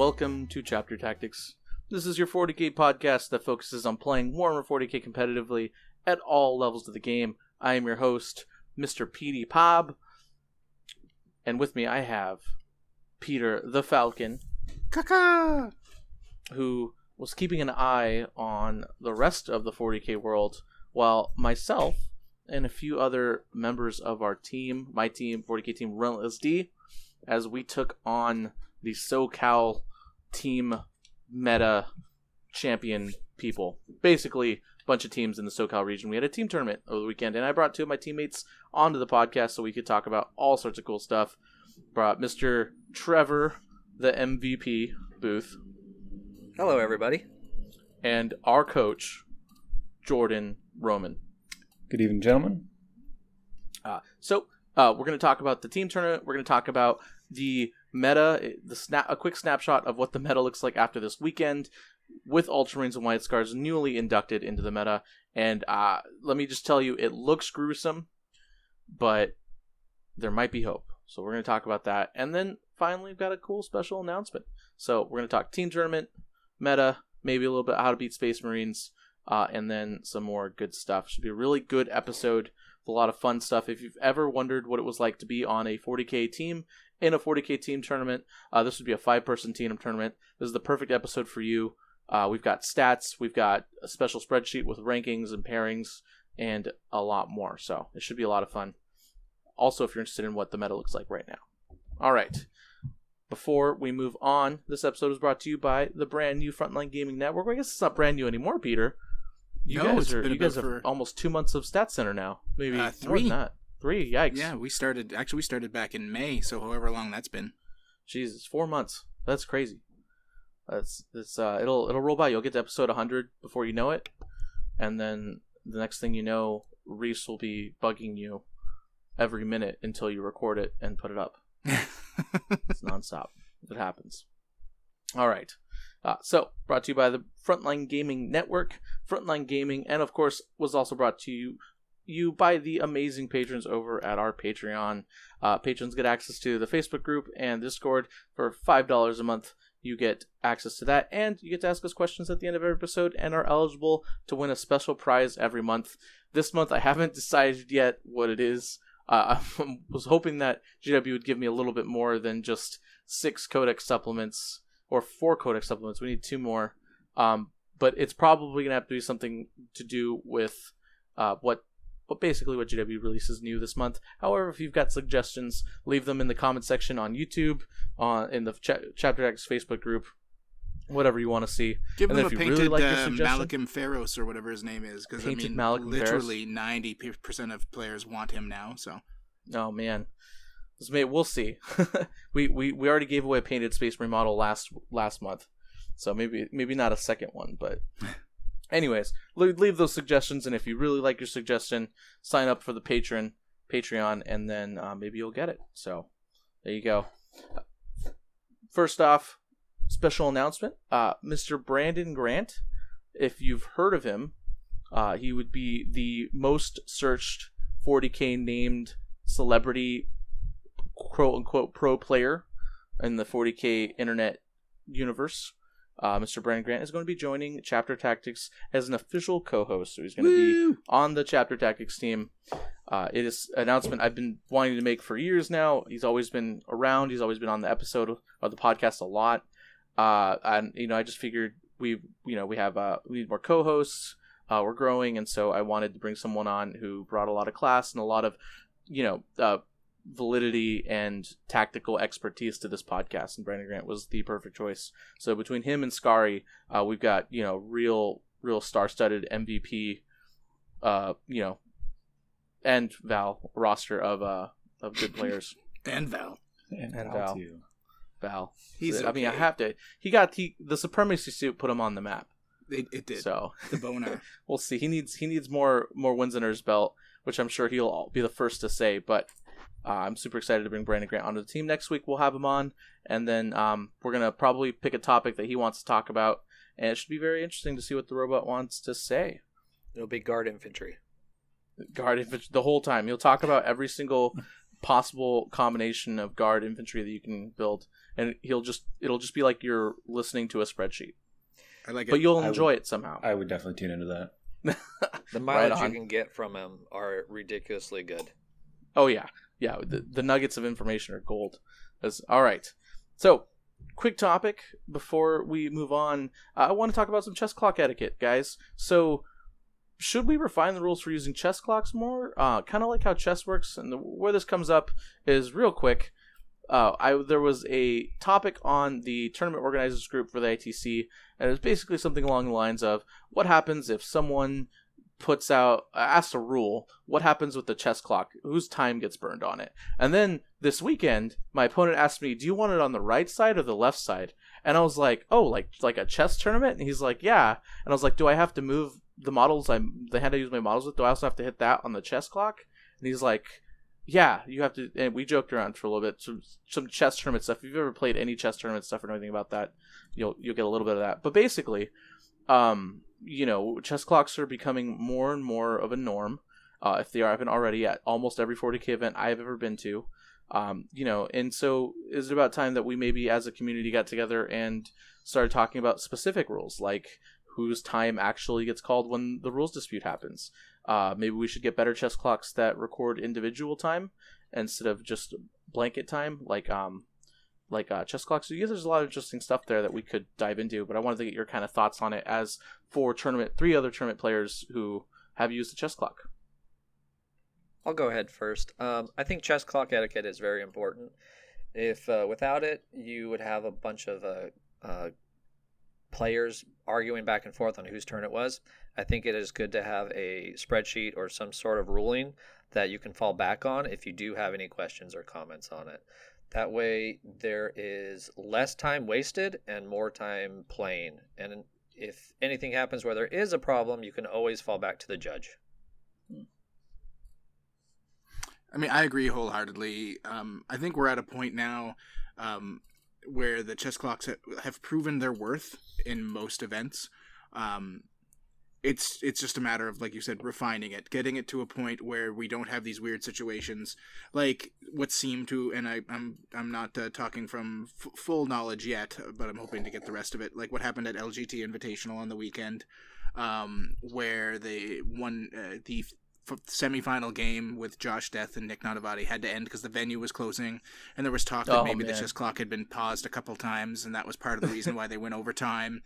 Welcome to Chapter Tactics. This is your 40k podcast that focuses on playing Warhammer 40k competitively at all levels of the game. I am your host, Mr. PD Pop, and with me I have Peter the Falcon, Kaka! who was keeping an eye on the rest of the 40k world, while myself and a few other members of our team, my team, 40k team Relentless D, as we took on the SoCal team meta champion people. Basically, a bunch of teams in the SoCal region. We had a team tournament over the weekend, and I brought two of my teammates onto the podcast so we could talk about all sorts of cool stuff. Brought Mr. Trevor, the MVP booth, Hello, everybody. and our coach, Jordan Roman. Good evening, gentlemen. Uh, so uh, we're going to talk about the team tournament. We're going to talk about the meta, the snap, a quick snapshot of what the meta looks like after this weekend, with Ultramarines and White Scars newly inducted into the meta. And uh, let me just tell you, it looks gruesome, but there might be hope. So we're going to talk about that, and then finally, we've got a cool special announcement. So we're going to talk team tournament, meta, maybe a little bit how to beat Space Marines, uh, and then some more good stuff. Should be a really good episode a lot of fun stuff. If you've ever wondered what it was like to be on a 40k team in a 40k team tournament, uh, this would be a five person team tournament. This is the perfect episode for you. Uh, we've got stats, we've got a special spreadsheet with rankings and pairings, and a lot more. So it should be a lot of fun. Also, if you're interested in what the meta looks like right now. All right. Before we move on, this episode is brought to you by the brand new Frontline Gaming Network. I guess it's not brand new anymore, Peter. You No, guys it's are been you guys about have for- almost two months of Stat Center now. Maybe Uh, more three. than that. Three. Yikes. Yeah, we started. Actually, we started back in May, so however long that's been. Jesus, four months. That's crazy. That's that's uh, it'll it'll roll by. You'll get to episode 100 before you know it, and then the next thing you know, Reese will be bugging you every minute until you record it and put it up. It's nonstop. It happens. All right. Uh, so, brought to you by the Frontline Gaming Network, Frontline Gaming, and of course, was also brought to you you by the amazing patrons over at our Patreon. Uh, patrons get access to the Facebook group and Discord for five dollars a month. You get access to that, and you get to ask us questions at the end of every episode, and are eligible to win a special prize every month. This month, I haven't decided yet what it is. Uh, I was hoping that GW would give me a little bit more than just six codex supplements or four codex supplements. We need two more. Um, but it's probably gonna have to be something to do with uh, what what basically what GW releases new this month. However, if you've got suggestions, leave them in the comment section on YouTube, on in the cha- Chapter X Facebook group, whatever you want to see. Give And them a painted really like uh, Malcolm Ferros or whatever his name is, because I mean, Malcolm literally ninety percent of players want him now. So Oh man, we'll see. we, we we already gave away a painted Space remodel last last month, so maybe maybe not a second one. But anyways, leave, those suggestions, and if you really like your suggestion, sign up for the patron Patreon, and then uh, maybe you'll get it. So there you go. First off, special announcement: uh, Mr. Brandon Grant. If you've heard of him, uh, he would be the most searched 40k named celebrity quote unquote pro player in the 40k internet universe. Uh, Mr. Brandon Grant is going to be joining Chapter Tactics as an official co-host. So he's going to be on the Chapter Tactics team. Uh, it is an announcement I've been wanting to make for years now. He's always been around. He's always been on the episode of the podcast a lot. Uh, and you know, I just figured we, you know, we have uh, we need more co-hosts. Uh, we're growing, and so I wanted to bring someone on who brought a lot of class and a lot of, you know, uh, validity and tactical expertise to this podcast, and Brandon Grant was the perfect choice. So between him and Scary, uh, we've got you know real, real star-studded MVP, uh, you know, and Val roster of uh of good players. And Val. And, And Val, Val. too. Val, He's I mean, I have to. He got he the supremacy suit put him on the map. It, it did. So The boner. we'll see. He needs he needs more more wins under his belt, which I'm sure he'll be the first to say. But uh, I'm super excited to bring Brandon Grant onto the team next week. We'll have him on, and then um, we're gonna probably pick a topic that he wants to talk about, and it should be very interesting to see what the robot wants to say. It'll be guard infantry. Guard infantry the whole time. He'll talk about every single possible combination of guard infantry that you can build, and he'll just it'll just be like you're listening to a spreadsheet, I like it. but you'll enjoy would- it somehow. I would definitely tune into that. The mileage on. you can get from him are ridiculously good. Oh yeah, yeah. The, the nuggets of information are gold. That's all right. So, quick topic before we move on. Uh, I want to talk about some chess clock etiquette, guys. So, should we refine the rules for using chess clocks more? Uh, kind of like how chess works, and the, where this comes up is real quick. Uh, I there was a topic on the tournament organizers group for the ITC, and it was basically something along the lines of what happens if someone puts out asks a rule what happens with the chess clock? Whose time gets burned on it? And then this weekend my opponent asked me do you want it on the right side or the left side? And i was like oh like like a chess tournament? And he's like yeah. And i was like do i have to move the models i'm the hand i use my models with do i also have to hit that on the chess clock? And he's like yeah you have to and we joked around for a little bit some some chess tournament stuff. If you've ever played any chess tournament stuff or anything about that you'll you'll get a little bit of that. But basically um you know, chess clocks are becoming more and more of a norm. Uh, if they haven't already at almost every 40k event I've ever been to, um, you know, and so is it about time that we maybe as a community got together and started talking about specific rules, like whose time actually gets called when the rules dispute happens? Uh, maybe we should get better chess clocks that record individual time instead of just blanket time, like um, like uh, chess clocks. So yeah, there's a lot of interesting stuff there that we could dive into, but I wanted to get your kind of thoughts on it as for tournament, three other tournament players who have used the chess clock. I'll go ahead first. Um, I think chess clock etiquette is very important. If uh, without it, you would have a bunch of uh, uh, players arguing back and forth on whose turn it was. I think it is good to have a spreadsheet or some sort of ruling that you can fall back on if you do have any questions or comments on it. That way, there is less time wasted and more time playing. And if anything happens where there is a problem, you can always fall back to the judge. I mean, I agree wholeheartedly. Um, I think we're at a point now um, where the chess clocks have proven their worth in most events. Um, it's it's just a matter of, like you said, refining it, getting it to a point where we don't have these weird situations, like what seemed to. And I, I'm I'm not uh, talking from f- full knowledge yet, but I'm hoping to get the rest of it. Like what happened at LGT Invitational on the weekend, um, where they won uh, the f- semifinal game with Josh Death and Nick Nanavati had to end because the venue was closing, and there was talk that Oh, maybe the chess clock had been paused a couple times, and that was part of the reason why they went overtime.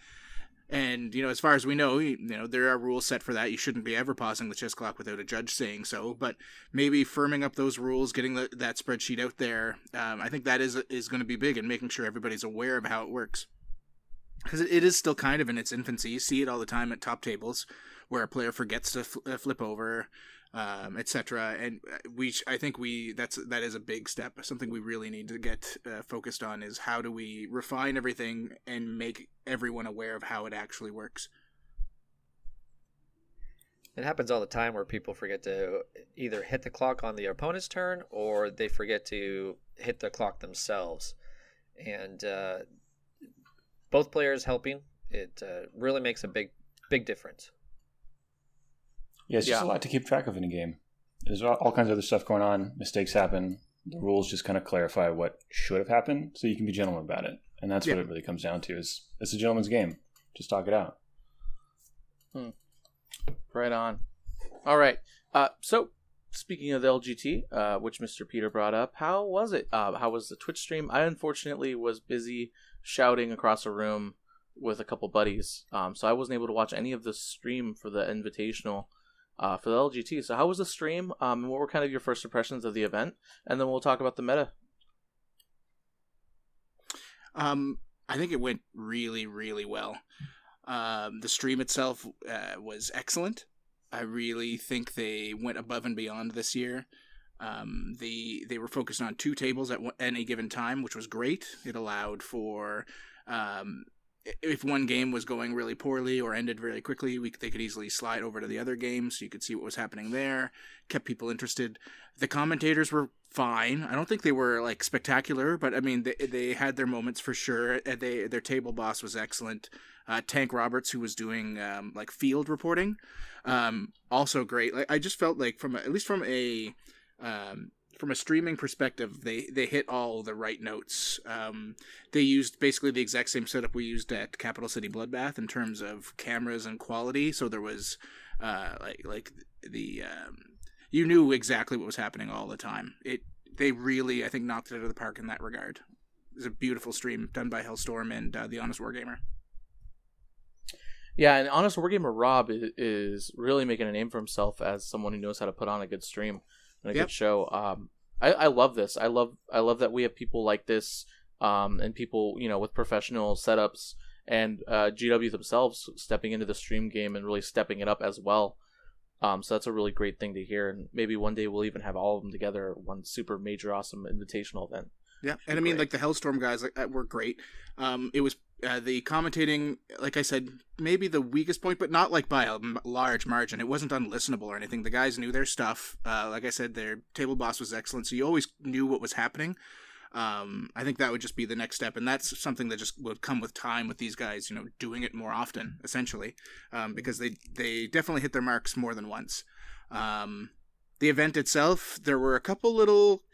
And you know, as far as we know, you know there are rules set for that. You shouldn't be ever pausing the chess clock without a judge saying so. But maybe firming up those rules, getting the, that spreadsheet out there, um, I think that is is going to be big, and making sure everybody's aware of how it works because it, it is still kind of in its infancy. You see it all the time at top tables where a player forgets to fl- uh, flip over, um, etc. And uh, we, I think we that's that is a big step. Something we really need to get uh, focused on is how do we refine everything and make everyone aware of how it actually works. It happens all the time where people forget to either hit the clock on the opponent's turn or they forget to hit the clock themselves. And uh, both players helping, it uh, really makes a big, big difference. Yeah, it's just Yeah. a lot to keep track of in a game. There's all, kinds of other stuff going on. Mistakes happen. The rules just kind of clarify what should have happened, so you can be gentle about it. and that's Yeah. what it really comes down to. Is it's a gentleman's game. Just talk it out. Hmm. Right on. All right. Uh, so speaking of the LGT, uh, which Mr. Peter brought up, how was it? Uh, how was the Twitch stream? I unfortunately was busy shouting across a room with a couple buddies, um, so I wasn't able to watch any of the stream for the Invitational. Uh, for the LGT, so how was the stream? Um, what were kind of your first impressions of the event? And then we'll talk about the meta. Um, I think it went really, really well. Um, the stream itself uh, was excellent. I really think they went above and beyond this year. Um, the they were focused on two tables at any given time, which was great. It allowed for um, if one game was going really poorly or ended really quickly, we, they could easily slide over to the other game, so you could see what was happening there. Kept people interested. The commentators were fine. I don't think they were like spectacular, but I mean they they had their moments for sure. They their table boss was excellent. Uh, Tank Roberts, who was doing um, like field reporting, um, also great. Like I just felt like from a, at least from a um, from a streaming perspective, they they hit all the right notes. Um, they used basically the exact same setup we used at Capital City Bloodbath in terms of cameras and quality. So there was uh, like like the um, you knew exactly what was happening all the time. It they really I think knocked it out of the park in that regard. It was a beautiful stream done by Hellstorm and uh, the Honest Wargamer. Yeah, and honest wargamer Rob i- is really making a name for himself as someone who knows how to put on a good stream and a Yep. good show. Um, I, I love this. I love I love that we have people like this, um, and people you know with professional setups and uh, GW themselves stepping into the stream game and really stepping it up as well. Um, so that's a really great thing to hear, and maybe one day we'll even have all of them together at one super major awesome invitational event. Yeah, and I mean, great. like the Hellstorm guys, like that were great. Um, it was uh, the commentating, like I said, maybe the weakest point, but not like by a m- large margin. It wasn't unlistenable or anything. The guys knew their stuff. Uh, like I said, their table boss was excellent, so you always knew what was happening. Um, I think that would just be the next step, and that's something that just would come with time with these guys. You know, doing it more often, essentially, um, because they they definitely hit their marks more than once. Um, the event itself, there were a couple little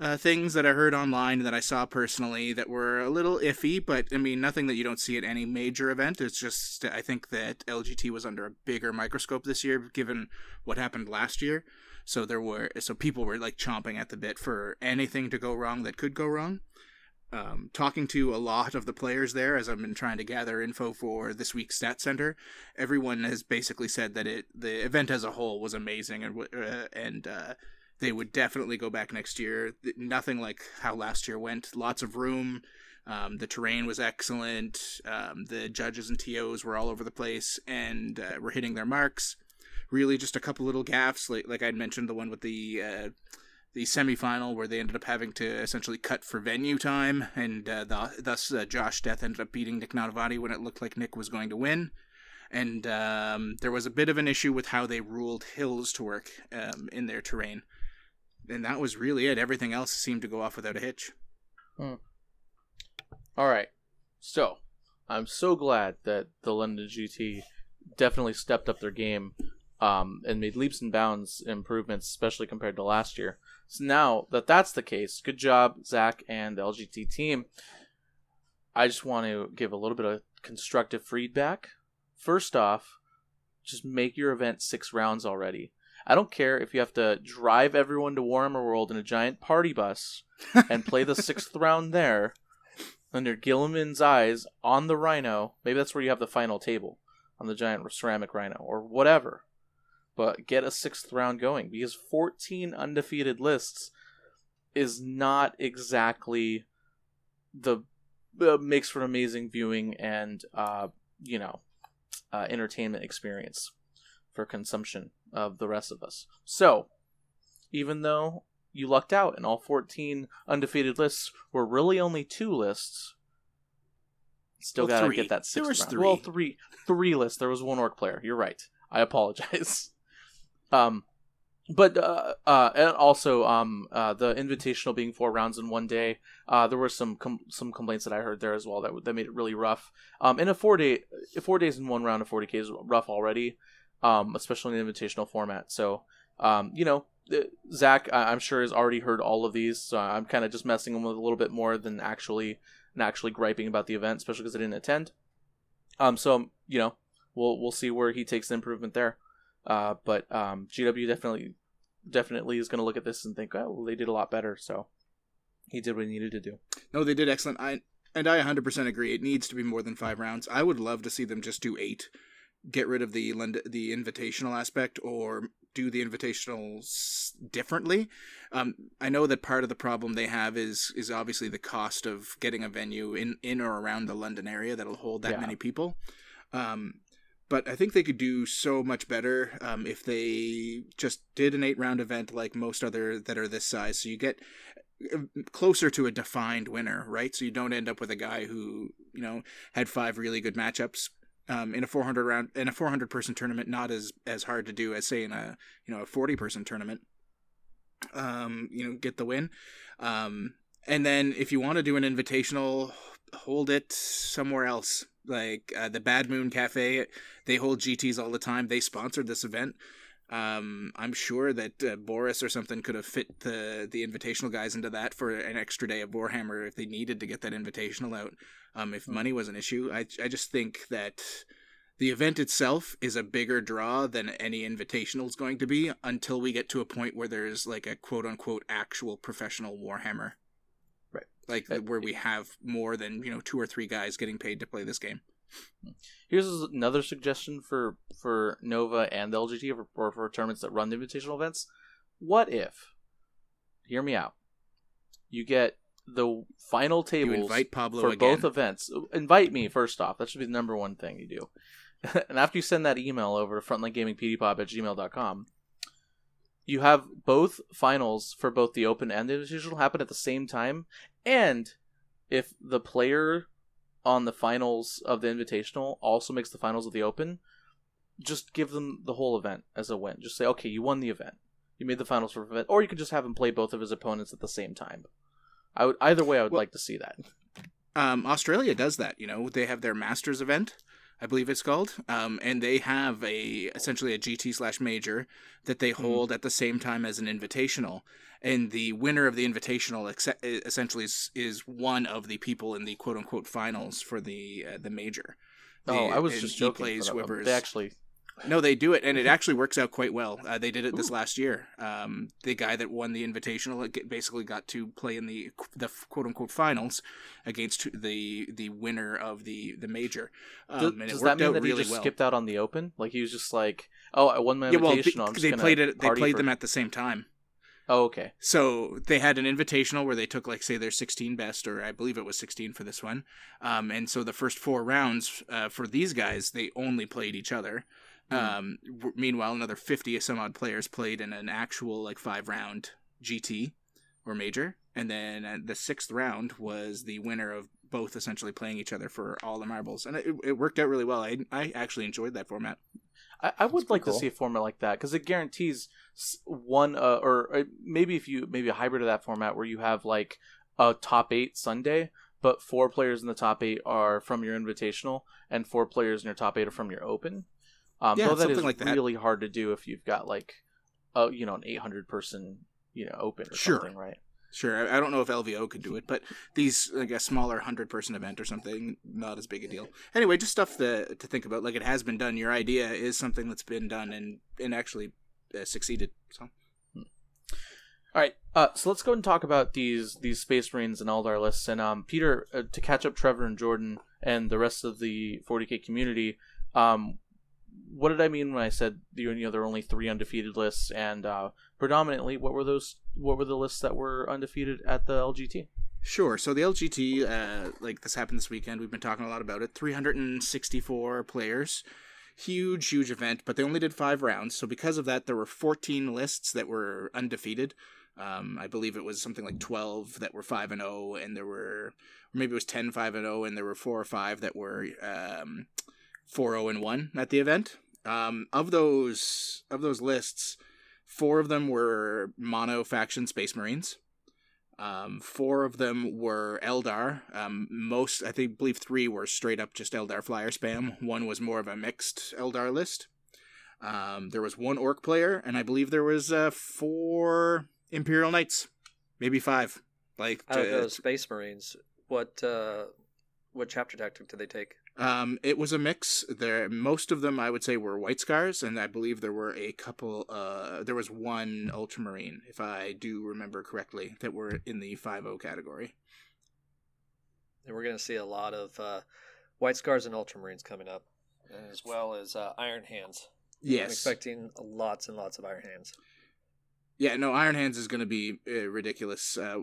uh, things that I heard online that I saw personally that were a little iffy, but I mean, nothing that you don't see at any major event. It's just, I think that LGT was under a bigger microscope this year, given what happened last year. So there were, so people were like chomping at the bit for anything to go wrong that could go wrong. Um, talking to a lot of the players there, as I've been trying to gather info for this week's Stat Center, everyone has basically said that it, the event as a whole was amazing and uh, and uh, they would definitely go back next year. Nothing like how last year went. Lots of room. Um, the terrain was excellent. Um, the judges and TOs were all over the place and uh, were hitting their marks. Really, just a couple little gaffes, like like I'd mentioned, the one with the uh, the semifinal where they ended up having to essentially cut for venue time, and uh, the, thus uh, Josh Death ended up beating Nick Nanavati when it looked like Nick was going to win and um, there was a bit of an issue with how they ruled hills to work um, in their terrain. And that was really it. Everything else seemed to go off without a hitch. All right. So, I'm so glad that the London GT definitely stepped up their game um, and made leaps and bounds improvements, especially compared to last year. So now that that's the case, good job, Zach and the LGT team. I just want to give a little bit of constructive feedback. First off, just make your event six rounds already. I don't care if you have to drive everyone to Warhammer World in a giant party bus and play the sixth round there under Guilliman's eyes on the Rhino. Maybe that's where you have the final table on the giant ceramic Rhino or whatever. But get a sixth round going because 14 undefeated lists is not exactly the uh, makes for an amazing viewing and uh, you know uh, entertainment experience for consumption of the rest of us. So, even though you lucked out and all 14 undefeated lists were really only two lists, still Well, gotta three. get that There sixth was round. three. Well, three, three lists. There was one orc player. You're right. I apologize. um, but uh, uh, and also um, uh, the invitational being four rounds in one day. Uh, there were some com- some complaints that I heard there as well that that made it really rough. Um, in a four day four days in one round of 40k is rough already, um, especially in the invitational format. So um, you know, uh, Zach, I- I'm sure has already heard all of these. So I'm kind of just messing him with a little bit more than actually and actually griping about the event, especially because I didn't attend. Um, so you know, we'll we'll see where he takes the improvement there. Uh, but um, GW definitely definitely is going to look at this and think, oh, well, they did a lot better. So he did what he needed to do. No, they did excellent. I and I 100% agree. It needs to be more than five rounds. I would love to see them just do eight, get rid of the the invitational aspect, or do the invitationals differently. Um, I know that part of the problem they have is is obviously the cost of getting a venue in in or around the London area that'll hold that Yeah. many people. Um, but I think they could do so much better um, if they just did an eight round event like most other that are this size. So you get uh, closer to a defined winner, right? So you don't end up with a guy who you know had five really good matchups um, in a 400 round in a 400 person tournament. Not as as hard to do as say in a you know a 40 person tournament. Um, you know, get the win. Um, and then if you want to do an invitational, hold it somewhere else. Like uh, the Bad Moon Cafe, they hold GTS all the time. They sponsored this event. Um, I'm sure that uh, Boris or something could have fit the the invitational guys into that for an extra day of Warhammer if they needed to get that invitational out. Um, if money was an issue, I I just think that the event itself is a bigger draw than any invitational is going to be until we get to a point where there's like a quote unquote actual professional Warhammer. Right. Like Uh, where we have more than, you know, two or three guys getting paid to play this game. Here's another suggestion for for Nova and the LGT or for, for tournaments that run the invitational events. What if? Hear me out. You get the final tables invite Pablo for again. both events. Uh, invite me first off. That should be the number one thing you do. and after you send that email over to frontlinegamingpdpop at gmail.com, you have both finals for both the open and the invitational happen at the same time. And if the player on the finals of the invitational also makes the finals of the open, just give them the whole event as a win. Just say, okay, you won the event. You made the finals for the event. Or you could just have him play both of his opponents at the same time. I would either way I would Well- like to see that. um, Australia does that. You know, they have their Masters event, I believe it's called, um, and they have a essentially a GT slash major that they hold at the same time as an invitational. And the winner of the invitational ex- essentially is, is one of the people in the quote unquote finals for the uh, the major. Oh, I was just joking. plays uh, They actually, No, they do it, and it actually works out quite well. Uh, they did it this last year. Um, the guy that won the invitational basically got to play in the the quote unquote finals against the the winner of the the major. Um, does, it does that mean that he just well. skipped out on the open? Like he was just like, oh, I won my yeah, well, they, they played it. They played for- them at the same time. Oh, okay. So they had an invitational where they took like say their 16 best, or I believe it was 16 for this one. Um, and so the first four rounds uh, for these guys, they only played each other. Hmm. Um, w- meanwhile, another 50 or some odd players played in an actual like five round GT or major, and then uh, the sixth round was the winner of both essentially playing each other for all the marbles, and it, it worked out really well. I I actually enjoyed that format. I, I would like cool. to see a format like that because it guarantees one, uh, or uh, maybe if you maybe a hybrid of that format where you have like a top eight Sunday, but four players in the top eight are from your invitational, and four players in your top eight are from your open. Um, Yeah, though that something is like that. really hard to do if you've got like, a you know, an eight hundred person you know open or Sure. something, right? Sure, I I don't know if LVO could do it, but these like a smaller hundred person event or something, not as big a deal. Anyway, just stuff to to think about. Like it has been done. Your idea is something that's been done and and actually uh, succeeded. So All right, uh, so let's go and talk about these these Space Marines and Eldar lists. And um, Peter, uh, to catch up Trevor and Jordan and the rest of the 40k community, um, what did I mean when I said you know there are only three undefeated lists? And uh, predominantly, what were those? What were the lists that were undefeated at the LGT? sure. So the LGT, uh, like this happened this weekend. We've been talking a lot about it. Three hundred and sixty four players. Huge, huge event, but they only did five rounds. So because of that, there were fourteen lists that were undefeated. Um, I believe it was something like 12 that were 5 and 0 and there were or maybe it was 10 5 and 0 and there were 4 or 5 that were um 4 0 and 1 at the event. Um, of those of those lists, 4 of them were mono faction space marines. Um, 4 of them were Eldar. Um, most I think believe 3 were straight up just Eldar flyer spam. One was more of a mixed Eldar list. Um, there was one orc player, and I believe there was uh, four Imperial Knights, maybe five. Like Out of uh, those Space Marines, what uh, what chapter tactic did they take? Um, it was a mix. There, most of them I would say were white scars, and I believe there were a couple. Uh, there was one ultramarine, if I do remember correctly, that were in the five O category. And we're going to see a lot of uh, white scars and ultramarines coming up, as well as uh, iron hands. I'm Yes. expecting lots and lots of iron hands. Yeah, no, Iron Hands is going to be uh, ridiculous. Uh,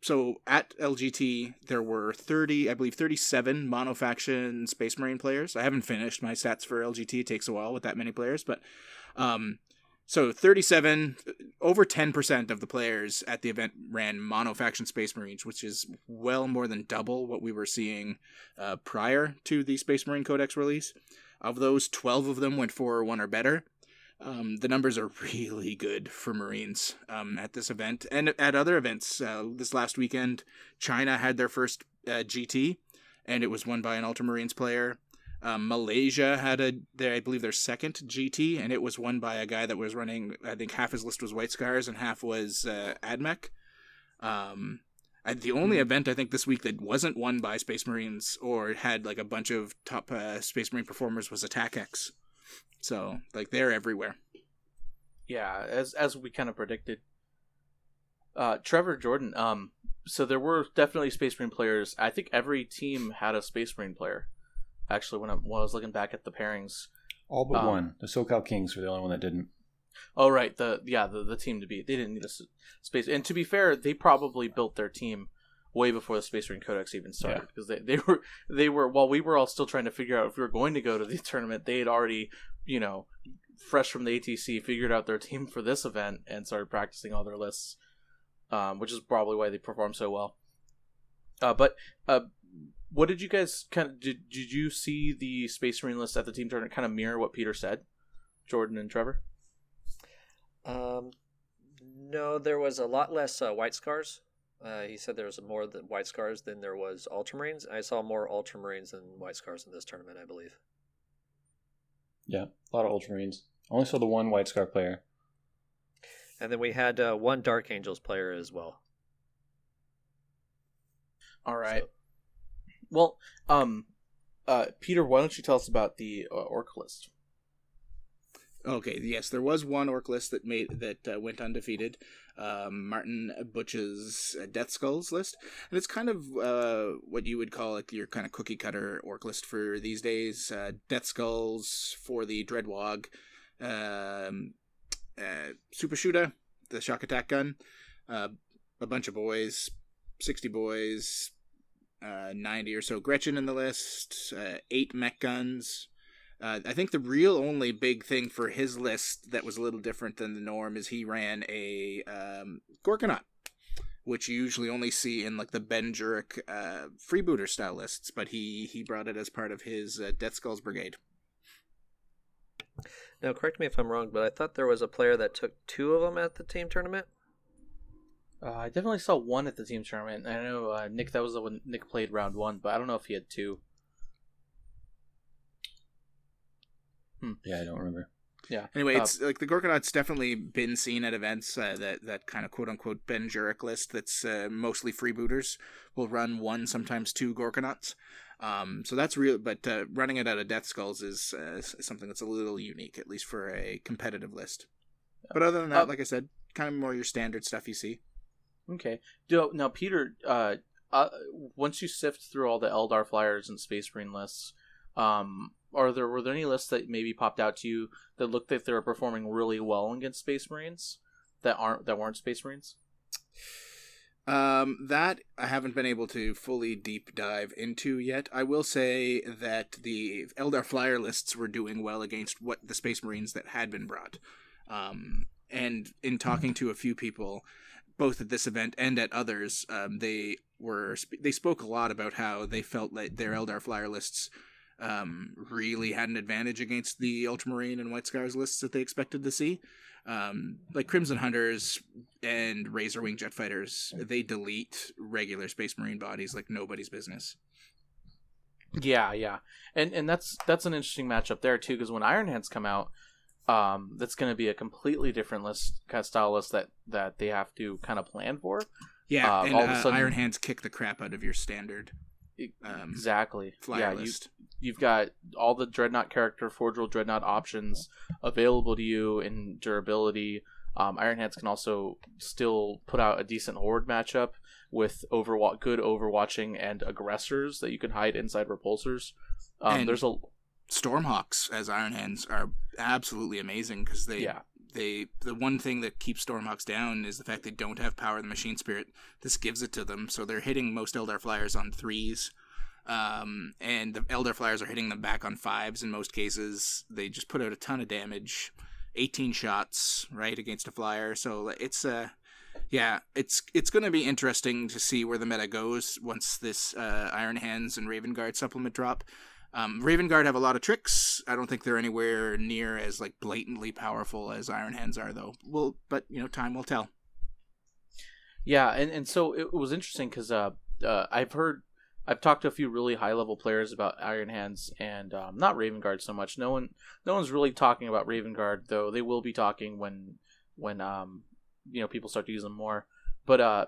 so at LGT, there were 30, I believe 37 monofaction Space Marine players. I haven't finished my stats for LGT. It takes a while with that many players, but um, so 37, over 10% of the players at the event ran monofaction Space Marines, which is well more than double what we were seeing uh, prior to the Space Marine Codex release. Of those, 12 of them went 4 or 1 or better. Um, the numbers are really good for Marines um, at this event and at other events. Uh, this last weekend, China had their first uh, GT, and it was won by an Ultramarines player. Um, Malaysia had a, their, I believe, their second GT, and it was won by a guy that was running. I think half his list was White Scars and half was uh, Admech. Um, I, the only event I think this week that wasn't won by Space Marines or had like a bunch of top uh, Space Marine performers was Attack X. So like they're everywhere. Yeah, as as we kind of predicted. Uh, Trevor Jordan. Um, so there were definitely Space Marine players. I think every team had a Space Marine player. Actually, when I, when I was looking back at the pairings. All but Um, one. The SoCal Kings were the only one that didn't. Oh right, the yeah the the team to beat. They didn't need a space. And to be fair, they probably built their team way before the Space Marine Codex even started Yeah. because they, they were they were while we were all still trying to figure out if we were going to go to the tournament, they had already you know fresh from the ATC figured out their team for this event and started practicing all their lists, um, which is probably why they performed so well. Uh, but uh, what did you guys kind of did? Did you see the Space Marine list at the team tournament kind of mirror what Peter said, Jordan and Trevor? Um, no, there was a lot less uh, white scars. Uh, he said there was more white scars than there was ultramarines. I saw more ultramarines than white scars in this tournament, I believe. Yeah, a lot of Ultramarines. Only saw the one White Scar player. And then we had uh, one Dark Angels player as well. All right. So- Well, um, uh, Peter, why don't you tell us about the uh, orc list? Okay, yes, there was one orc list that made that uh, went undefeated. Um, Martin Butch's uh, Death Skulls list, and it's kind of uh, what you would call like your kind of cookie cutter orc list for these days. Uh, Death Skulls for the Dreadwog, um, uh, Super Shooter, the shock attack gun, uh, a bunch of boys, sixty boys, uh, ninety or so Gretchin in the list, uh, eight mek guns. Uh, I think the real only big thing for his list that was a little different than the norm is he ran a um, Gorkanaut, which you usually only see in like the Ben Jurek uh, freebooter style lists, but he he brought it as part of his uh, Death Skulls Brigade. Now, correct me if I'm wrong, but I thought there was a player that took two of them at the team tournament. Uh, I definitely saw one at the team tournament. I know uh, Nick. That was the one Nick played round one, but I don't know if he had two. Yeah, I don't remember. Yeah. Anyway, Uh, it's like the Gorkanaut's definitely been seen at events. Uh, that that kind of quote unquote Ben Jurek list that's uh, mostly freebooters will run one, sometimes two Gorkanauts. Um, so that's real, but uh, running it out of Death Skulls is uh, something that's a little unique, at least for a competitive list. But other than that, Uh, like I said, kind of more your standard stuff you see. Okay. Do, now, Peter, uh, uh, once you sift through all the Eldar flyers and Space Marine lists, um, are there were there any lists that maybe popped out to you that looked like they were performing really well against Space Marines that aren't that weren't Space Marines? Um, that I haven't been able to fully deep dive into yet. I will say that the Eldar flyer lists were doing well against what the Space Marines that had been brought. Um, and in talking to a few people, both at this event and at others, um, they were they spoke a lot about how they felt that their Eldar flyer lists um, really had an advantage against the Ultramarine and White Scars lists that they expected to see. Um, like Crimson Hunters and Razorwing jet fighters, they delete regular Space Marine bodies like nobody's business. Yeah, yeah, and and that's that's an interesting matchup there too because when Iron Hands come out, um, that's going to be a completely different list kind of style list that that they have to kind of plan for. Yeah, Uh, and all of a uh, sudden- Iron Hands kick the crap out of your standard um, exactly. yeah, you, list. you've got all the Dreadnought character, Forge World Dreadnought options available to you in durability. Um, Iron Hands can also still put out a decent horde matchup with overwa- good overwatching and aggressors that you can hide inside repulsors. Um, there's a Stormhawks as Iron Hands are absolutely amazing because they yeah they the one thing that keeps Stormhawks down is the fact they don't have power of the machine spirit. This gives it to them, so they're hitting most Eldar flyers on threes, um, and the Eldar flyers are hitting them back on fives in most cases. They just put out a ton of damage, eighteen shots right against a flyer. So it's uh yeah, it's it's going to be interesting to see where the meta goes once this uh, Iron Hands and Raven Guard supplement drop. Um, Raven Guard have a lot of tricks. I don't think they're anywhere near as like blatantly powerful as Iron Hands are, though. Well, but you know, time will tell. Yeah, and, and so it was interesting because uh, uh, I've heard, I've talked to a few really high level players about Iron Hands and um, not Raven Guard so much. No one, no one's really talking about Raven Guard though. They will be talking when, when um, you know, people start to use them more. But uh,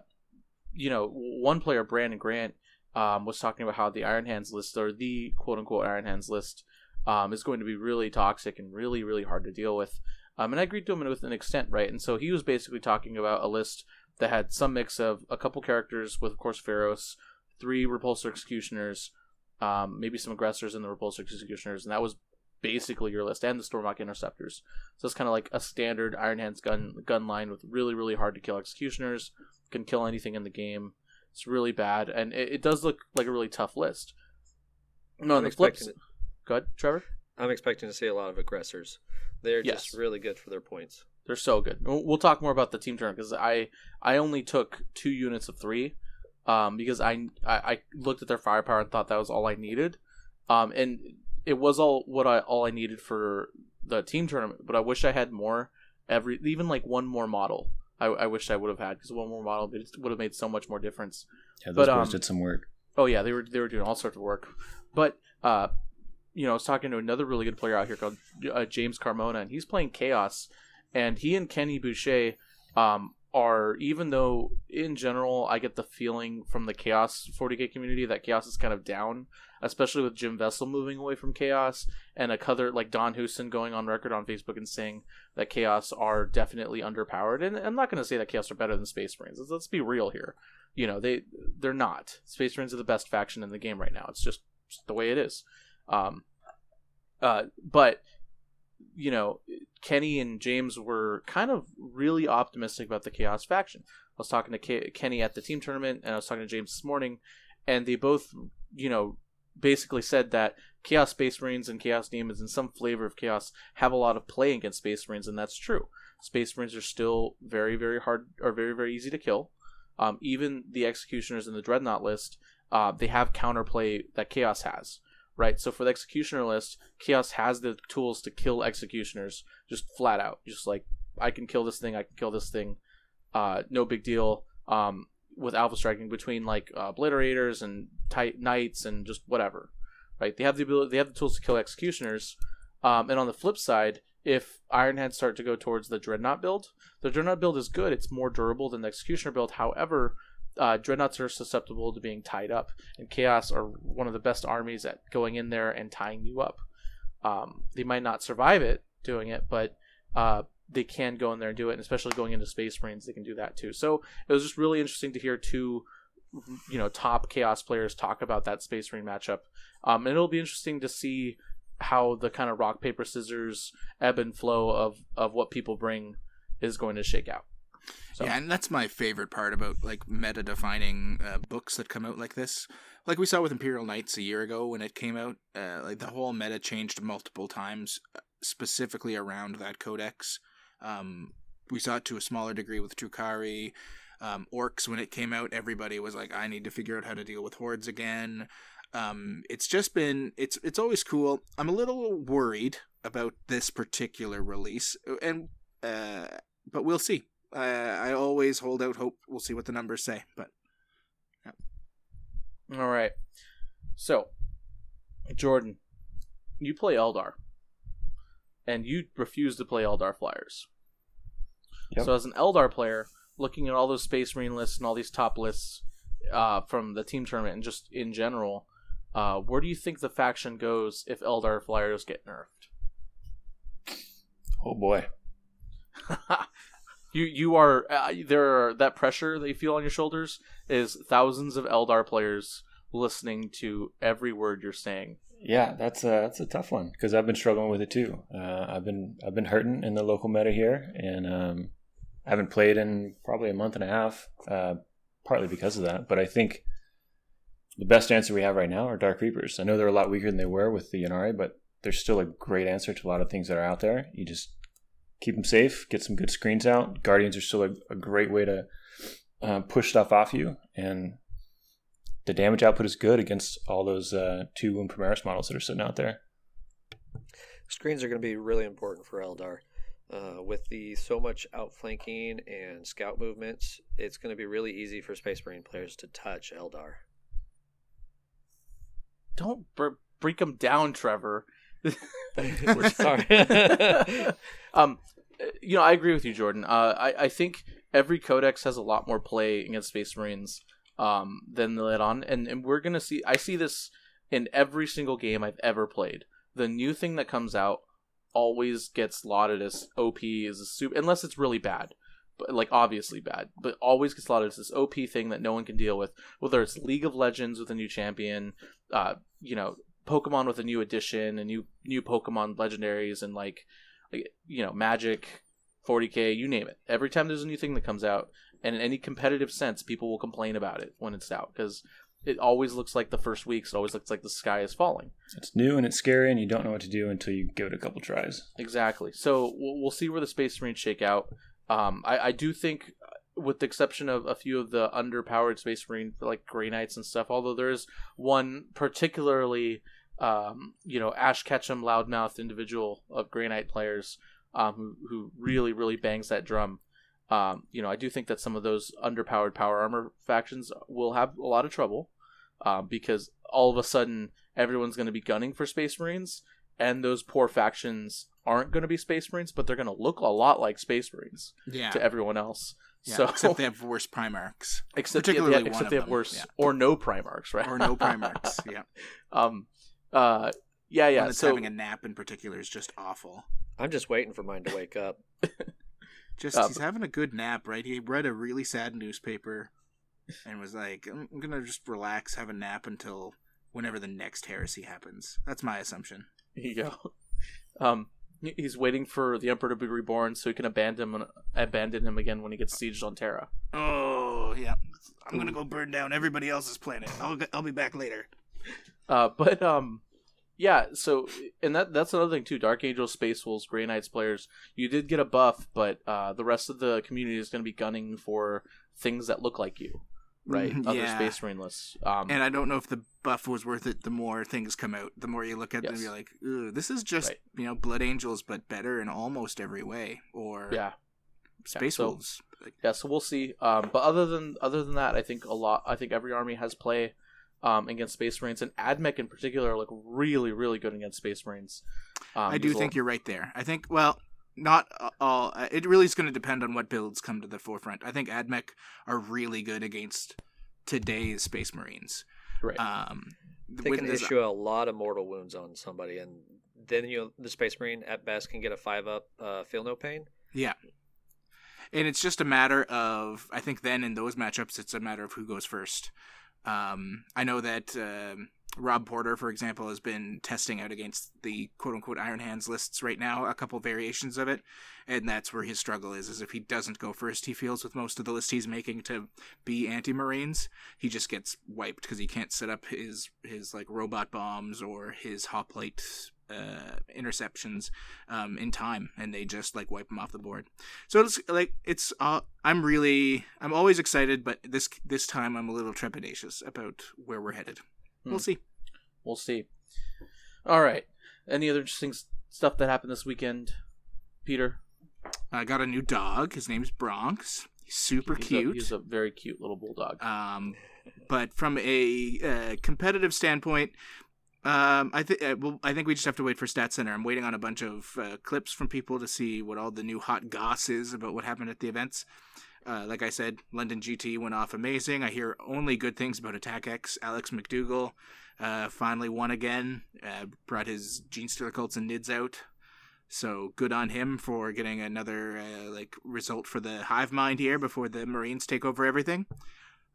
you know, one player, Brandon Grant, um, was talking about how the Iron Hands list or the quote unquote Iron Hands list um, is going to be really toxic and really really hard to deal with. Um, and I agreed to him with an extent, right? And so he was basically talking about a list that had some mix of a couple characters with, of course, Feirros, three Repulsor Executioners, um, maybe some aggressors in the Repulsor Executioners, and that was basically your list, and the Stormhawk Interceptors. So it's kind of like a standard Iron Hands gun gun line with really, really hard to kill Executioners, can kill anything in the game. It's really bad, and it, it does look like a really tough list. No, I'm the flip, expecting, go ahead, Trevor. I'm expecting to see a lot of aggressors. They're Yes. just really good for their points. They're so good. We'll we'll talk more about the team turn because I I only took two units of three, um, because I, I I looked at their firepower and thought that was all I needed, um, and it was all what I all I needed for the team tournament. But I wish I had more. Every even like one more model. I, I wish I would have had because one more model would have made so much more difference. Yeah, those But, boys um, did some work. Oh yeah, they were they were doing all sorts of work, but uh, you know, I was talking to another really good player out here called uh, James Carmona, and he's playing Chaos, and he and Kenny Boucher um, are even though in general I get the feeling from the Chaos 40k community that Chaos is kind of down, especially with Jim Vesal moving away from Chaos and a other like Don Houston going on record on Facebook and saying that Chaos are definitely underpowered, and I'm not going to say that Chaos are better than Space Marines. Let's, let's be real here. You know they they're not. Space marines are the best faction in the game right now. It's just, just the way it is. Um uh but you know kenny and james were kind of really optimistic about the chaos faction. I was talking to Ke- kenny at the team tournament and i was talking to james this morning and they both you know basically said that chaos space marines and chaos demons and some flavor of chaos have a lot of play against space marines and that's true. Space marines are still very very hard or very very easy to kill. Um, even the executioners in the dreadnought list, uh, they have counterplay that Chaos has, right? So for the executioner list, Chaos has the tools to kill executioners just flat out. Just like I can kill this thing, I can kill this thing, uh, no big deal. Um, with alpha striking between like uh, obliterators and tight knights and just whatever, right? They have the ability, they have the tools to kill executioners. Um, and on the flip side, if Iron Hands start to go towards the Dreadnought build, the Dreadnought build is good. It's more durable than the Executioner build. However, uh, Dreadnoughts are susceptible to being tied up, and Chaos are one of the best armies at going in there and tying you up. Um, they might not survive it doing it, but uh, they can go in there and do it, and especially going into Space Marines, they can do that too. So it was just really interesting to hear two, you know, top Chaos players talk about that Space Marine matchup. Um, and it'll be interesting to see how the kind of rock paper scissors ebb and flow of of what people bring is going to shake out. So Yeah, and that's my favorite part about like meta defining uh, books that come out like this. Like we saw with Imperial Knights a year ago when it came out, uh, like the whole meta changed multiple times, uh, specifically around that codex. Um, we saw it to a smaller degree with Drukhari. Um, orcs when it came out, everybody was like, "I need to figure out how to deal with hordes again." Um, it's just been it's it's always cool. I'm a little worried about this particular release, and uh, but we'll see. I I always hold out hope. We'll see what the numbers say, but all right. So Jordan, you play Eldar, and you refuse to play Eldar flyers. Yep. So as an Eldar player, looking at all those Space Marine lists and all these top lists uh, from the team tournament and just in general, uh, where do you think the faction goes if Eldar flyers get nerfed? Oh boy. you you are uh, there are that pressure that you feel on your shoulders is thousands of Eldar players listening to every word you're saying. Yeah, that's a that's a tough one because I've been struggling with it too. Uh, I've been I've been hurting in the local meta here, and um, I haven't played in probably a month and a half, uh, partly because of that. But I think the best answer we have right now are Dark Reapers. I know they're a lot weaker than they were with the Ynnari, but they're still a great answer to a lot of things that are out there. You just keep them safe, get some good screens out. Guardians are still a, a great way to uh, push stuff off you, and the damage output is good against all those uh, two Wound Primaris models that are sitting out there. Screens are going to be really important for Eldar. Uh, with the so much outflanking and scout movements, it's going to be really easy for Space Marine players to touch Eldar. Don't br- break them down, Trevor. Sorry. um, you know, I agree with you, Jordan. Uh, I I think every codex has a lot more play against Space Marines um, than the let on, and and we're gonna see. I see this in every single game I've ever played. The new thing that comes out always gets lauded as OP is a super unless it's really bad. But like obviously bad, but always gets lauded as this OP thing that no one can deal with. Whether it's League of Legends with a new champion, uh, you know, Pokemon with a new edition, and new new Pokemon legendaries, and like, like you know, Magic, 40k, you name it. Every time there's a new thing that comes out, and in any competitive sense, people will complain about it when it's out because it always looks like the first weeks. It always looks like the sky is falling. It's new and it's scary, and you don't know what to do until you give it a couple tries. Exactly. So we'll, we'll see where the Space Marines shake out. Um, I, I do think, uh, with the exception of a few of the underpowered Space Marine, like Grey Knights and stuff, although there is one particularly, um, you know, Ash Ketchum loudmouth individual of Grey Knight players um, who, who really, really bangs that drum. Um, you know, I do think that some of those underpowered power armor factions will have a lot of trouble um, because all of a sudden everyone's going to be gunning for Space Marines, and those poor factions aren't going to be Space Marines, but they're going to look a lot like Space Marines Yeah. to everyone else. yeah. so except they have worse Primarchs. except particularly yeah, except they have them, worse yeah. or no Primarchs, right? Or no Primarchs. yeah. um, uh, yeah, One yeah. that's So having a nap in particular is just awful. I'm just waiting for mine to wake up. Just Uh, he's having a good nap, right? He read a really sad newspaper and was like, "I'm I'm gonna just relax, have a nap until whenever the next heresy happens." That's my assumption. Here you go. Um, he's waiting for the Emperor to be reborn so he can abandon him, abandon him again when he gets sieged on Terra. Oh yeah, I'm gonna go burn down everybody else's planet. I'll I'll be back later. Uh, but um, yeah. So and that that's another thing too. Dark Angels, Space Wolves, Grey Knights players, you did get a buff, but uh, the rest of the community is going to be gunning for things that look like you, right? Mhm, Other yeah. Space Marine lists. Um, And I don't know if the buff was worth it. The more things come out, the more you look at them, Yes. you're like, "This is just Right. you know Blood Angels, but better in almost every way." Or yeah. Space so- Wolves. Yeah so we'll see um but other than other than that i think a lot i think every army has play um against space marines and admech in particular look really really good against space marines um, I do think you're right there. I think well, not all. uh, It really is going to depend on what builds come to the forefront. I think Admech are really good against today's Space Marines. right Um, They can this- issue a lot of mortal wounds on somebody, and then you the Space Marine at best can get a five up, uh, feel no pain. Yeah. And it's just a matter of, I think then in those matchups, it's a matter of who goes first. Um, I know that um Rob Porter, for example, has been testing out against the quote unquote Iron Hands lists right now, a couple variations of it. And that's where his struggle is, is if he doesn't go first, he feels with most of the lists he's making to be anti Marines, he just gets wiped because he can't set up his, his like robot bombs or his hoplite uh, interceptions um, in time, and they just like wipe them off the board. So it's like it's. Uh, I'm really. I'm always excited, but this this time I'm a little trepidatious about where we're headed. Hmm. We'll see. we'll see all right any other interesting stuff that happened this weekend peter I got a new dog. His name's Bronx. He's super he's cute. a, he's a very cute little bulldog Um, but from a uh, competitive standpoint, um, I think uh, well, I think we just have to wait for Stat Center. I'm waiting on a bunch of uh, clips from people to see what all the new hot goss is about what happened at the events. Uh, like I said, London GT went off amazing. I hear only good things about Attack X. Alex McDougall uh, finally won again. Uh, brought his Genestealer Cults and Nids out. So good on him for getting another like result for the Hive Mind here before the Marines take over everything.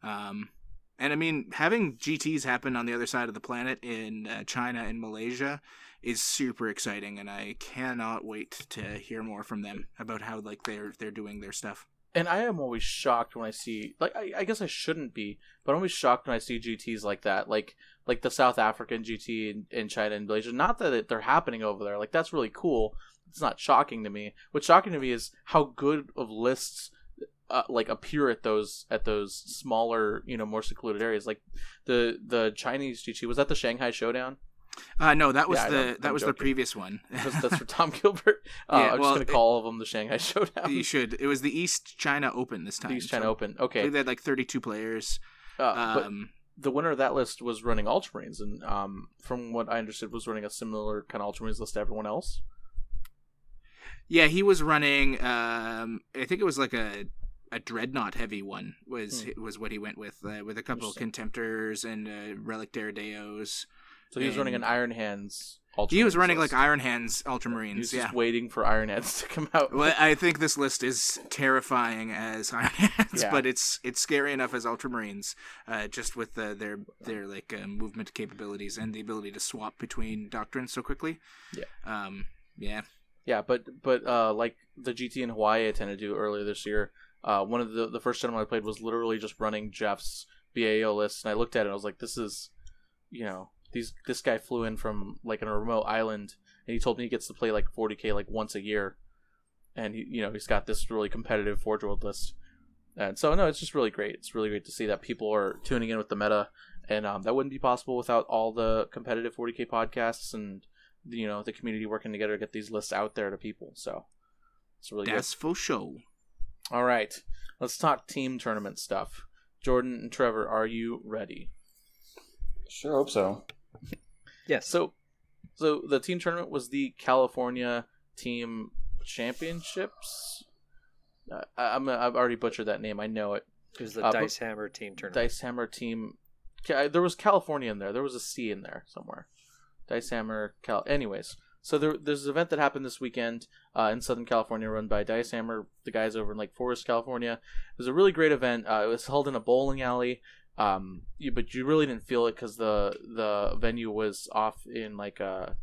Um, and I mean, having GTS happen on the other side of the planet in uh, China and Malaysia is super exciting, and I cannot wait to hear more from them about how like they're they're doing their stuff. And I am always shocked when I see like I, I guess I shouldn't be, but I'm always shocked when I see GTS like that, like like the South African GT in, in China and Malaysia. Not that it, they're happening over there, like that's really cool. It's not shocking to me. What's shocking to me is how good of lists uh, like appear at those at those smaller, you know, more secluded areas. Like the the Chinese GT was that the Shanghai Showdown. Uh, no, that was Yeah, the that was the previous one. That's, that's for Tom Gilbert. Uh, Yeah, I'm well, just gonna call all of them the Shanghai Showdown. you should. It was the East China Open this time. The East China so Open. Okay, they had like 32 players. uh, but Um, the winner of that list was running Ultramarines, and um, from what I understood, was running a similar kind of Ultramarines list to everyone else. yeah, he was running. Um, I think it was like a a dreadnought heavy one was was what he went with uh, with a couple of Hmm. Contemptors and uh, relic Deredeos. So he was running an Iron Hands. Ultramarines He was running list. like Iron Hands He was Ultramarines. just Yeah. waiting for Iron Hands to come out. Well, I think this list is terrifying as Iron Hands, Yeah. but it's it's scary enough as Ultramarines, uh, just with uh, their their like uh, movement capabilities and the ability to swap between doctrines so quickly. Yeah. Um. Yeah. Yeah, but but uh, like the GT in Hawaii I tended to do earlier this year, uh, one of the the first gentleman I played was literally just running Jeff's BAO list, and I looked at it and I was like, this is, you know, these this guy flew in from like a remote island, and he told me he gets to play like 40k like once a year, and he, you know he's got this really competitive Forge World list, and so no, it's just really great. It's really great to see that people are tuning in with the meta, and um, that wouldn't be possible without all the competitive 40k podcasts and you know the community working together to get these lists out there to people. So it's really That's for show. Good. All right, let's talk team tournament stuff. Jordan and Trevor, are you ready? Sure hope so. Yes. So, so the team tournament was the California Team Championships. Uh, I, I'm I've already butchered that name. I know it. it was the uh, Dice Hammer team tournament. Dice Hammer Team. There was California in there. There was a C in there somewhere. Dice Hammer. Cal. Anyways, so there, there's an event that happened this weekend uh, in Southern California, run by Dice Hammer, the guys over in Lake Forest, California. It was a really great event. Uh, it was held in a bowling alley. Um, you, but you really didn't feel it because the the venue was off in like a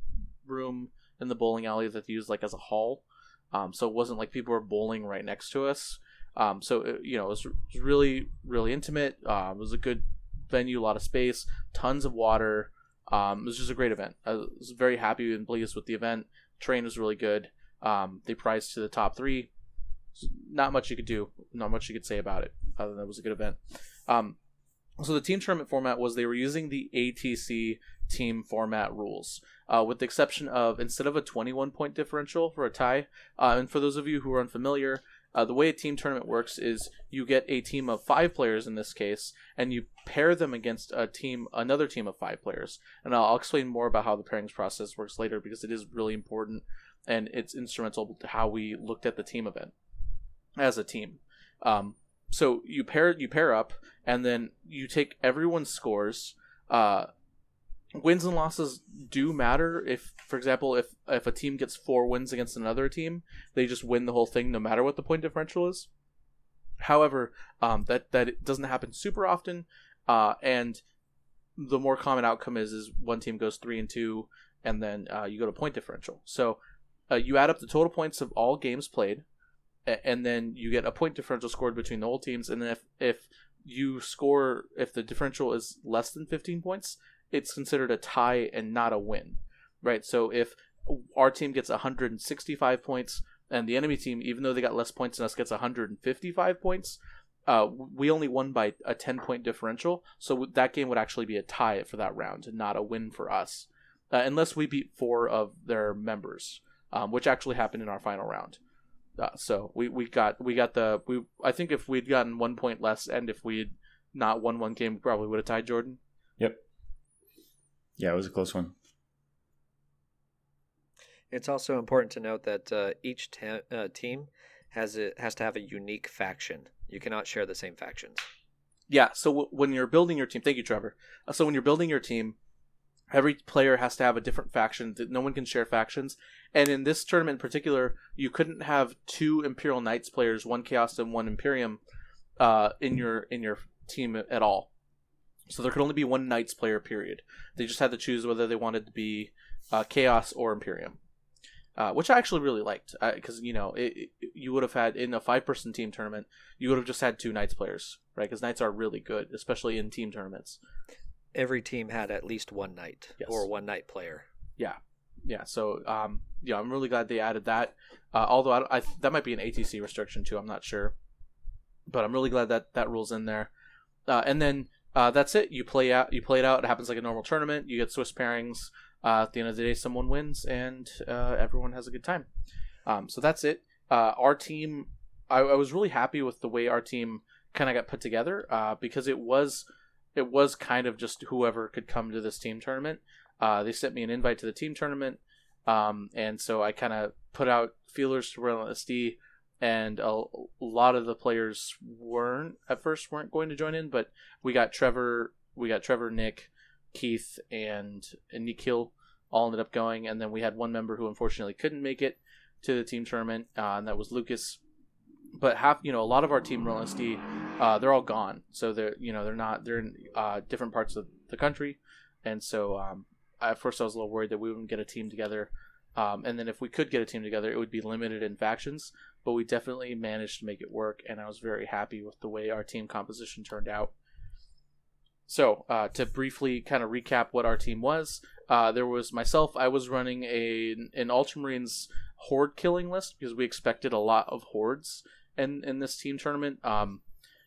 room in the bowling alley that they used like as a hall. Um, so it wasn't like people were bowling right next to us. Um, so it, you know, it was, it was really really intimate. Um, it was a good venue, a lot of space, tons of water. Um, it was just a great event. I was very happy and pleased with the event. Train was really good. Um, they prized to the top three. Not much you could do. Not much you could say about it. Other than it was a good event. Um, so the team tournament format was they were using the ATC team format rules, uh, with the exception of instead of a 21 point differential for a tie. Uh, and for those of you who are unfamiliar, uh, the way a team tournament works is you get a team of five players in this case, and you pair them against a team, another team of five players. And I'll, explain more about how the pairings process works later because it is really important and it's instrumental to how we looked at the team event as a team. Um, so you pair you pair up, and then you take everyone's scores. Uh, wins and losses do matter. If, for example, if if a team gets four wins against another team, they just win the whole thing, no matter what the point differential is. However, um, that that doesn't happen super often, uh, and the more common outcome is is one team goes three and two, and then uh, you go to point differential. So uh, you add up the total points of all games played, and then you get a point differential scored between the whole teams. And then if if you score if the differential is less than 15 points, it's considered a tie and not a win, right? So if our team gets 165 points and the enemy team, even though they got less points than us, gets 155 points, uh, we only won by a 10 point differential. So that game would actually be a tie for that round, not a win for us, uh, unless we beat four of their members, um, which actually happened in our final round. Uh, so we, we got we got the we I think if we'd gotten one point less and if we'd not won one game, we probably would have tied Jordan. Yep. Yeah, it was a close one. It's also important to note that uh, each ta- uh, team has a, has to have a unique faction. You cannot share the same factions. Yeah. So w- when you're building your team, thank you, Trevor. Uh, so when you're building your team, every player has to have a different faction. That no one can share factions. And in this tournament in particular, you couldn't have two Imperial Knights players, one Chaos and one Imperium, uh, in your in your team at all. So there could only be one Knights player. Period. They just had to choose whether they wanted to be uh, Chaos or Imperium. Uh, which I actually really liked because you know it, it, you would have had in a five person team tournament you would have just had two knights players right because knights are really good especially in team tournaments Every team had at least one knight Yes. or one knight player. yeah yeah so um yeah i'm really glad they added that uh, although I, I that might be an atc restriction too i'm not sure but i'm really glad that that rules in there uh, and then uh, that's it. You play out you play it out. It happens like a normal tournament. You get swiss pairings. Uh, at the end of the day someone wins and uh, everyone has a good time. Um, so that's it. Uh, our team I, I was really happy with the way our team kind of got put together uh, because it was it was kind of just whoever could come to this team tournament. Uh, they sent me an invite to the team tournament, um, and so I kind of put out feelers to Royal SD, and a, lot of the players weren't at first weren't going to join in, but we got Trevor, we got Trevor, Nick, Keith, and, and Nikhil all ended up going, and then we had one member who unfortunately couldn't make it to the team tournament, uh, and that was Lucas. But half, you know, a lot of our team Royal SD, uh, they're all gone, so they're you know they're not they're in uh, different parts of the country, and so um, at first I was a little worried that we wouldn't get a team together. Um, and then if we could get a team together, it would be limited in factions. But we definitely managed to make it work, and I was very happy with the way our team composition turned out. So uh, to briefly kind of recap what our team was, uh, there was myself. I was running a an Ultramarines horde killing list because we expected a lot of hordes in in this team tournament. Um,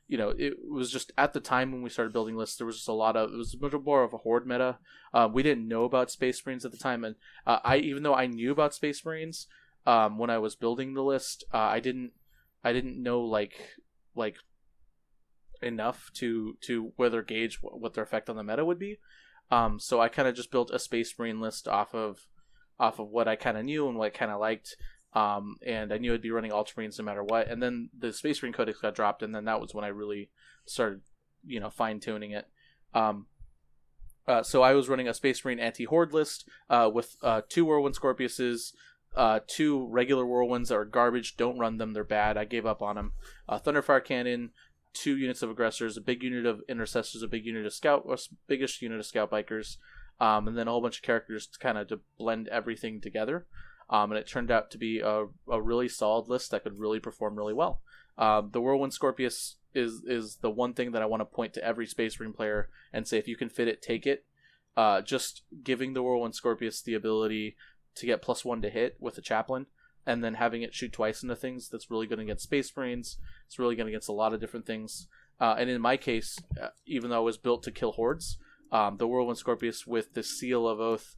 you know, it was just at the time when we started building lists, there was just a lot of it was much more of a horde meta. Uh, we didn't know about Space Marines at the time, and uh, I even though I knew about Space Marines um, when I was building the list, uh, I didn't I didn't know like like enough to to whether gauge what, their effect on the meta would be. Um, so I kind of just built a Space Marine list off of off of what I kind of knew and what I kind of liked. Um, and I knew I'd be running Ultramarines no matter what. And then the Space Marine Codex got dropped, and then that was when I really started, you know, fine tuning it. Um, uh, so I was running a Space Marine anti Horde list uh, with uh, two Whirlwind Scorpiuses, uh, two regular Whirlwinds that are garbage. Don't run them; they're bad. I gave up on them. Uh, Thunderfire Cannon, two units of aggressors, a big unit of intercessors, a big unit of scout, biggest unit of scout bikers, um, and then a whole bunch of characters to kind of to blend everything together. Um, and it turned out to be a, a really solid list that could really perform really well. Um, the Whirlwind Scorpius is is the one thing that I want to point to every Space Marine player and say if you can fit it, take it. Uh, just giving the Whirlwind Scorpius the ability to get plus one to hit with a chaplain, and then having it shoot twice into things that's really good against Space Marines. It's really good against a lot of different things. Uh, and in my case, uh, even though it was built to kill hordes, um, the Whirlwind Scorpius with the Seal of Oath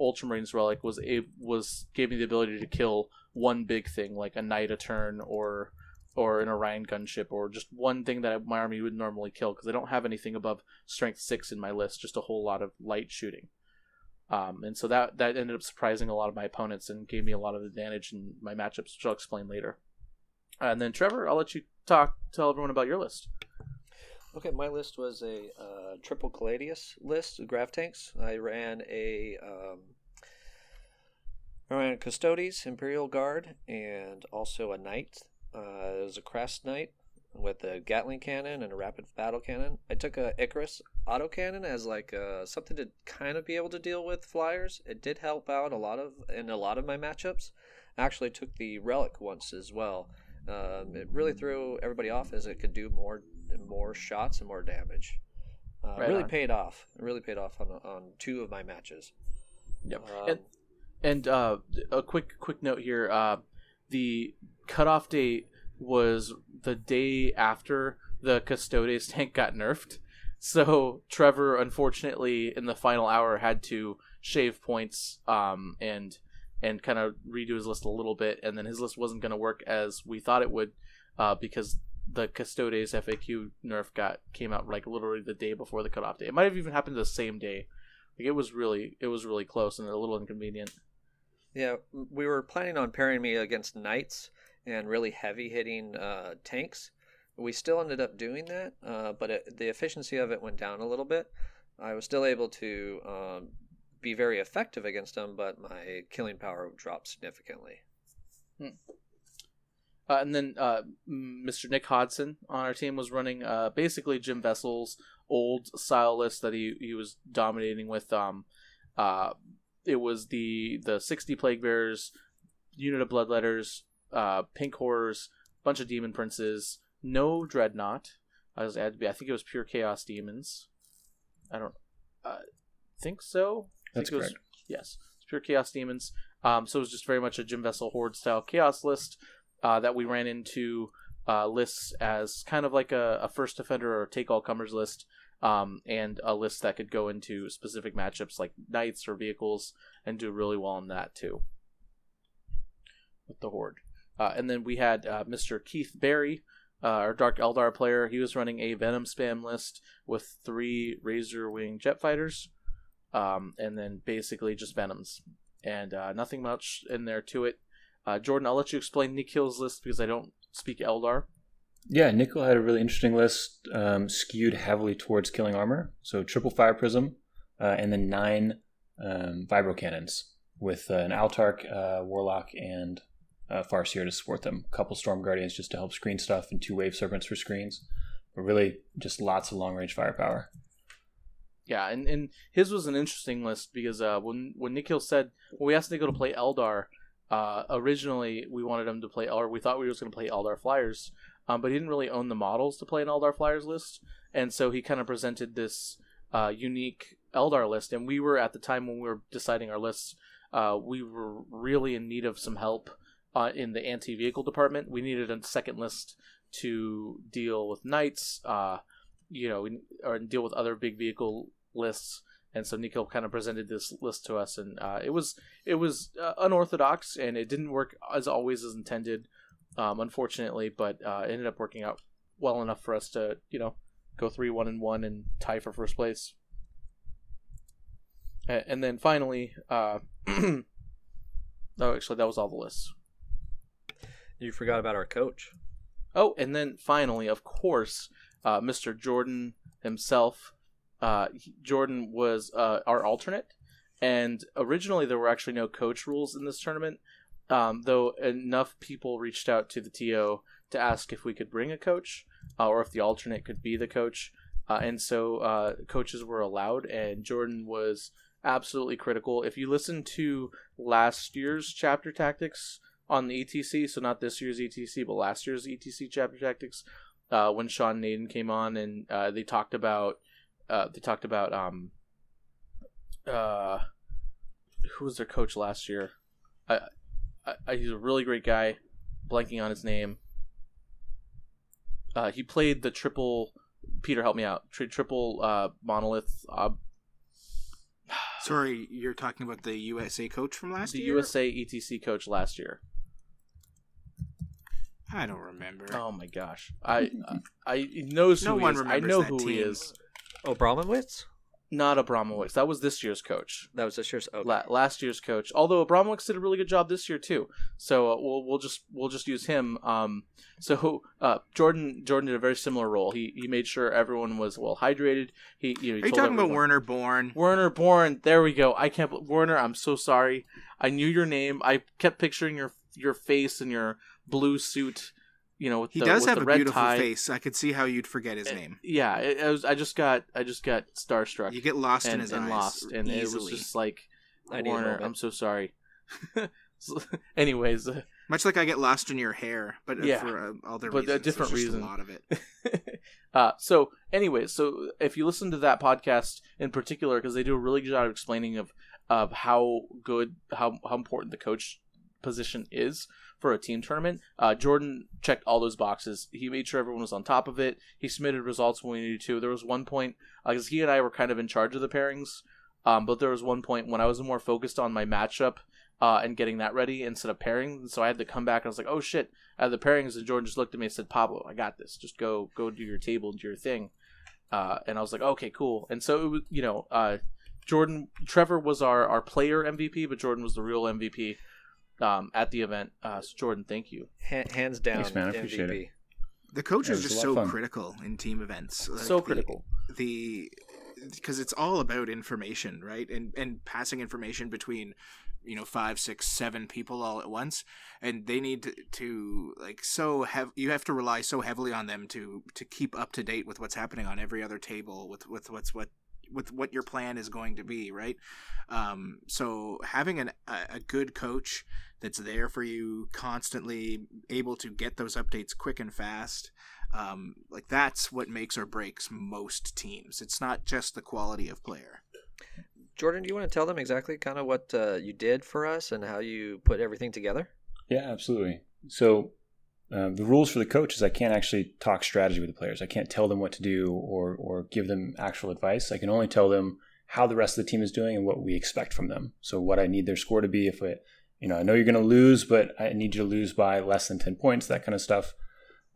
Ultramarines relic was a was gave me the ability to kill one big thing like a knight a turn or or an Orion gunship or just one thing that my army would normally kill because I don't have anything above strength six in my list, just a whole lot of light shooting. Um, and so that that ended up surprising a lot of my opponents and gave me a lot of advantage in my matchups, which I'll explain later. And then Trevor, I'll let you talk tell everyone about your list. Okay, my list was a uh, triple Caladius list of Grav tanks. I ran a um, I ran Custodes, Imperial Guard, and also a Knight. Uh, it was a Crest Knight with a Gatling cannon and a rapid battle cannon. I took a Icarus autocannon as like uh, something to kind of be able to deal with flyers. It did help out a lot of in a lot of my matchups. I actually took the Relic once as well. Um, it really threw everybody off as it could do more more shots and more damage. Uh, Right really on. paid off. It really paid off on on two of my matches. Yep. Um, and and uh, a quick quick note here: uh, the cutoff date was the day after the Custodes tank got nerfed. So Trevor, unfortunately, in the final hour, had to shave points um, and and kind of redo his list a little bit, and then his list wasn't going to work as we thought it would uh, because the Custodes FAQ nerf got came out like literally the day before the cutoff day. It might have even happened the same day. Like it was really it was really close and a little inconvenient. Yeah, we were planning on pairing me against knights and really heavy hitting uh, tanks, we still ended up doing that, uh, but it, the efficiency of it went down a little bit. I was still able to um, be very effective against them, but my killing power dropped significantly. Uh, and then uh, Mr. Nick Hodson on our team was running uh, basically Jim Vesal's old style list that he, he was dominating with. Um, uh, it was the the sixty plague bearers, unit of bloodletters, uh, pink horrors, bunch of demon princes, no dreadnought. I was I think it was pure chaos demons. I don't uh, think so. I That's think it was, correct. Yes, it's pure chaos demons. Um, so it was just very much a Jim Vesal horde style chaos list uh, that we ran into uh, lists as kind of like a, a first defender or take all comers list, um, and a list that could go into specific matchups like knights or vehicles and do really well in that too with the horde. Uh, and then we had uh, Mr. Keith Barry, uh, our Dark Eldar player. He was running a Venom spam list with three Razorwing jet fighters, um, and then basically just Venoms, and uh, nothing much in there to it. Uh, Jordan, I'll let you explain Nikhil's list because I don't speak Eldar. Yeah, Nikhil had a really interesting list, um, skewed heavily towards killing armor. So triple fire prism, and then nine um, vibro cannons with an Autarch, Warlock, and uh, Farseer to support them. A couple Storm Guardians just to help screen stuff, and two Wave Serpents for screens. But really, just lots of long range firepower. Yeah, and, and his was an interesting list because uh, when when Nikhil said when we asked Nikhil to play Eldar, uh, originally we wanted him to play Eldar. we thought we were going to play Eldar Flyers, um, but he didn't really own the models to play an Eldar Flyers list, and so he kind of presented this uh, unique Eldar list, and we were at the time when we were deciding our lists, uh, we were really in need of some help uh, in the anti-vehicle department. We needed a second list to deal with knights, uh, you know, or deal with other big vehicle lists. And so Nico kind of presented this list to us, and uh, it was it was uh, unorthodox, and it didn't work as always as intended, um, unfortunately. But uh, it ended up working out well enough for us to you know go three one and one and tie for first place. And then finally, uh, oh, actually, that was all the lists. You forgot about our coach. Oh, and then finally, of course, uh, Mr. Jordan himself. Uh, he- Jordan was uh, our alternate, and originally there were actually no coach rules in this tournament. Um, though enough people reached out to the TO to ask if we could bring a coach, uh, or if the alternate could be the coach, uh, and so uh, coaches were allowed. And Jordan was absolutely critical. If you listen to last year's chapter tactics on the ETC, so not this year's ETC, but last year's ETC chapter tactics, uh, when Sean Nayden came on and uh, they talked about uh, they talked about um uh who was their coach last year? I, I, I he's a really great guy. Blanking on his name. Uh, he played the triple. Peter, help me out. Tri- triple uh, monolith. Uh, Sorry, you're talking about the USA coach from last the year. The USA ETC coach last year. I don't remember. Oh my gosh, I I, I he knows who no he one is. I remembers know that who he team. is. Oh, Brahmanwitz? Not Abramowitz. That was this year's coach. That was this year's. Okay. La- last year's coach. Although Abramowitz did a really good job this year too. So uh, we'll we'll just we'll just use him. Um, so uh, Jordan Jordan did a very similar role. He he made sure everyone was well hydrated. He you know he Are you told talking about Werner Born? Werner Born. There we go. I can't. Werner, I'm so sorry. I knew your name. I kept picturing your your face and your blue suit. You know, with He the, does with have the a red beautiful tie. face. I could see how you'd forget his Uh, name. Yeah, it, it was. I just got. I just got starstruck. You get lost in and, his and eyes lost, and it was easily. just like I Warner. I'm so sorry. So, anyways, uh, Much like I get lost in your hair, but uh, Yeah, for uh, other but a reasons. There's different just reason. A lot of it. uh, so anyways, so if you listen to that podcast in particular, because they do a really good job of explaining of of how good, how how important the coach position is for a team tournament. Uh, Jordan checked all those boxes. He made sure everyone was on top of it. He submitted results when we needed to. There was one point because he and I were kind of in charge of the pairings, um, but there was one point when I was more focused on my matchup. Uh, and getting that ready instead of pairing, so I had to come back. and I was like, "Oh shit!" I had the pairings, and Jordan just looked at me and said, "Pablo, I got this. Just go, go do your table, do your thing." Uh, and I was like, "Okay, cool." And so it was, you know, uh, Jordan, Trevor was our our player MVP, but Jordan was the real MVP um, at the event. Uh, so Jordan, thank you. Ha- hands down, Thanks, man. I MVP. appreciate it. The coach Yeah, is just so critical in team events. Like, so the- critical. the because it's all about information right and and passing information between you know five six seven people all at once and they need to, to like so have you have to rely so heavily on them to to keep up to date with what's happening on every other table with with what's what with what your plan is going to be right um so having an, a, a good coach that's there for you constantly able to get those updates quick and fast um, like that's what makes or breaks most teams. It's not just the quality of player. Jordan, do you want to tell them exactly kind of what uh, you did for us and how you put everything together? Yeah, absolutely. So um, the rules for the coach is I can't actually talk strategy with the players. I can't tell them what to do or or give them actual advice. I can only tell them how the rest of the team is doing and what we expect from them. So what I need their score to be. If it, you know, I know you're going to lose, but I need you to lose by less than ten points. That kind of stuff.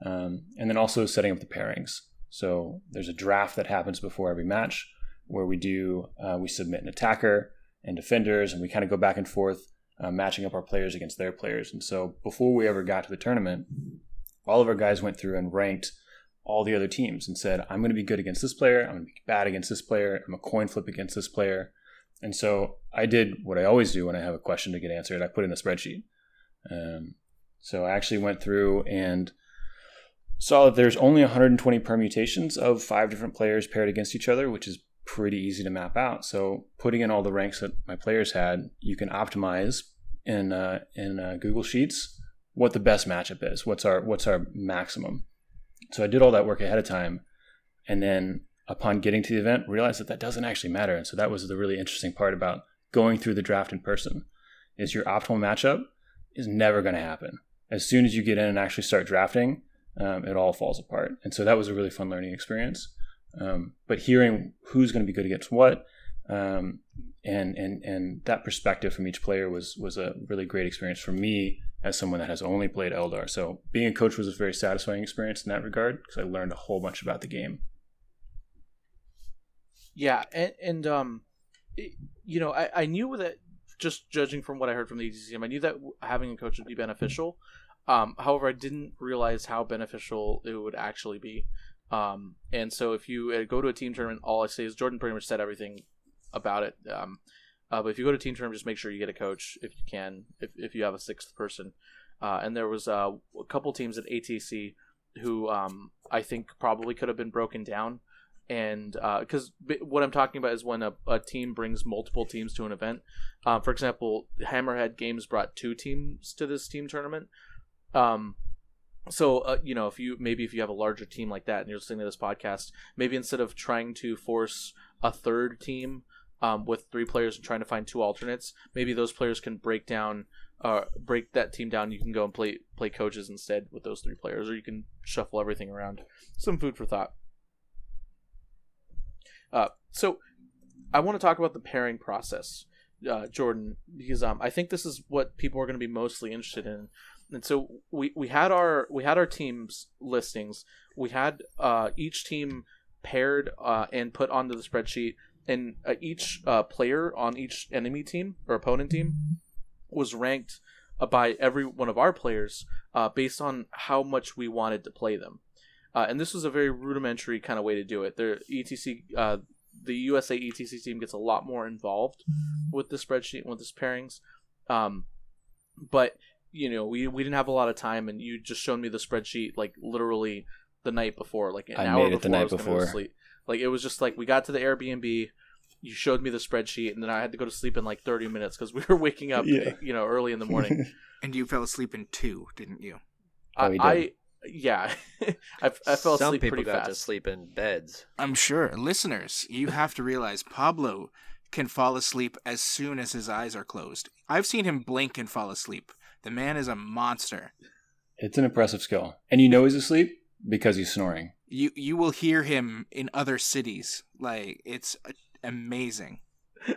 Um, and then also setting up the pairings. So there's a draft that happens before every match where we do uh, we submit an attacker and defenders, and we kind of go back and forth uh, matching up our players against their players. And so before we ever got to the tournament, all of our guys went through and ranked all the other teams and said, I'm going to be good against this player. I'm going to be bad against this player. I'm a coin flip against this player. And so I did what I always do when I have a question to get answered. I put in a spreadsheet. Um, so I actually went through and saw that there's only 120 permutations of five different players paired against each other, which is pretty easy to map out. So putting in all the ranks that my players had, you can optimize in uh, in uh, Google Sheets what the best matchup is. What's our what's our maximum? So I did all that work ahead of time, and then upon getting to the event, realized that that doesn't actually matter. And so that was the really interesting part about going through the draft in person. Is your optimal matchup is never going to happen. As soon as you get in and actually start drafting, um, it all falls apart. And so that was a really fun learning experience. Um, but hearing who's going to be good against what, um, and and and that perspective from each player was was a really great experience for me as someone that has only played Eldar. So being a coach was a very satisfying experience in that regard because I learned a whole bunch about the game. Yeah, and, and um, it- you know, I, I knew that just judging from what I heard from the team, I knew that having a coach would be beneficial. Um, however, I didn't realize how beneficial it would actually be. Um, and so if you uh, go to a team tournament, all I say is Jordan pretty much said everything about it. Um, uh, but if you go to team tournament, just make sure you get a coach if you can, if, if you have a sixth person. Uh, and there was uh, a couple teams at ATC who um, I think probably could have been broken down and because what I'm talking about is when a, a team brings multiple teams to an event. Uh, for example, Hammerhead Games brought two teams to this team tournament. Um, so uh, you know, if you maybe if you have a larger team like that and you're listening to this podcast, maybe instead of trying to force a third team um, with three players and trying to find two alternates, maybe those players can break down. Uh, break that team down. You can go and play play coaches instead with those three players, or you can shuffle everything around. Some food for thought. Uh, so I want to talk about the pairing process, uh, Jordan, because um, I think this is what people are going to be mostly interested in. And so we, we had our we had our teams listings. We had uh, each team paired uh, and put onto the spreadsheet, and uh, each uh, player on each enemy team or opponent team was ranked uh, by every one of our players uh, based on how much we wanted to play them. And this was a very rudimentary kind of way to do it. The ETC, the USA ETC team gets a lot more involved with the spreadsheet and with the pairings. Um, but you know, we we didn't have a lot of time, and you just showed me the spreadsheet like literally the night before, like an I hour made it the before I was gonna go to before. sleep. Like it was just like we got to the Airbnb. You showed me the spreadsheet, and then I had to go to sleep in like thirty minutes because we were waking up, Yeah. you know, early in the morning. And you fell asleep in two, didn't you? Oh, I, we did. I yeah, I, I fell Some asleep people pretty got to sleep in beds. I'm sure. Listeners, you have to realize Pablo can fall asleep as soon as his eyes are closed. I've seen him blink and fall asleep. The man is a monster. It's an impressive skill, and you know he's asleep because he's snoring. You you will hear him in other cities. Like it's uh, amazing.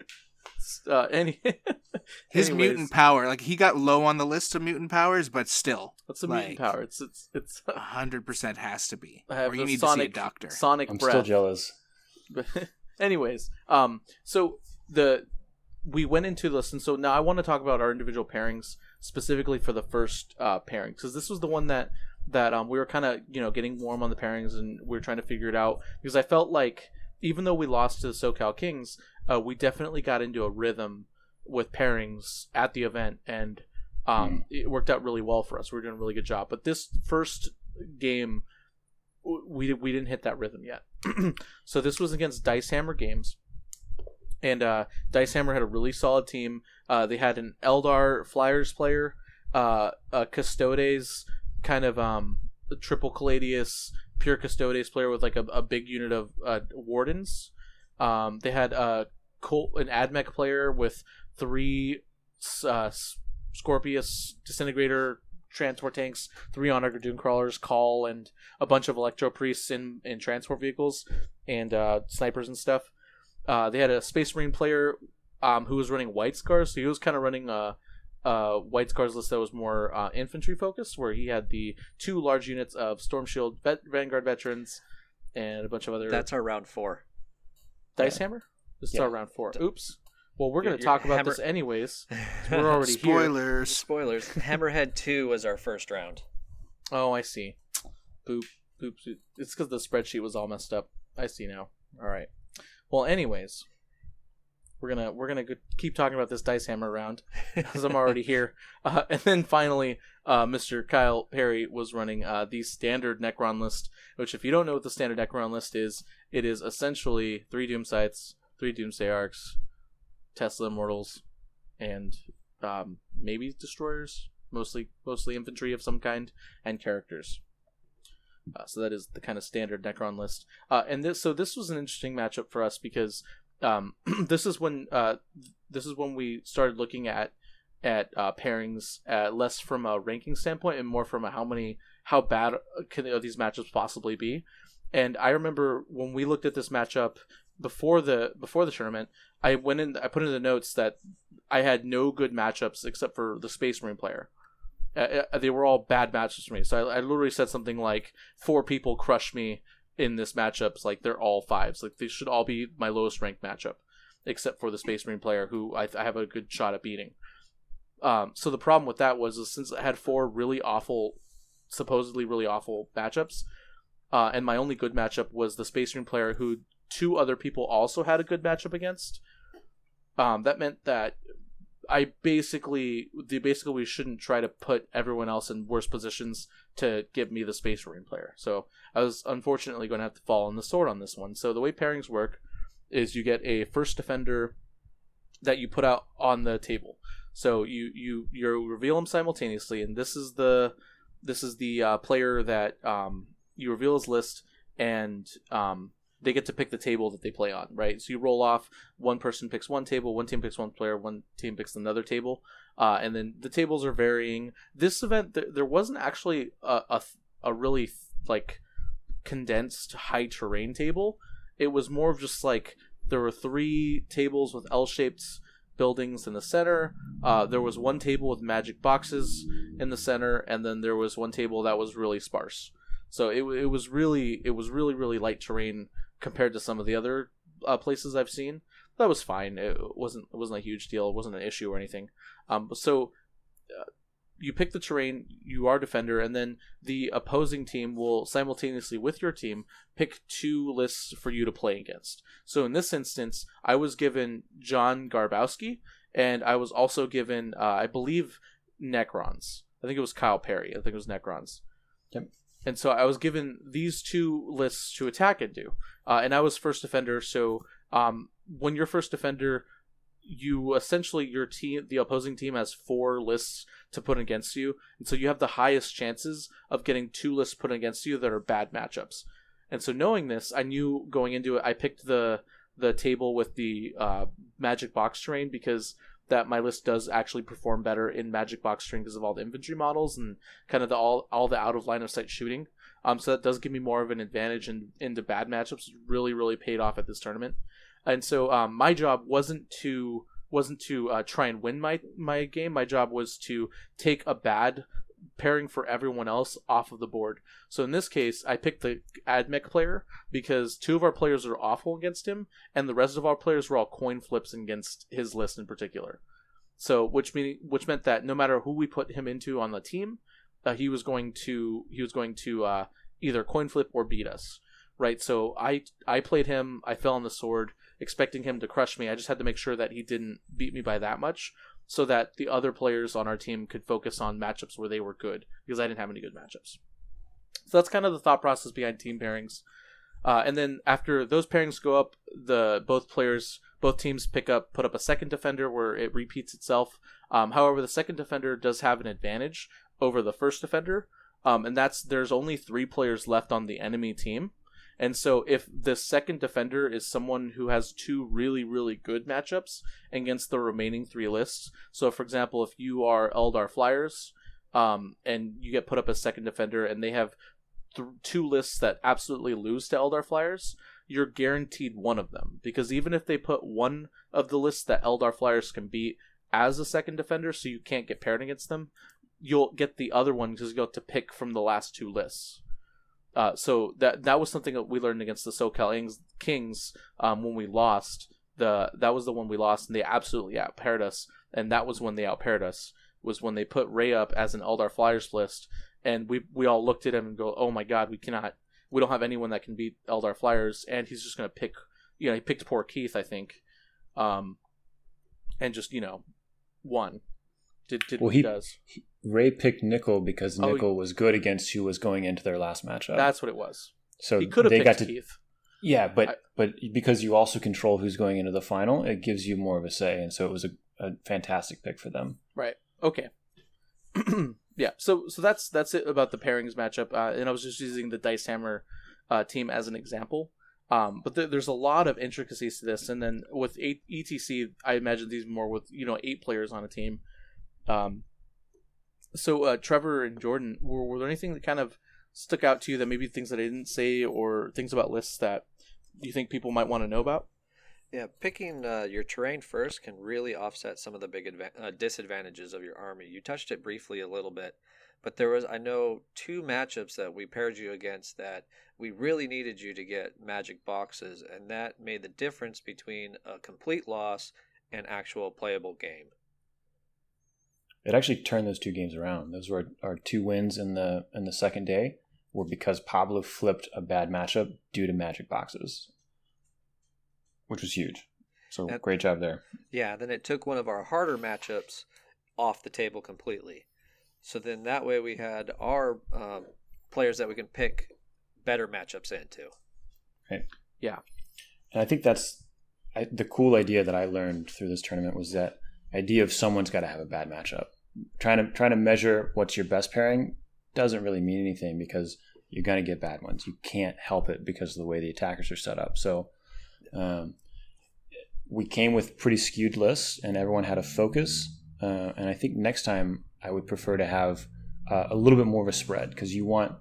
Uh, any His anyways, mutant power, like he got low on the list of mutant powers, but still, What's the mutant power? It's it's it's. hundred percent has to be. I have Or you the need sonic to see a doctor. Sonic I'm breath. still jealous. But anyways, um, so the we went into this, and so now I want to talk about our individual pairings specifically for the first uh, pairing because this was the one that that um, we were kind of you know getting warm on the pairings and we were trying to figure it out because I felt like even though we lost to the SoCal Kings, uh, we definitely got into a rhythm with pairings at the event and um, it worked out really well for us. We were doing a really good job. But this first game, we we didn't hit that rhythm yet. so this was against Dice Hammer Games, and uh, Dice Hammer had a really solid team. Uh, they had an Eldar Flyers player, uh, a Custodes kind of um, triple Caladius pure Custodes player with like a, a big unit of uh, Wardens. Um, they had a Col- an Admech player with three uh, Scorpius disintegrator transport tanks, three Onager Dunecrawlers, call, and a bunch of electro priests in in transport vehicles and uh, snipers and stuff. Uh, they had a space marine player um, who was running white scars, so he was kind of running a, a white scars list that was more uh, infantry focused, where he had the two large units of storm shield vet- vanguard veterans and a bunch of other. That's our round four. dice hammer. This is our round four. Oops. Well, we're going to talk about hammer- this anyways. We're already here. Spoilers. Spoilers. Hammerhead two was our first round. Oh, I see. Boop, boop. boop. It's because the spreadsheet was all messed up. I see now. All right. Well, anyways, we're gonna we're gonna keep talking about this dice hammer round because I'm already here. Uh, and then finally, uh, Mr. Kyle Perry was running uh, the standard Necron list, which, if you don't know what the standard Necron list is, it is essentially three Doomscythes, three Doomsday Arks, Tesla Immortals, and um, maybe destroyers, mostly mostly infantry of some kind, and characters. Uh, so that is the kind of standard Necron list. Uh, and this so this was an interesting matchup for us because um, this is when uh, this is when we started looking at at uh, pairings uh, less from a ranking standpoint and more from a how many how bad can these matchups possibly be. And I remember when we looked at this matchup before the before the tournament, I went in I put in the notes that I had no good matchups except for the Space Marine player. Uh, uh, they were all bad matchups for me. So I, I literally said something like four people crush me in this matchups. Like they're all fives. Like they should all be my lowest ranked matchup, except for the Space Marine player who I, I have a good shot at beating. Um, so the problem with that was since I had four really awful, supposedly really awful matchups, uh, and my only good matchup was the Space Marine player who two other people also had a good matchup against. Um, that meant that I basically the basically we shouldn't try to put everyone else in worse positions to give me the Space Marine player. So I was unfortunately going to have to fall on the sword on this one. So the way pairings work is you get a first defender that you put out on the table. So you you you reveal them simultaneously, and this is the this is the uh, player that um, you reveal his list, and um, they get to pick the table that they play on, right? So you roll off. One person picks one table, one team picks one player, one team picks another table, uh, and then the tables are varying. This event, there, there wasn't actually a, a a really like condensed high terrain table. It was more of just like there were three tables with L-shaped buildings in the center. Uh, there was one table with magic boxes in the center, and then there was one table that was really sparse. So it, it was really it was really really light terrain compared to some of the other uh, places I've seen. That was fine. It wasn't it wasn't a huge deal. It wasn't an issue or anything. Um, so uh, you pick the terrain, you are defender, and then the opposing team will simultaneously with your team pick two lists for you to play against. So in this instance, I was given John Garbowski, and I was also given, uh, I believe, Necrons. I think it was Kyle Perry. I think it was Necrons. Yep. And so I was given these two lists to attack into, uh, and I was first defender. So um, when you're first defender, you essentially your team, the opposing team, has four lists to put against you, and so you have the highest chances of getting two lists put against you that are bad matchups. And so knowing this, I knew going into it, I picked the the table with the uh, magic box terrain because that my list does actually perform better in magic box terrain because of all the infantry models and kind of the all all the out of line of sight shooting. Um, so that does give me more of an advantage in into bad matchups. Really, really paid off at this tournament. And so um, my job wasn't to wasn't to uh, try and win my my game. My job was to take a bad pairing for everyone else off of the board. So in this case, I picked the Admech player because two of our players are awful against him, and the rest of our players were all coin flips against his list in particular. So which mean which meant that no matter who we put him into on the team, uh, he was going to he was going to uh, either coin flip or beat us, right? So I I played him. I fell on the sword, expecting him to crush me. I just had to make sure that he didn't beat me by that much, so that the other players on our team could focus on matchups where they were good because I didn't have any good matchups. So that's kind of the thought process behind team pairings. Uh, and then after those pairings go up, the both players, both teams pick up, put up a second defender where it repeats itself. Um, however, the second defender does have an advantage over the first defender, um, and that's there's only three players left on the enemy team. And so, if the second defender is someone who has two really, really good matchups against the remaining three lists, so for example, if you are Eldar Flyers, um, and you get put up as second defender, and they have th- two lists that absolutely lose to Eldar Flyers, you're guaranteed one of them because even if they put one of the lists that Eldar Flyers can beat as a second defender, so you can't get paired against them, you'll get the other one because you'll have to pick from the last two lists. Uh, so that that was something that we learned against the SoCal Kings um, when we lost. The that was the one we lost, and they absolutely outpaired us. And that was when they outpaired us. Was when they put Ray up as an Eldar Flyers list, and we we all looked at him and go, "Oh my God, we cannot. We don't have anyone that can beat Eldar Flyers." And he's just gonna pick. You know, he picked poor Keith, I think, um, and just you know, won. Did did Well, what he he- does. Ray picked Nikhil because Oh, Nikhil was good against who was going into their last matchup. That's what it was. so He could have they picked got to Keith. yeah, but I- but because you also control who's going into the final, it gives you more of a say, and so it was a, a fantastic pick for them. Right. Okay. yeah. So so that's that's it about the pairings matchup, uh, and I was just using the Dice Hammer uh, team as an example. Um, but th- there's a lot of intricacies to this, and then with eight, ETC, I imagine these more with you know eight players on a team. Um, so uh, Trevor and Jordan, were, were there anything that kind of stuck out to you that maybe things that I didn't say or things about lists that you think people might want to know about? Yeah, picking uh, your terrain first can really offset some of the big adva- uh, disadvantages of your army. You touched it briefly a little bit, but there was I know two matchups that we paired you against that we really needed you to get magic boxes, and that made the difference between a complete loss and actual playable game. It actually turned those two games around. Those were our two wins in the in the second day were because Pablo flipped a bad matchup due to magic boxes, which was huge. So And- great job there. Yeah, then it took one of our harder matchups off the table completely. So then that way we had our um, players that we can pick better matchups into. Right. Yeah. And I think that's I, the cool idea that I learned through this tournament was that idea of someone's got to have a bad matchup. Trying to trying to measure what's your best pairing doesn't really mean anything because you're going to get bad ones. You can't help it because of the way the attackers are set up. So um, we came with pretty skewed lists, and everyone had a focus. Uh, and I think next time I would prefer to have uh, a little bit more of a spread because you want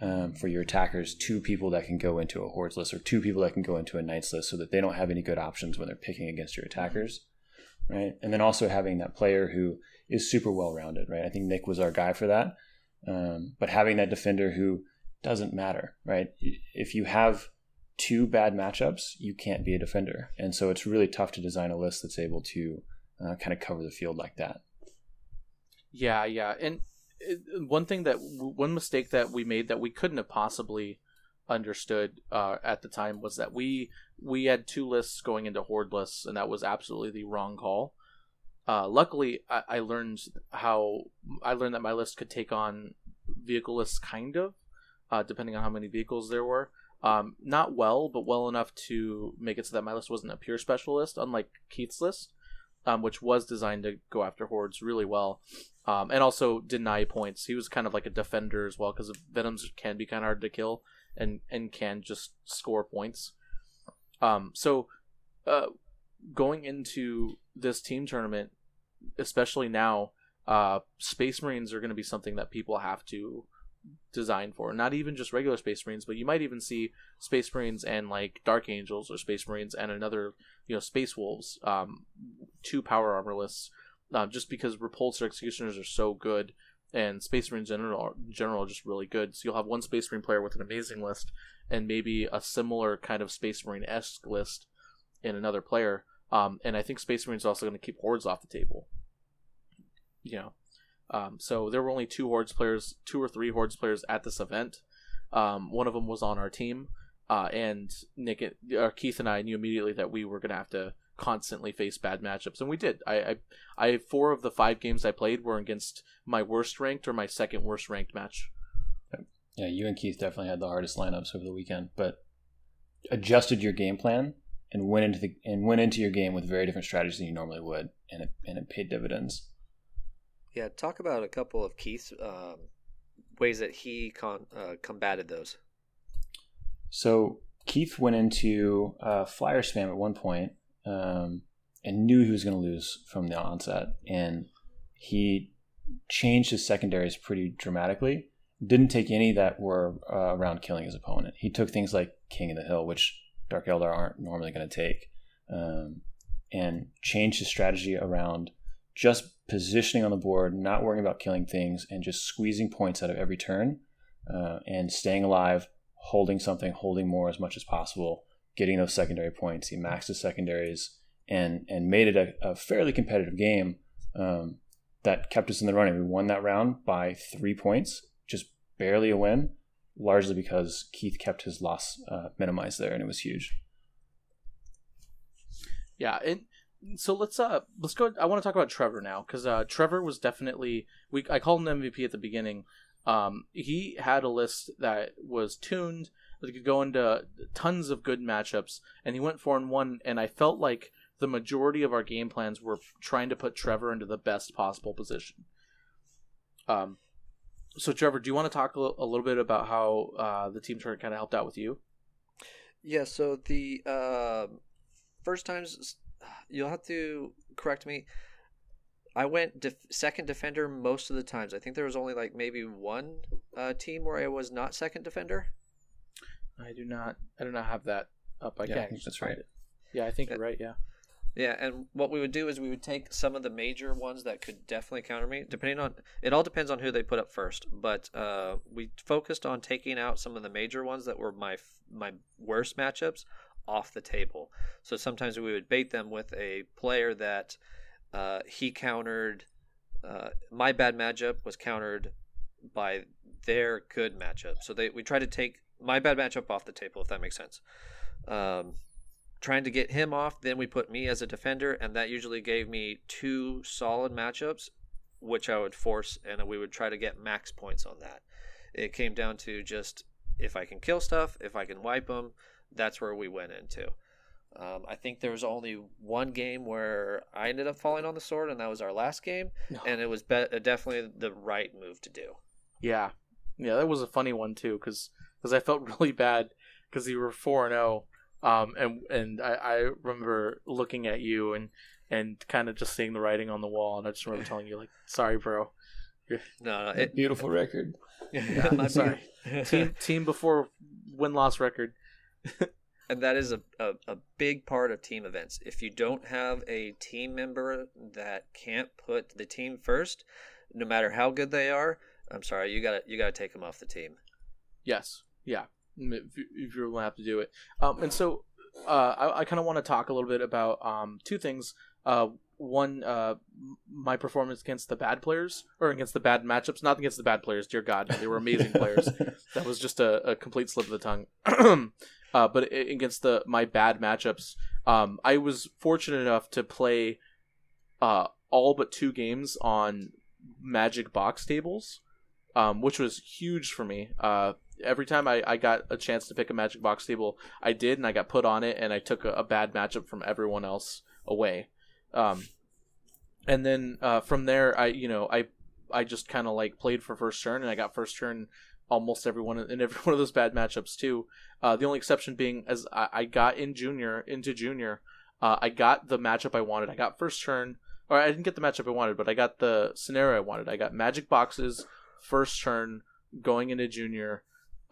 um, for your attackers two people that can go into a hordes list or two people that can go into a knights list so that they don't have any good options when they're picking against your attackers right and then also having that player who is super well rounded right? I think nick was our guy for that. Um, but having that defender who doesn't matter right? If you have two bad matchups you can't be a defender. And so it's really tough to design a list that's able to uh, kind of cover the field like that. Yeah, yeah, and one thing that one mistake that we made that we couldn't have possibly understood uh, at the time was that we we had two lists going into horde lists, and that was absolutely the wrong call. Uh, luckily, I, I learned how I learned that my list could take on vehicle lists, kind of, uh, depending on how many vehicles there were. Um, not well, but well enough to make it so that my list wasn't a pure specialist, unlike Keith's list, um, which was designed to go after hordes really well um, and also deny points. He was kind of like a defender as well because Venoms can be kind of hard to kill and and can just score points. Um, so uh, going into this team tournament, especially now, uh, Space Marines are going to be something that people have to design for. Not even just regular Space Marines, but you might even see Space Marines and like Dark Angels or Space Marines and another, you know, Space Wolves, um, two power armor lists uh, just because repulsor executioners are so good and space marines in general, in general are just really good so you'll have one space marine player with an amazing list and maybe a similar kind of space marine-esque list in another player um, and i think space marines are also going to keep hordes off the table you know Um, so there were only two Hordes players, two or three Hordes players at this event. Um, one of them was on our team, uh, and Nick, or Keith, and I knew immediately that we were gonna have to constantly face bad matchups, and we did. I, I, I four of the five games I played were against my worst ranked or my second worst ranked match. Yeah, you and Keith definitely had the hardest lineups over the weekend, but adjusted your game plan and went into the and went into your game with very different strategies than you normally would, and it and it paid dividends. Yeah, talk about a couple of Keith's um, ways that he con- uh, combated those. So Keith went into uh, flyer spam at one point um, and knew he was going to lose from the onset, and he changed his secondaries pretty dramatically. Didn't take any that were uh, around killing his opponent. He took things like King of the Hill, which Dark Eldar aren't normally going to take, um, and change his strategy around just positioning on the board, not worrying about killing things, and just squeezing points out of every turn, uh, and staying alive, holding something, holding more as much as possible, getting those secondary points. He maxed his secondaries and and made it a, a fairly competitive game um, that kept us in the running. We won that round by three points, just barely a win, largely because Keith kept his loss uh, minimized there, and it was huge. Yeah, and so let's uh let's go. I want to talk about Trevor now because uh, Trevor was definitely we. I called him MVP at the beginning. Um, he had a list that was tuned that could go into tons of good matchups, and he went four and one. And I felt like the majority of our game plans were trying to put Trevor into the best possible position. Um, so Trevor, do you want to talk a little bit about how uh, the team tournament kind of helped out with you? Yeah, so the uh, first times you'll have to correct me. I went def- second defender most of the times. I think there was only like maybe one uh, team where I was not second defender. I do not. I do not have that up. I Yeah, can't think that's right. it. Yeah, I think you're right. Yeah. Yeah, and what we would do is we would take some of the major ones that could definitely counter me, depending on it all depends on who they put up first. But uh, we focused on taking out some of the major ones that were my my worst matchups off the table. So sometimes we would bait them with a player that uh, he countered. Uh, my bad matchup was countered by their good matchup. So they we try to take my bad matchup off the table, if that makes sense. Um, trying to get him off. Then we put me as a defender, and that usually gave me two solid matchups, which I would force, and we would try to get max points on that. It came down to just if I can kill stuff, if I can wipe them, that's where we went into. Um, I think there was only one game where I ended up falling on the sword, and that was our last game, No. and it was be- definitely the right move to do. Yeah, yeah, that was a funny one too, because because I felt really bad because you were four and zero, um, and and I, I remember looking at you and and kind of just seeing the writing on the wall, and I just remember telling you like, "Sorry, bro." No, no, it, Beautiful record. Yeah, my sorry. team team before win loss record. and that is a, a, a big part of team events. If you don't have a team member that can't put the team first, no matter how good they are, I'm sorry, you gotta you gotta take them off the team. Yes, yeah. If, you- if you're going to have to do it, um, and so uh, I, I kind of want to talk a little bit about um, two things. Uh, one, uh, my performance against the bad players or against the bad matchups, not against the bad players. Dear God, they were amazing players. That was just a, a complete slip of the tongue. uh, but against the my bad matchups, um, I was fortunate enough to play uh, all but two games on Magic box tables, um, which was huge for me. Uh, every time I, I got a chance to pick a Magic box table, I did, and I got put on it, and I took a, a bad matchup from everyone else away. Um, and then uh, from there, I you know I I just kind of like played for first turn, and I got first turn almost everyone in every one of those bad matchups too. Uh, the only exception being as I, I got in junior into junior, uh, I got the matchup I wanted. I got first turn, or I didn't get the matchup I wanted, but I got the scenario I wanted. I got magic boxes first turn going into junior,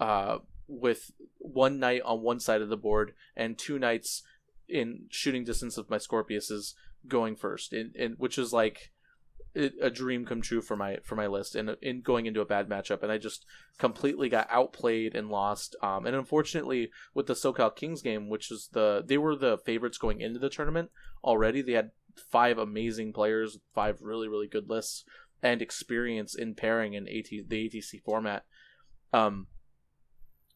uh, with one knight on one side of the board and two knights in shooting distance of my Scorpiuses going first, in, in which is like a dream come true for my for my list and in going into a bad matchup. And I just completely got outplayed and lost. Um, and unfortunately with the SoCal Kings game which is the they were the favorites going into the tournament already. They had five amazing players five really really good lists and experience in pairing in AT, the ATC format. Um,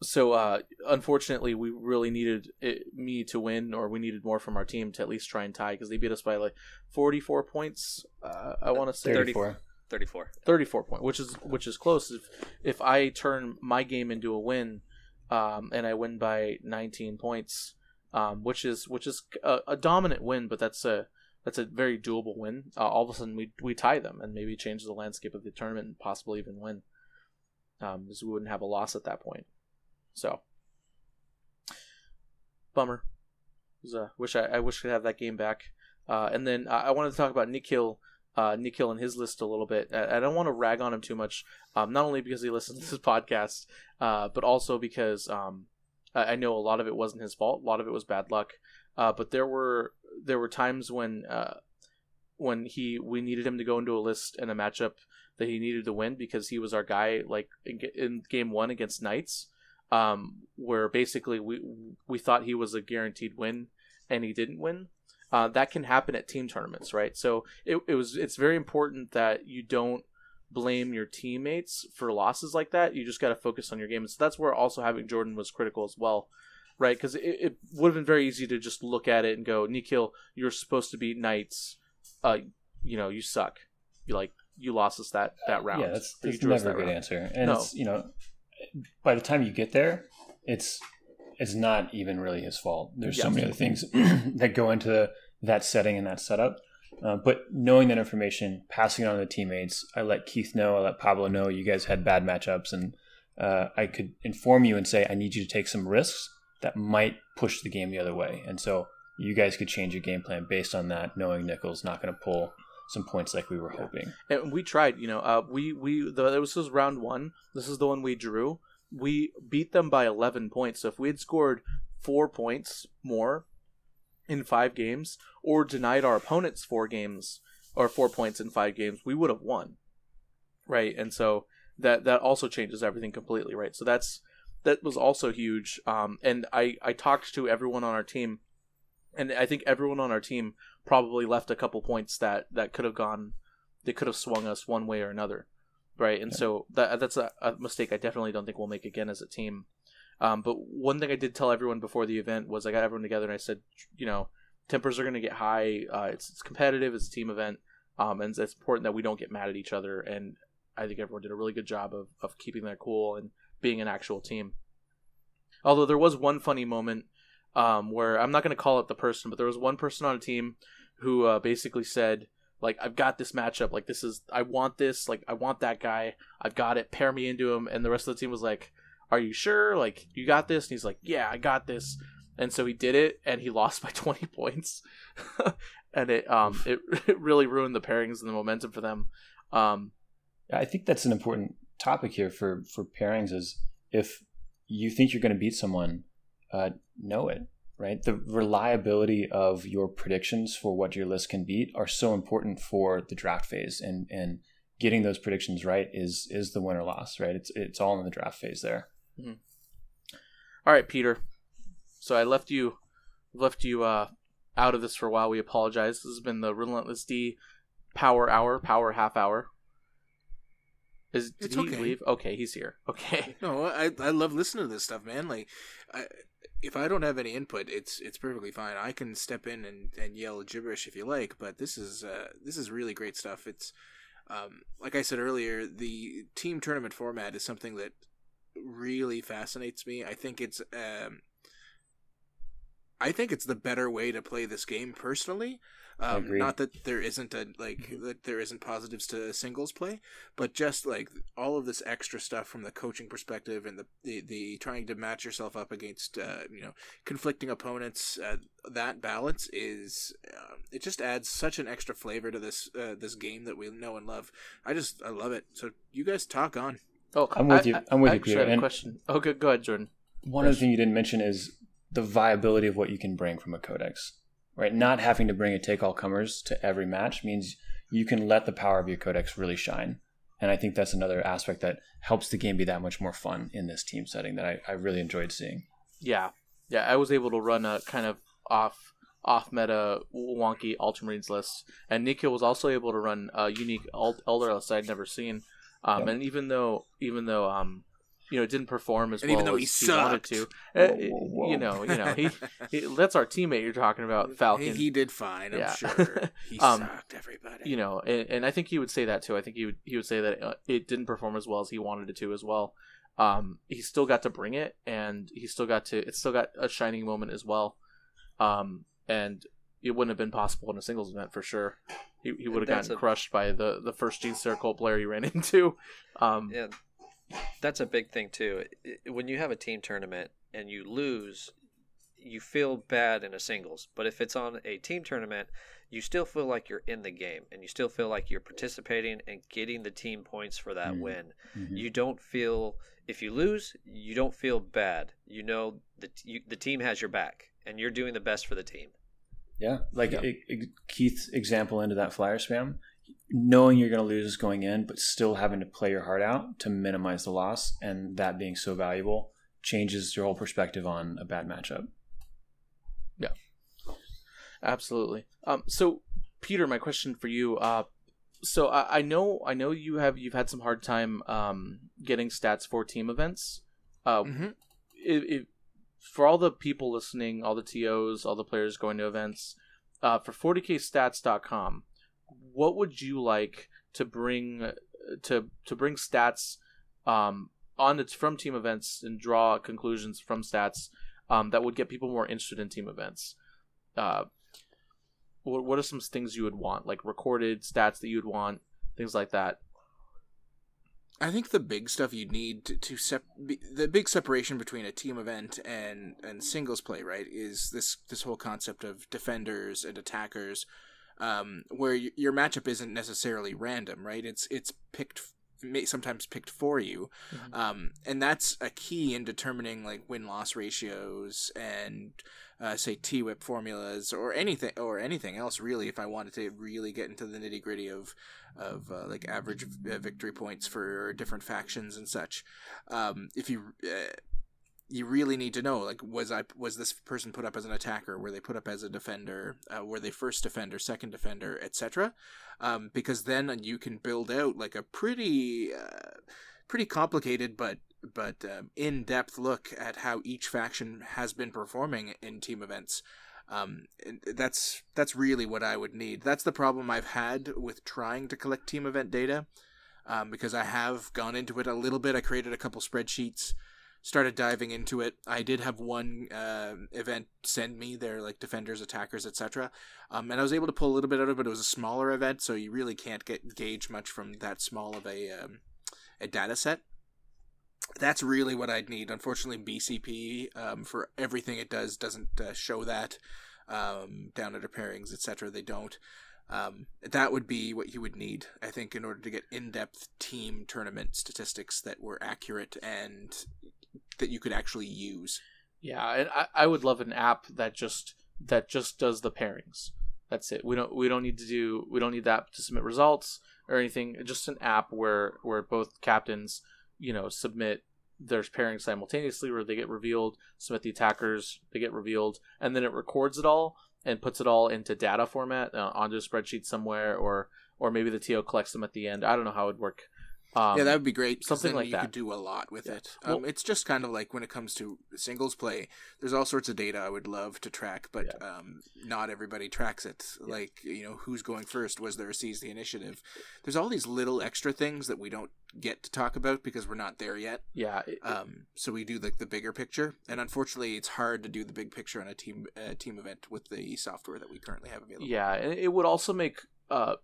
so uh, unfortunately, we really needed it, me to win, or we needed more from our team to at least try and tie because they beat us by like forty four points. Uh, I want to say 34. 34. 34 point which is which is close if if i turn my game into a win um, and i win by 19 points um, which is which is a, a, dominant win but that's a that's a very doable win uh, all of a sudden we we tie them and maybe change the landscape of the tournament and possibly even win um, because we wouldn't have a loss at that point so bummer uh, wish I, I wish I could have that game back uh, and then I wanted to talk about Nikhil uh, Nikhil and his list a little bit. I, I don't want to rag on him too much, um, not only because he listens to this podcast, uh, but also because um, I, I, know a lot of it wasn't his fault. A lot of it was bad luck. Uh, but there were there were times when uh, when he we needed him to go into a list and a matchup that he needed to win because he was our guy. Like in, in game one against Knights, um, where basically we we thought he was a guaranteed win and he didn't win uh, that can happen at team tournaments, right? So it, it was it's very important that you don't blame your teammates for losses like that. You just got to focus on your game. And so that's where also having Jordan was critical as well, right? Because it, it would have been very easy to just look at it and go, Nikhil, you're supposed to beat Knights. Uh, you know, you suck. You like you lost us that that round. Yeah, that's, that's never a good round. answer. And no. it's you know, by the time you get there, it's it's not even really his fault. There's so many other things that go into that setting and that setup. Uh, but knowing that information, passing it on to the teammates, I let Keith know, I let Pablo know you guys had bad matchups, and uh, I could inform you and say, I need you to take some risks that might push the game the other way. And so you guys could change your game plan based on that, knowing Nikhil's not going to pull some points like we were yeah. hoping. And we tried, you know, uh, we we the, this was round one. This is the one we drew we beat them by 11 points. So if we had scored four points more in five games or denied our opponents four games or four points in five games, we would have won. Right. And so that, that also changes everything completely. Right. So that's, that was also huge. Um, and I, I talked to everyone on our team and I think everyone on our team probably left a couple points that, that could have gone, they could have swung us one way or another right? And yeah. so that that's a, a, mistake I definitely don't think we'll make again as a team. Um, but one thing I did tell everyone before the event was I got everyone together and I said, you know, tempers are going to get high. Uh, it's, it's competitive. It's a team event, um, and it's important that we don't get mad at each other. And I think everyone did a really good job of of keeping that cool and being an actual team. Although there was one funny moment um, where I'm not going to call it the person, but there was one person on a team who uh, basically said, like I've got this matchup. Like this is I want this. Like I want that guy. I've got it. Pair me into him. And the rest of the team was like, "Are you sure? Like you got this?" And he's like, "Yeah, I got this." And so he did it, and he lost by twenty points, and it um it, it really ruined the pairings and the momentum for them. Um, I think that's an important topic here for for pairings. Is if you think you're going to beat someone, uh, know it right? The reliability of your predictions for what your list can beat are so important for the draft phase, and and getting those predictions right is is the win or loss, right? It's it's all in the draft phase there. Mm-hmm. All right, Peter. So I left you left you uh, out of this for a while. We apologize. This has been the Relentless D Power Hour, Power Half Hour. Is did it's he okay. leave? Okay, he's here. Okay. No, I I love listening to this stuff, man. Like, I if I don't have any input, it's it's perfectly fine. I can step in and, and yell gibberish if you like, but this is uh, this is really great stuff. It's um, like I said earlier, the team tournament format is something that really fascinates me. I think it's um, I think it's the better way to play this game personally. Um, not that there isn't a like mm-hmm. that there isn't positives to singles play, but just like all of this extra stuff from the coaching perspective and the the, the trying to match yourself up against uh, you know conflicting opponents. Uh, that balance is uh, it just adds such an extra flavor to this uh, this game that we know and love. I just I love it. So you guys talk on. Oh, I'm with I, you. I'm with I you, Peter. Have a question. Okay, go ahead, Jordan. One other thing you didn't mention is the viability of what you can bring from a codex right? Not having to bring a take all comers to every match means you can let the power of your codex really shine. And I think that's another aspect that helps the game be that much more fun in this team setting that I, I really enjoyed seeing. Yeah. Yeah. I was able to run a kind of off off meta wonky Ultramarines list. and Nikhil was also able to run a unique Eldar list I'd never seen. Um, yep. And even though even though um, you know, it didn't perform as and well even though as he, he wanted to. Uh, whoa, whoa, whoa. You know, you know, he, he, that's our teammate you're talking about, Falcon. He, he did fine, I'm yeah. sure. He um, sucked everybody. You know, and, and, I think he would say that too. I think he would he would say that uh, it didn't perform as well as he wanted it to as well. Um, he still got to bring it, and he still got to. It still got a shining moment as well. Um, and it wouldn't have been possible in a singles event for sure. He, he would have gotten a... crushed by the the first Gene Circle player he ran into. Um, yeah, that's a big thing too. When you have a team tournament and you lose, you feel bad in a singles. But if it's on a team tournament, you still feel like you're in the game and you still feel like you're participating and getting the team points for that mm-hmm. win. Mm-hmm. You don't feel if you lose, you don't feel bad. You know that you, the team has your back and you're doing the best for the team. Yeah, like yeah. It, it, Keith's example into that flyer spam knowing you're going to lose going in, but still having to play your heart out to minimize the loss, and that being so valuable changes your whole perspective on a bad matchup. Yeah, absolutely. Um, so Peter, my question for you. Uh, so I, I know I know you have you've had some hard time um, getting stats for team events. Uh, mm-hmm. if, if, for all the people listening, all the TOs, all the players going to events, uh, for 40kstats.com, what would you like to bring to to bring stats um, on its from team events and draw conclusions from stats um, that would get people more interested in team events? Uh, what what are some things you would want, like recorded stats that you'd want, things like that? I think the big stuff you'd need to, to sep- the big separation between a team event and and singles play, right, is this this whole concept of defenders and attackers um, where y- your matchup isn't necessarily random, right? It's it's picked sometimes picked for you, mm-hmm. um, and that's a key in determining like win loss ratios and uh, say T whip formulas or anything or anything else really. If I wanted to really get into the nitty gritty of of uh, like average uh, victory points for different factions and such, um, if you uh, you really need to know like was I was this person put up as an attacker? Were they put up as a defender? Uh, were they first defender second defender etc um, because then you can build out like a pretty uh, pretty complicated but but um, in-depth look at how each faction has been performing in team events. Um, that's that's really what I would need. That's the problem I've had with trying to collect team event data um, because I have gone into it a little bit. I created a couple spreadsheets started diving into it. I did have one uh, event send me their like defenders, attackers, etc. Um, and I was able to pull a little bit out of it, but it was a smaller event, so you really can't get gauge much from that small of a um, a data set. That's really what I'd need. Unfortunately, BCP um, for everything it does doesn't uh, show that um, down under pairings, etc. They don't. Um, that would be what you would need, I think, in order to get in-depth team tournament statistics that were accurate and that you could actually use. Yeah, and I, I would love an app that just that just does the pairings. That's it. We don't we don't need to do we don't need that to submit results or anything. Just an app where where both captains, you know, submit their pairings simultaneously where they get revealed, submit the attackers, they get revealed, and then it records it all and puts it all into data format uh, onto a spreadsheet somewhere or or maybe the TO collects them at the end. I don't know how it would work um, yeah, that would be great. Something like you that. You could do a lot with yeah. it. Um, well, it's just kind of like when it comes to singles play. There's all sorts of data I would love to track, but yeah. um, not everybody tracks it. Yeah. Like you know, who's going first? Was there a seize the initiative? There's all these little extra things that we don't get to talk about because we're not there yet. Yeah. It, um. So we do like the bigger picture, and unfortunately, it's hard to do the big picture on a team uh, team event with the software that we currently have available. Yeah, and it would also make uh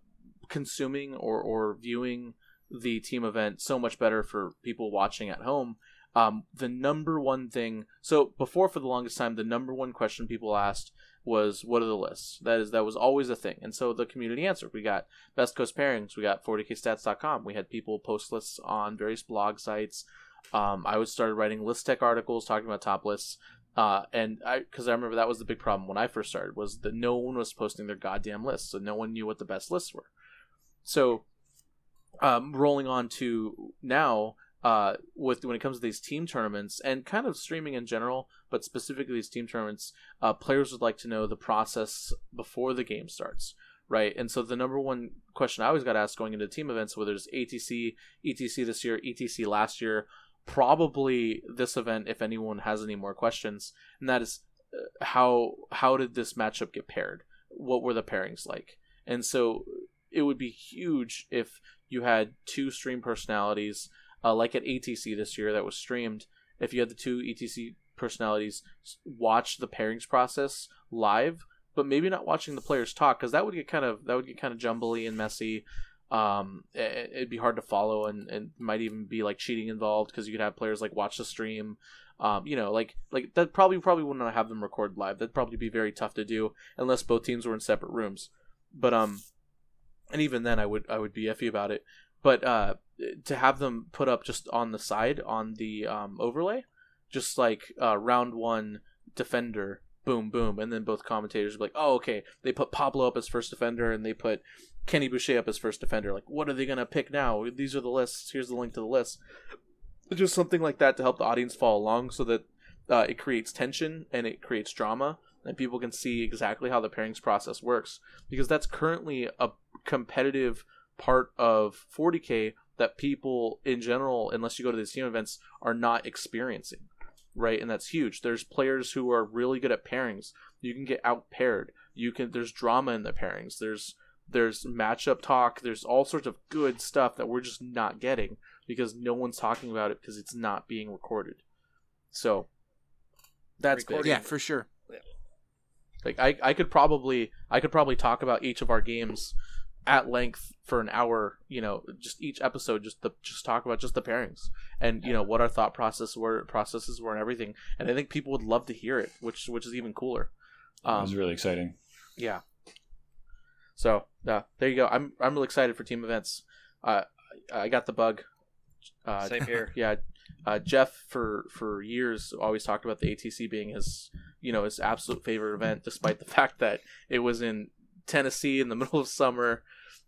consuming or or viewing the team event so much better for people watching at home. Um, the number one thing, so before for the longest time, the number one question people asked was, "What are the lists?" That is, that was always a thing, and so the community answered. We got Best Coast pairings, we got 40kstats.com, we had people post lists on various blog sites. Um, I was started writing list tech articles talking about top lists. Uh, and I, because I remember that was the big problem when I first started, was that no one was posting their goddamn lists, so no one knew what the best lists were. So um, rolling on to now, uh, with when it comes to these team tournaments and kind of streaming in general, but specifically these team tournaments, uh, players would like to know the process before the game starts, right? And so the number one question I always got asked going into team events, whether it's ATC, ETC this year, ETC last year, probably this event, if anyone has any more questions, and that is uh, how how did this matchup get paired? What were the pairings like? And so it would be huge if you had two stream personalities uh, like at ATC this year that was streamed, if you had the two ETC personalities watch the pairings process live, but maybe not watching the players talk because that would get kind of that would get kind of jumbly and messy. Um, it, it'd be hard to follow and, and might even be like cheating involved because you could have players like watch the stream. Um, you know, like like that probably probably wouldn't have them record live. That'd probably be very tough to do unless both teams were in separate rooms. But um, and even then, I would I would be iffy about it. But uh, to have them put up just on the side on the um, overlay, just like uh, round one defender, boom, boom, and then both commentators be like, oh, okay, they put Pablo up as first defender and they put Kenny Boucher up as first defender. Like, what are they gonna pick now? These are the lists. Here's the link to the list. Just something like that to help the audience follow along, so that uh, it creates tension and it creates drama, and people can see exactly how the pairings process works. Because that's currently a competitive part of 40k that people in general, unless you go to these team events, are not experiencing. Right, and that's huge. There's players who are really good at pairings. You can get out paired. You can. There's drama in the pairings. There's there's matchup talk. There's all sorts of good stuff that we're just not getting because no one's talking about it because it's not being recorded. So that's big. Yeah, for sure. Like I, I could probably I could probably talk about each of our games at length for an hour you know just each episode just the just talk about just the pairings and you know what our thought process were processes were and everything. And i think people would love to hear it which which is even cooler. Um, it was really exciting. yeah. So uh, there you go. I'm i'm really excited for team events. Uh, i got the bug. Uh, same here. yeah. Uh, jeff for for years always talked about the atc being his you know his absolute favorite event despite the fact that it was in Tennessee in the middle of summer,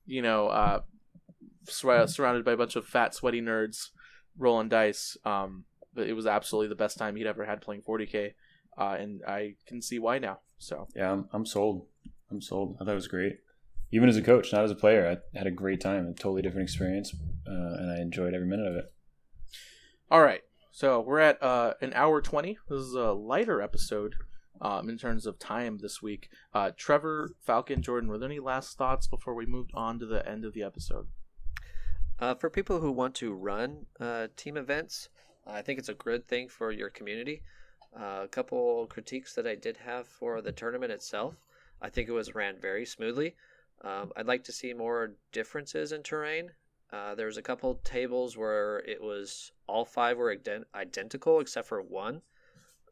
you know, uh, sur- surrounded by a bunch of fat, sweaty nerds rolling dice. Um, but it was absolutely the best time he'd ever had playing 40k, uh, and I can see why now. So yeah, I'm, I'm sold. I'm sold. I thought it was great. Even as a coach, not as a player, I had a great time. A totally different experience, uh, and I enjoyed every minute of it. All right, so we're at uh, an hour twenty. This is a lighter episode um, in terms of time this week. Uh, Trevor, Falcon, Jordan, were there any last thoughts before we moved on to the end of the episode? Uh, for people who want to run uh, team events, I think it's a good thing for your community. Uh, a couple critiques that I did have for the tournament itself. I think it was ran very smoothly. Um, I'd like to see more differences in terrain. Uh, there was a couple tables where it was all five were ident- identical except for one.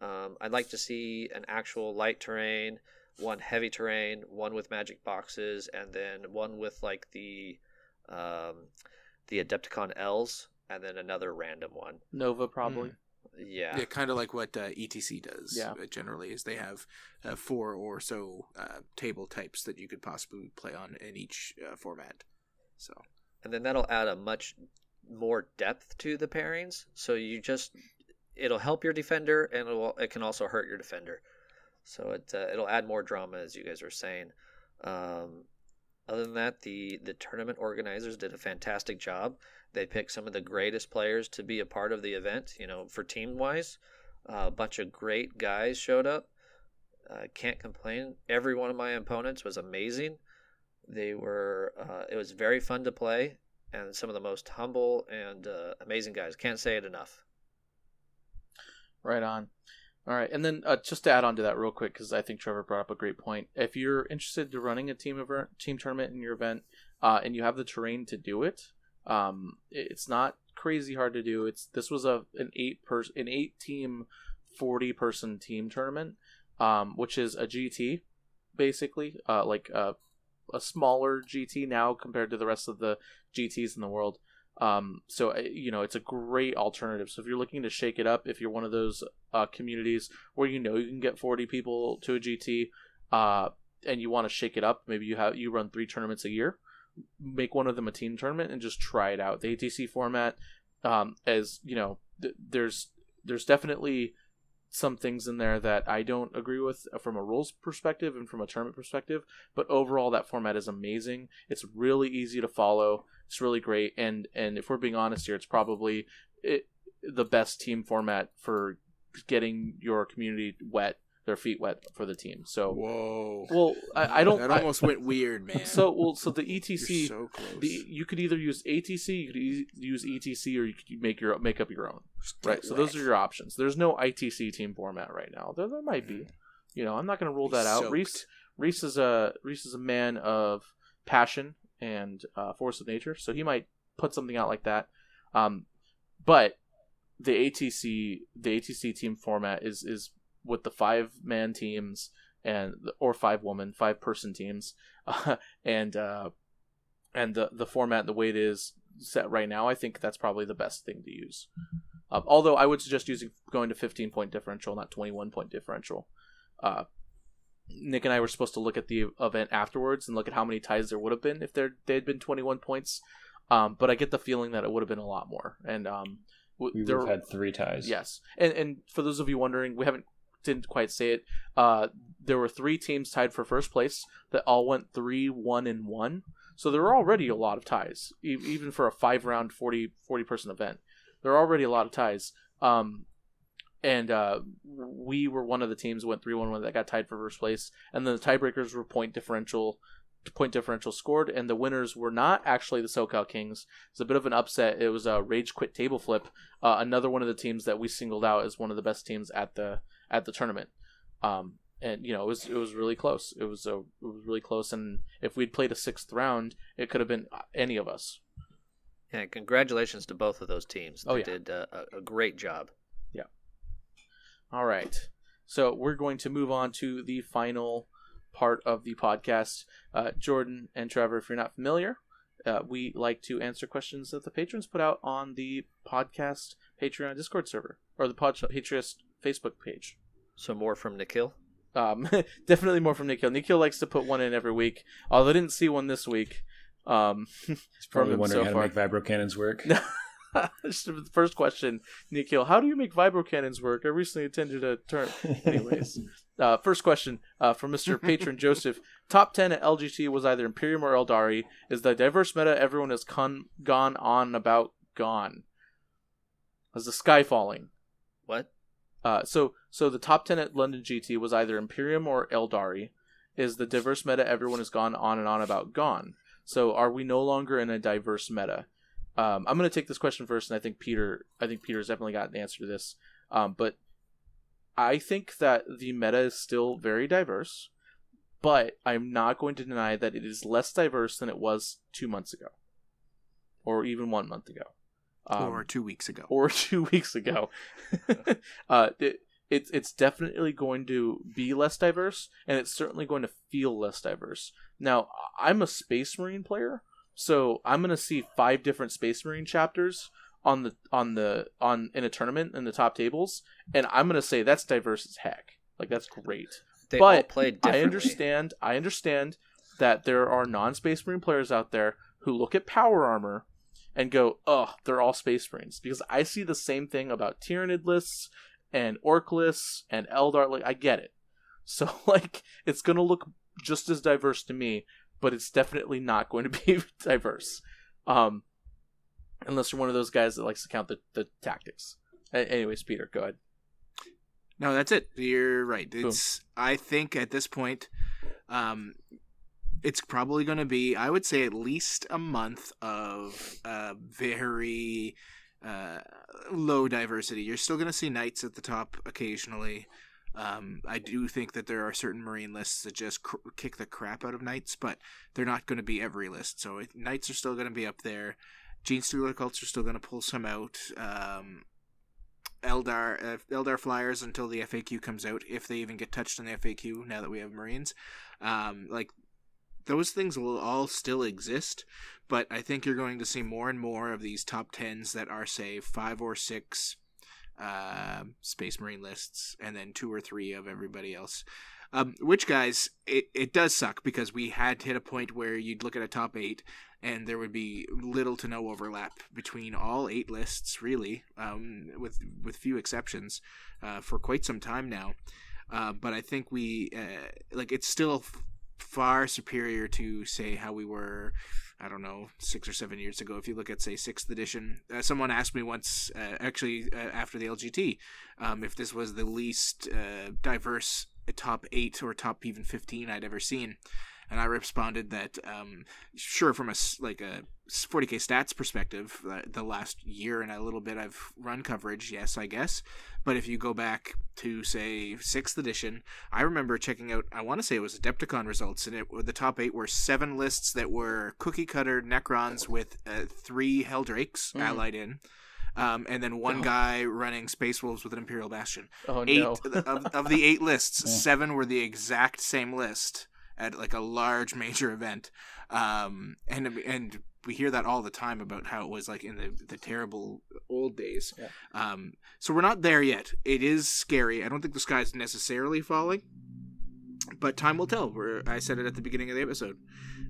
Um, I'd like to see an actual light terrain, one heavy terrain, one with magic boxes, and then one with like the um, the Adepticon L's, and then another random one. Nova probably. Mm. Yeah. Yeah, kind of like what uh, ETC does. Yeah. Uh, generally, is they have uh, four or so uh, table types that you could possibly play on in each uh, format. So. And then that'll add a much more depth to the pairings. So you just it'll help your defender and it will, it can also hurt your defender. So it uh, it'll add more drama as you guys are saying. Um, other than that, the the tournament organizers did a fantastic job. They picked some of the greatest players to be a part of the event. You know, for team wise, uh, a bunch of great guys showed up. I uh, can't complain. Every one of my opponents was amazing. They were. Uh, it was very fun to play, and some of the most humble and uh, amazing guys. Can't say it enough. Right on. All right, and then uh, just to add on to that real quick, because I think Trevor brought up a great point. If you're interested in running a team event, team tournament in your event, uh, and you have the terrain to do it, um, it's not crazy hard to do. It's this was a an eight person, an eight team, forty person team tournament, um, which is a GT, basically, uh, like a a smaller GT now compared to the rest of the GTS in the world. Um, so you know it's a great alternative. So if you're looking to shake it up, if you're one of those uh, communities where you know you can get 40 people to a GT, uh, and you want to shake it up, maybe you have you run three tournaments a year, make one of them a team tournament and just try it out. The ATC format, um, as you know, th- there's there's definitely some things in there that I don't agree with uh, from a rules perspective and from a tournament perspective. But overall, that format is amazing. It's really easy to follow. It's really great, and and if we're being honest here, it's probably it, the best team format for getting your community wet, their feet wet for the team. So, Whoa. well, I, I don't. That I- almost went weird, man. so well, so the ETC, so close. the you could either use ATC, you could e- use ETC, or you could make your make up your own. Right. get So those are your options. There's no ITC team format right now. There, there might be. You know, I'm not going to rule that out. Soaked. Reece Reece is a Reece is a man of passion and uh, force of nature, so he might put something out like that. Um, but the ATC the ATC team format is is with the five man teams and or five woman five person teams, uh, and uh, and the the format the way it is set right now, I think that's probably the best thing to use. Um, although I would suggest using going to 15 point differential, not 21 point differential. Uh, Nick and I were supposed to look at the event afterwards and look at how many ties there would have been if there they had been 21 points. Um, but I get the feeling that it would have been a lot more. And um, w- we've had three ties. Yes, and and for those of you wondering, we haven't didn't quite say it. Uh, there were three teams tied for first place that all went three, one, and one. So there were already a lot of ties, e- even for a five round 40, 40 person event. There are already a lot of ties. Um, and uh, we were one of the teams went three, one, one that got tied for first place, and then the tiebreakers were point differential. Point differential scored, and the winners were not actually the SoCal Kings. It's a bit of an upset. It was a rage quit table flip uh, another one of the teams that we singled out as one of the best teams at the at the tournament. Um, and you know it was it was really close. It was a it was really close. And if we'd played a sixth round, it could have been any of us. Yeah, congratulations to both of those teams. They Oh, yeah. did uh, a, a great job. Yeah. All right, so we're going to move on to the final part of the podcast. Uh, Jordan and Trevor, if you're not familiar, uh, we like to answer questions that the patrons put out on the podcast Patreon Discord server or the pod Patreon Facebook page. So more from Nikhil. Um, definitely more from Nikhil. Nikhil likes to put one in every week. Although I didn't see one this week. Um, He's probably wondering so how to make vibro cannons work. Just the first question, Nikhil, how do you make vibro cannons work? I recently attended a turn. Anyways, uh, first question uh, from Mr. Patron Joseph. Top 10 at LGT was either Imperium or Aeldari. Is the diverse meta everyone has con- gone on about gone? Is the sky falling? Uh, so so the top ten at London GT was either Imperium or Aeldari. Is the diverse meta everyone has gone on and on about gone? So are we no longer in a diverse meta? Um, I'm going to take this question first, and I think Peter, I think Peter's definitely got an answer to this. Um, but I think that the meta is still very diverse, but I'm not going to deny that it is less diverse than it was two months ago, or even one month ago, um, or two weeks ago. or two weeks ago. uh, it, it's it's definitely going to be less diverse, and it's certainly going to feel less diverse. Now, I'm a Space Marine player, so I'm going to see five different Space Marine chapters on the on the on in a tournament in the top tables, and I'm going to say that's diverse as heck. Like that's great. They all but played differently. I understand. I understand that there are non-Space Marine players out there who look at power armor and go, "Oh, they're all Space Marines." Because I see the same thing about Tyranid lists and Ork lists and Eldar. Like I get it. So like it's gonna look just as diverse to me, but it's definitely not going to be diverse. Um, unless you're one of those guys that likes to count the, the tactics. Anyways, Peter, go ahead. No, that's it. You're right. It's I think at this point, um, it's probably going to be I would say at least a month of uh, very uh, low diversity. You're still going to see knights at the top occasionally. Um, I do think that there are certain marine lists that just cr- kick the crap out of knights, but they're not going to be every list. So knights are still going to be up there. Genestealer cults are still going to pull some out. Um, Eldar uh, Eldar flyers until the FAQ comes out, if they even get touched in the FAQ now that we have Marines. Um, like those things will all still exist, but I think you're going to see more and more of these top tens that are say five or six uh, Space Marine lists, and then two or three of everybody else. Um, which guys, it, it does suck because we had hit a point where you'd look at a top eight and there would be little to no overlap between all eight lists, really, um, with with few exceptions, uh, for quite some time now. Uh, but I think we uh, like it's still far superior to say how we were I don't know, six or seven years ago. If you look at, say, sixth edition, uh, someone asked me once, uh, actually uh, after the LGT, um, if this was the least uh, diverse top eight or top even fifteen I'd ever seen, and I responded that um, sure, from a like a 40k stats perspective, uh, the last year and a little bit I've run coverage, yes, I guess. But if you go back to say sixth edition, I remember checking out. I want to say it was Adepticon results, and it the top eight were seven lists that were cookie cutter Necrons with uh, three Heldrakes mm. allied in. Um, and then one oh. guy running Space Wolves with an Imperial Bastion. Oh eight no! of, of the eight lists, seven were the exact same list at like a large major event. Um, and and we hear that all the time about how it was like in the the terrible old days. Yeah. Um, so we're not there yet. It is scary. I don't think the sky's necessarily falling, but time will tell. We're, I said it at the beginning of the episode.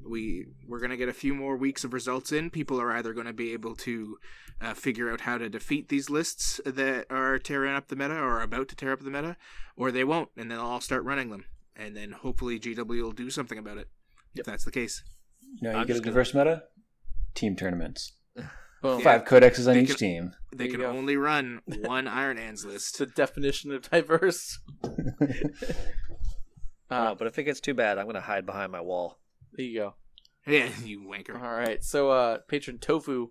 We we're gonna get a few more weeks of results in. People are either going to be able to uh, figure out how to defeat these lists that are tearing up the meta or are about to tear up the meta, or they won't, and then they'll all start running them and then hopefully GW will do something about it. Yep. If that's the case. No, you I'm get a diverse gonna... meta. Team tournaments. Well, Five yeah. codexes on each can, team. They can only run one Iron Hands list. the definition of diverse. uh, but if it gets too bad, I'm going to hide behind my wall. There you go. Yeah, you wanker. All right. So, uh, patron Tofu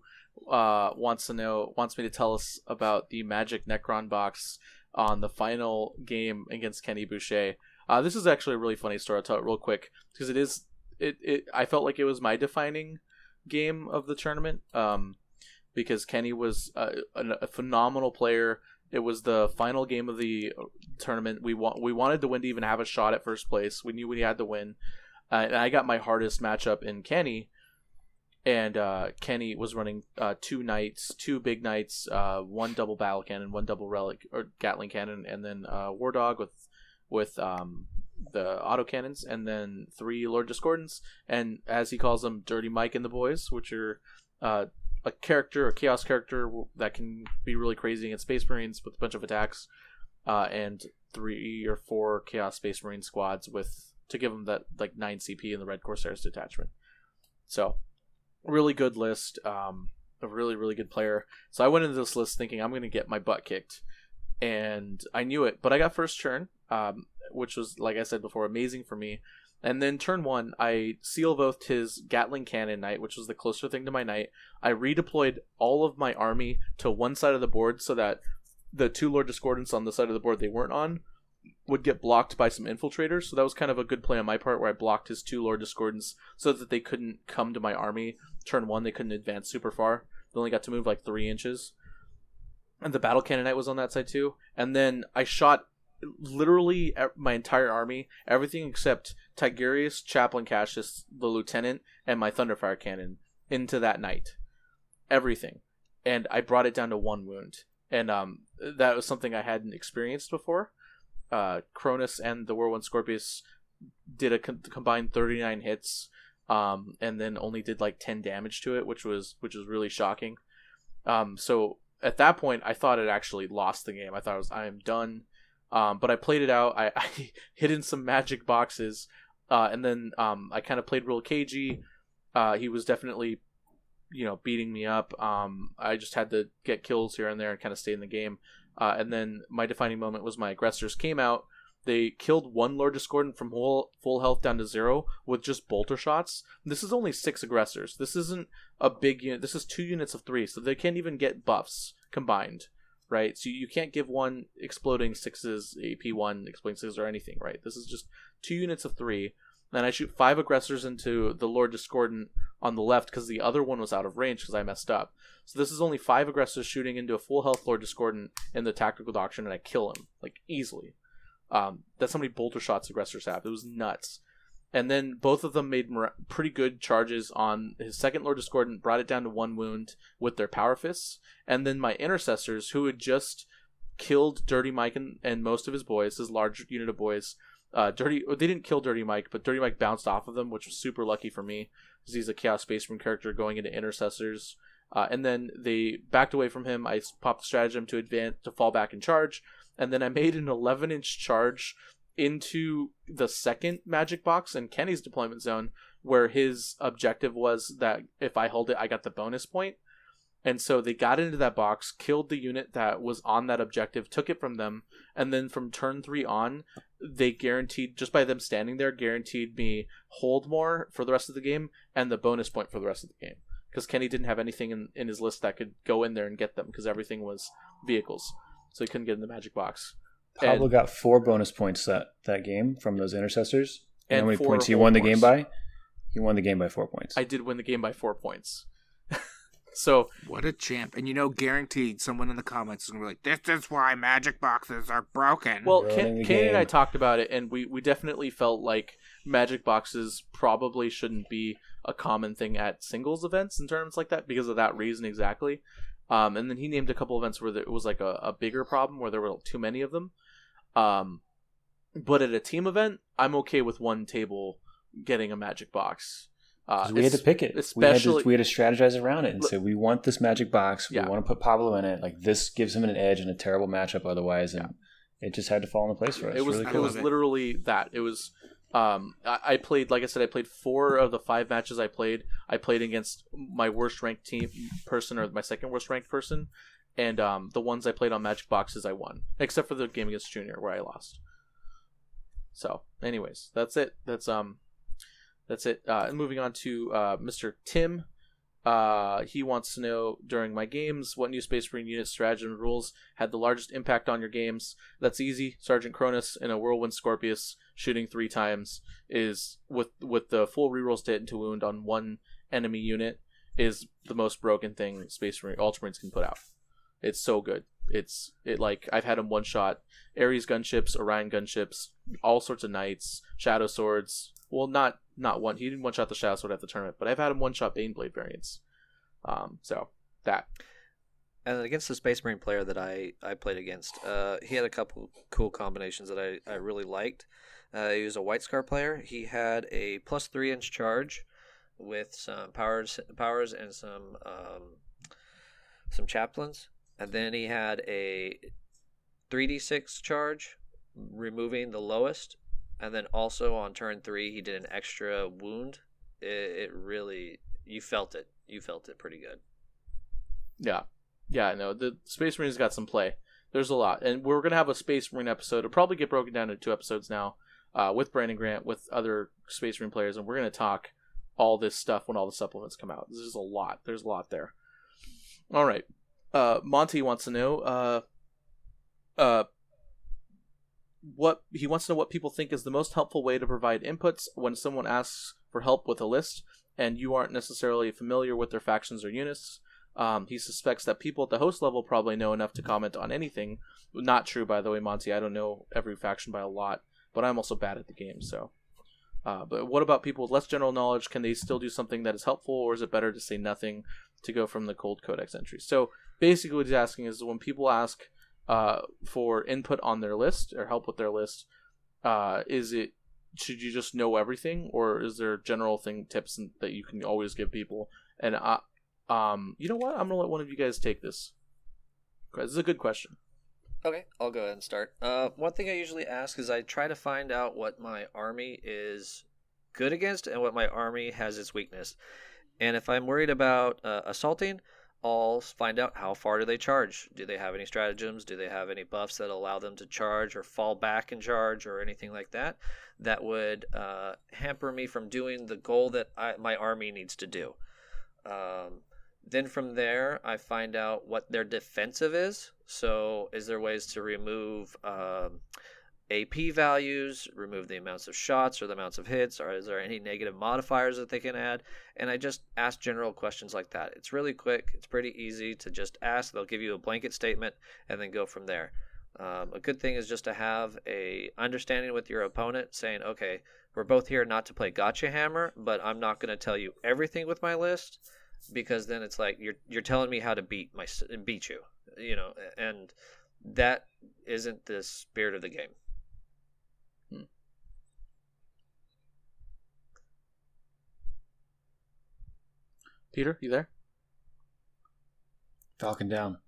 uh, wants to know, wants me to tell us about the Magic Necron box on the final game against Kenny Boucher. Uh, this is actually a really funny story. I'll tell it real quick because it is it, it I felt like it was my defining game of the tournament. Um, because Kenny was a, a, phenomenal player. It was the final game of the tournament. We want we wanted to win to even have a shot at first place. We knew we had to win, uh, and I got my hardest matchup in Kenny. And uh, Kenny was running uh, two knights, two big knights, uh, one double battle cannon, one double relic or Gatling cannon, and then uh, War Dog with with um, the autocannons, and then three Lord Discordants, and as he calls them, Dirty Mike and the Boys, which are uh, a character, a chaos character that can be really crazy against Space Marines with a bunch of attacks, uh, and three or four Chaos Space Marine squads with to give them that like nine CP in the Red Corsairs detachment. So, really good list. Um, a really really good player. So I went into this list thinking I'm going to get my butt kicked, and I knew it. But I got first turn, um, which was like I said before, amazing for me. And then turn one, I seal both his Gatling cannon knight, which was the closer thing to my knight. I redeployed all of my army to one side of the board so that the two Lord Discordants on the side of the board they weren't on would get blocked by some infiltrators. So that was kind of a good play on my part where I blocked his two Lord Discordants so that they couldn't come to my army. Turn one, they couldn't advance super far. They only got to move like three inches. And the battle cannon knight was on that side too. And then I shot literally my entire army, everything except Tigurius, Chaplain Cassius, the lieutenant, and my Thunderfire cannon into that knight. Everything. And I brought it down to one wound. And um, that was something I hadn't experienced before. Uh, Chronus and the Whirlwind Scorpius did a combined 39 hits um, and then only did like 10 damage to it, which was which was really shocking. Um, so at that point, I thought it actually lost the game. I thought it was I am done. Um, but I played it out. I, I hid in some magic boxes, uh, and then um, I kind of played real cagey. Uh, he was definitely, you know, beating me up. Um, I just had to get kills here and there and kind of stay in the game. Uh, and then my defining moment was my aggressors came out. They killed one Lord Discordant from full, full health down to zero with just bolter shots. This is only six aggressors. This isn't a big unit. This is two units of three, so they can't even get buffs combined right? So you can't give one exploding sixes, AP one exploding sixes, or anything, right? This is just two units of three. Then I shoot five aggressors into the Lord Discordant on the left because the other one was out of range because I messed up. So this is only five aggressors shooting into a full health Lord Discordant in the tactical doctrine, and I kill him like easily. Um, that's how many bolter shots aggressors have. It was nuts and then both of them made pretty good charges on his second Lord Discordant, brought it down to one wound with their power fists, and then my intercessors, who had just killed Dirty Mike and, and most of his boys, his large unit of boys, Uh, Dirty, they didn't kill Dirty Mike, but Dirty Mike bounced off of them, which was super lucky for me because he's a Chaos Space Marine character going into intercessors. Uh, and then they backed away from him. I popped the stratagem to advance to fall back and charge, and then I made an 11 inch charge into the second magic box in Kenny's deployment zone, where his objective was that if I hold it, I got the bonus point. And so they got into that box, killed the unit that was on that objective, took it from them, and then from turn three on, they guaranteed just by them standing there, guaranteed me hold more for the rest of the game and the bonus point for the rest of the game. Because Kenny didn't have anything in, in his list that could go in there and get them, because everything was vehicles, so he couldn't get in the magic box. Pablo And- got four bonus points that, that game from those intercessors. And, And how many points he whole won the game by? He won the game by four points. I did win the game by four points. so What a champ! And you know, guaranteed, someone in the comments is gonna be like, "This is why magic boxes are broken." Well, Ken, Kane and I talked about it, and we, we definitely felt like magic boxes probably shouldn't be a common thing at singles events and tournaments like that because of that reason exactly. Um, and then he named a couple events where there, it was like a, a bigger problem where there were too many of them. Um, but at a team event, I'm okay with one table getting a magic box. Uh, we had to pick it. especially- we had to, we had to strategize around it and say we want this magic box. We Yeah. want to put Pablo in it. Like this gives him an edge in a terrible matchup otherwise, and it just had to fall into place for us. It was really I it was literally that. It was um I, I played like I said I played four of the five matches I played. I played against my worst ranked team person or my second worst ranked person, and um the ones I played on Magic Boxes I won, except for the game against Junior where I lost. So, anyways, that's it. That's um that's it. Uh, and moving on to uh, Mr. Tim. Uh, he wants to know during my games what new Space Marine unit stratagem rules had the largest impact on your games. That's easy. Sergeant Chronus in a Whirlwind Scorpius shooting three times is with with the full rerolls to hit into wound on one enemy unit is the most broken thing Space Marine Ultramarines can put out. It's so good. It's it like I've had him one shot Ares gunships, Orion gunships, all sorts of knights, shadow swords. Well, not not one. He didn't one shot the shadow sword at the tournament, but I've had him one shot Baneblade variants. Um, so that And against the Space Marine player that I, I played against, uh, he had a couple cool combinations that I, I really liked. Uh, he was a White Scar player. He had a plus three inch charge with some powers powers and some um, some chaplains, and then he had a three d six charge, removing the lowest, and then also on turn three he did an extra wound. It, it really you felt it. You felt it pretty good. Yeah, yeah. No, the Space Marines got some play. There's a lot, and we're gonna have a Space Marine episode. It'll probably get broken down into two episodes now, uh, with Brandon Grant, with other Space Marine players, and we're gonna talk all this stuff when all the supplements come out. There's a lot. There's a lot there. All right. Uh, Monty wants to know. Uh, uh, what he wants to know what people think is the most helpful way to provide inputs when someone asks for help with a list and you aren't necessarily familiar with their factions or units. Um, he suspects that people at the host level probably know enough to comment on anything. Not true, by the way, Monty. I don't know every faction by a lot, but I'm also bad at the game. So, uh, but what about people with less general knowledge? Can they still do something that is helpful, or is it better to say nothing to go from the cold codex entry? So basically, what he's asking is when people ask uh, for input on their list or help with their list, uh, is it should you just know everything, or is there general thing tips that you can always give people? And I, um, you know what? I'm gonna let one of you guys take this. This is a good question. Okay, I'll go ahead and start. Uh, one thing I usually ask is I try to find out what my army is good against and what my army has its weakness. And if I'm worried about uh, assaulting, I'll find out how far do they charge. Do they have any stratagems? Do they have any buffs that allow them to charge or fall back and charge or anything like that? That would uh, hamper me from doing the goal that I, my army needs to do. Um, then from there, I find out what their defensive is. So, is there ways to remove um, AP values, remove the amounts of shots or the amounts of hits, or is there any negative modifiers that they can add? And I just ask general questions like that. It's really quick, it's pretty easy to just ask. They'll give you a blanket statement and then go from there. Um, a good thing is just to have a understanding with your opponent, saying, "Okay, we're both here not to play gotcha hammer, but I'm not going to tell you everything with my list." because then it's like you're you're telling me how to beat my beat you, you know, and that isn't the spirit of the game. Peter, you there? Falcon down.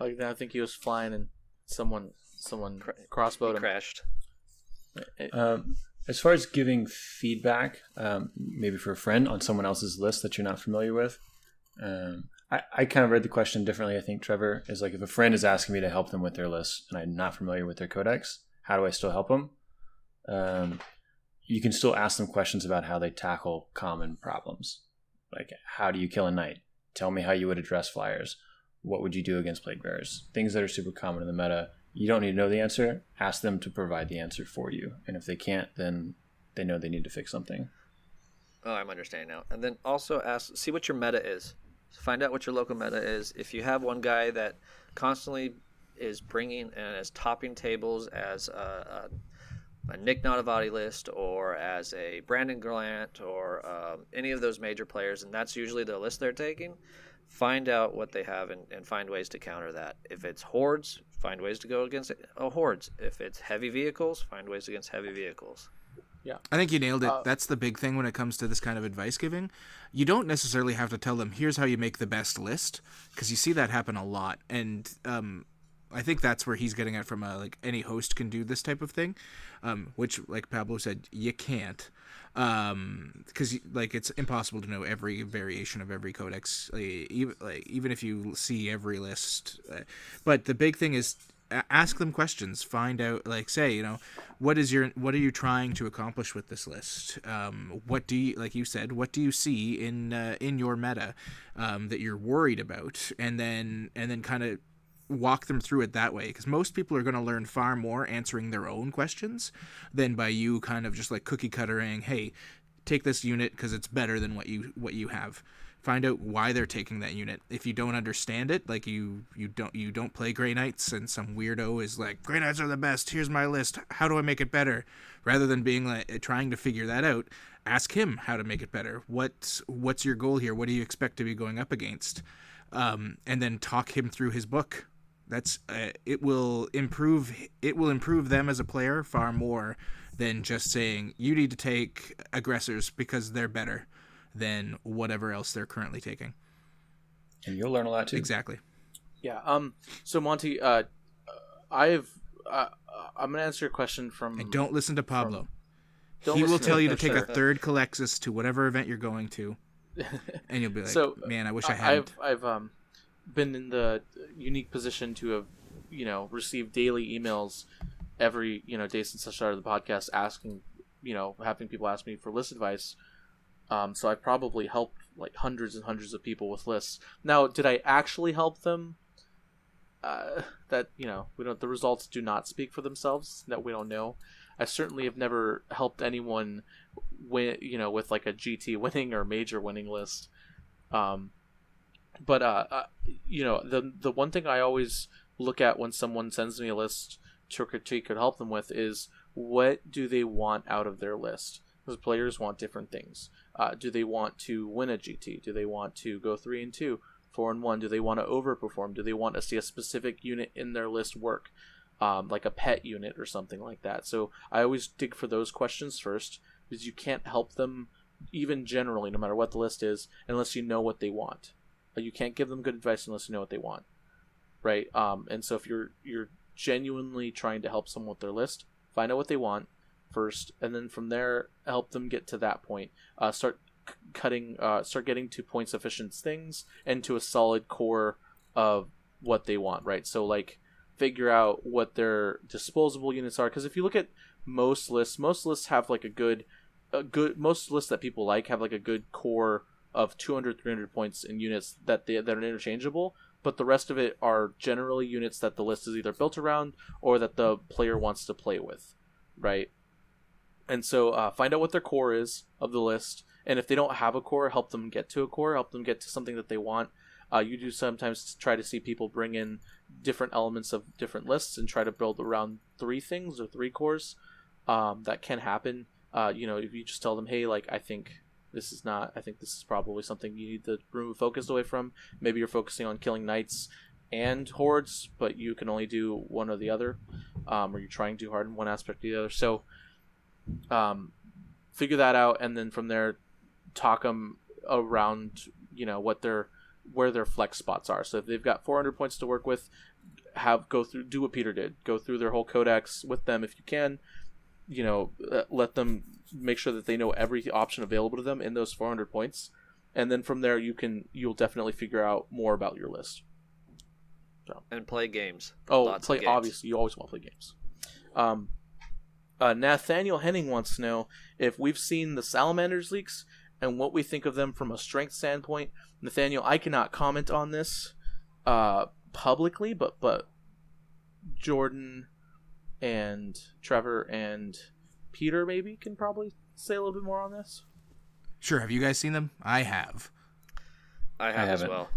Like I think he was flying and someone someone Cra- crossbowed him. crashed. Um, as far as giving feedback, um, maybe for a friend on someone else's list that you're not familiar with, um, I, I kind of read the question differently. I think Trevor is like if a friend is asking me to help them with their list and I'm not familiar with their codex, how do I still help them? Um, you can still ask them questions about how they tackle common problems, like how do you kill a knight? Tell me how you would address flyers. What would you do against plague bearers? Things that are super common in the meta. You don't need to know the answer. Ask them to provide the answer for you. And if they can't, then they know they need to fix something. Oh, I'm understanding now. And then also ask, see what your meta is. Find out what your local meta is. If you have one guy that constantly is bringing and is topping tables as a, a, a Nick Nanavati list or as a Brandon Grant or um, any of those major players, and that's usually the list they're taking, find out what they have and, and find ways to counter that. If it's hordes, find ways to go against uh, hordes. If it's heavy vehicles, find ways against heavy vehicles. Yeah. I think you nailed it. Uh, That's the big thing when it comes to this kind of advice giving. You don't necessarily have to tell them, here's how you make the best list, because you see that happen a lot. And um, I think that's where he's getting at from a, like any host can do this type of thing, um, which, like Pablo said, you can't. Because like it's impossible to know every variation of every codex, like, even like even if you see every list. Uh, but the big thing is ask them questions find out like say you know what is your what are you trying to accomplish with this list um, what do you like you said what do you see in uh, in your meta um, that you're worried about and then and then kind of walk them through it that way because most people are going to learn far more answering their own questions than by you kind of just like cookie cuttering hey take this unit because it's better than what you what you have. Find out why they're taking that unit. If you don't understand it like you you don't you don't play gray knights and some weirdo is like gray knights are the best here's my list how do i make it better? Rather than being like trying to figure that out ask him how to make it better. What what's your goal here? What do you expect to be going up against? Um, and then talk him through his book that's uh, it will improve it will improve them as a player far more than just saying you need to take aggressors because they're better than whatever else they're currently taking. And you'll learn a lot too. Exactly. Yeah. Um. So Monty, uh, I've uh, I'm gonna answer a question from. And don't listen to Pablo. Don't he will tell to you to take sure. a third Culexus to whatever event you're going to, and you'll be like, So, "Man, I wish I I- hadn't." I've I've um been in the unique position to have you know received daily emails every you know day since I started the podcast asking you know having people ask me for list advice. Um, so I probably helped like hundreds and hundreds of people with lists. Now, did I actually help them? Uh, that you know, we don't. The results do not speak for themselves. That we don't know. I certainly have never helped anyone win. You know, with like a GT winning or major winning list. Um, but uh, uh, you know, the the one thing I always look at when someone sends me a list to critique or help them with is what do they want out of their list? Because players want different things. Uh, do they want to win a GT? Do they want to go three and two, four and one? Do they want to overperform? Do they want to see a specific unit in their list work, um, like a pet unit or something like that? So I always dig for those questions first because you can't help them, even generally, no matter what the list is, unless you know what they want. You can't give them good advice unless you know what they want, right? Um, and so if you're you're genuinely trying to help someone with their list, find out what they want first, and then from there help them get to that point. Uh, start c- cutting, uh, start getting to point sufficient things and to a solid core of what they want, right? So like figure out what their disposable units are because if you look at most lists, most lists have like a good, a good most lists that people like have like a good core of 200 300 points in units that they that are interchangeable but the rest of it are generally units that the list is either built around or that the player wants to play with right? And so uh, find out what their core is of the list and if they don't have a core help them get to a core help them get to something that they want. Uh, you do sometimes try to see people bring in different elements of different lists and try to build around three things or three cores um, that can happen. Uh, you know if you just tell them hey like i think this is not i think this is probably something you need to remove focus away from maybe you're focusing on killing knights and hordes but you can only do one or the other um, or you're trying too hard in one aspect or the other so um, figure that out and then from there talk them around you know what their where their flex spots are. So if they've got 400 points to work with, have go through do what Peter did. Go through their whole codex with them if you can. You know, uh, let them make sure that they know every option available to them in those 400 points, and then from there you can you'll definitely figure out more about your list. and play games. Oh, Lots play games. obviously you always want to play games. Um, uh, Nathaniel Henning wants to know if we've seen the Salamanders leaks and what we think of them from a strength standpoint. Nathaniel, I cannot comment on this uh, publicly, but but Jordan and Trevor and Peter maybe can probably say a little bit more on this. Sure. Have you guys seen them? I have. I have as well.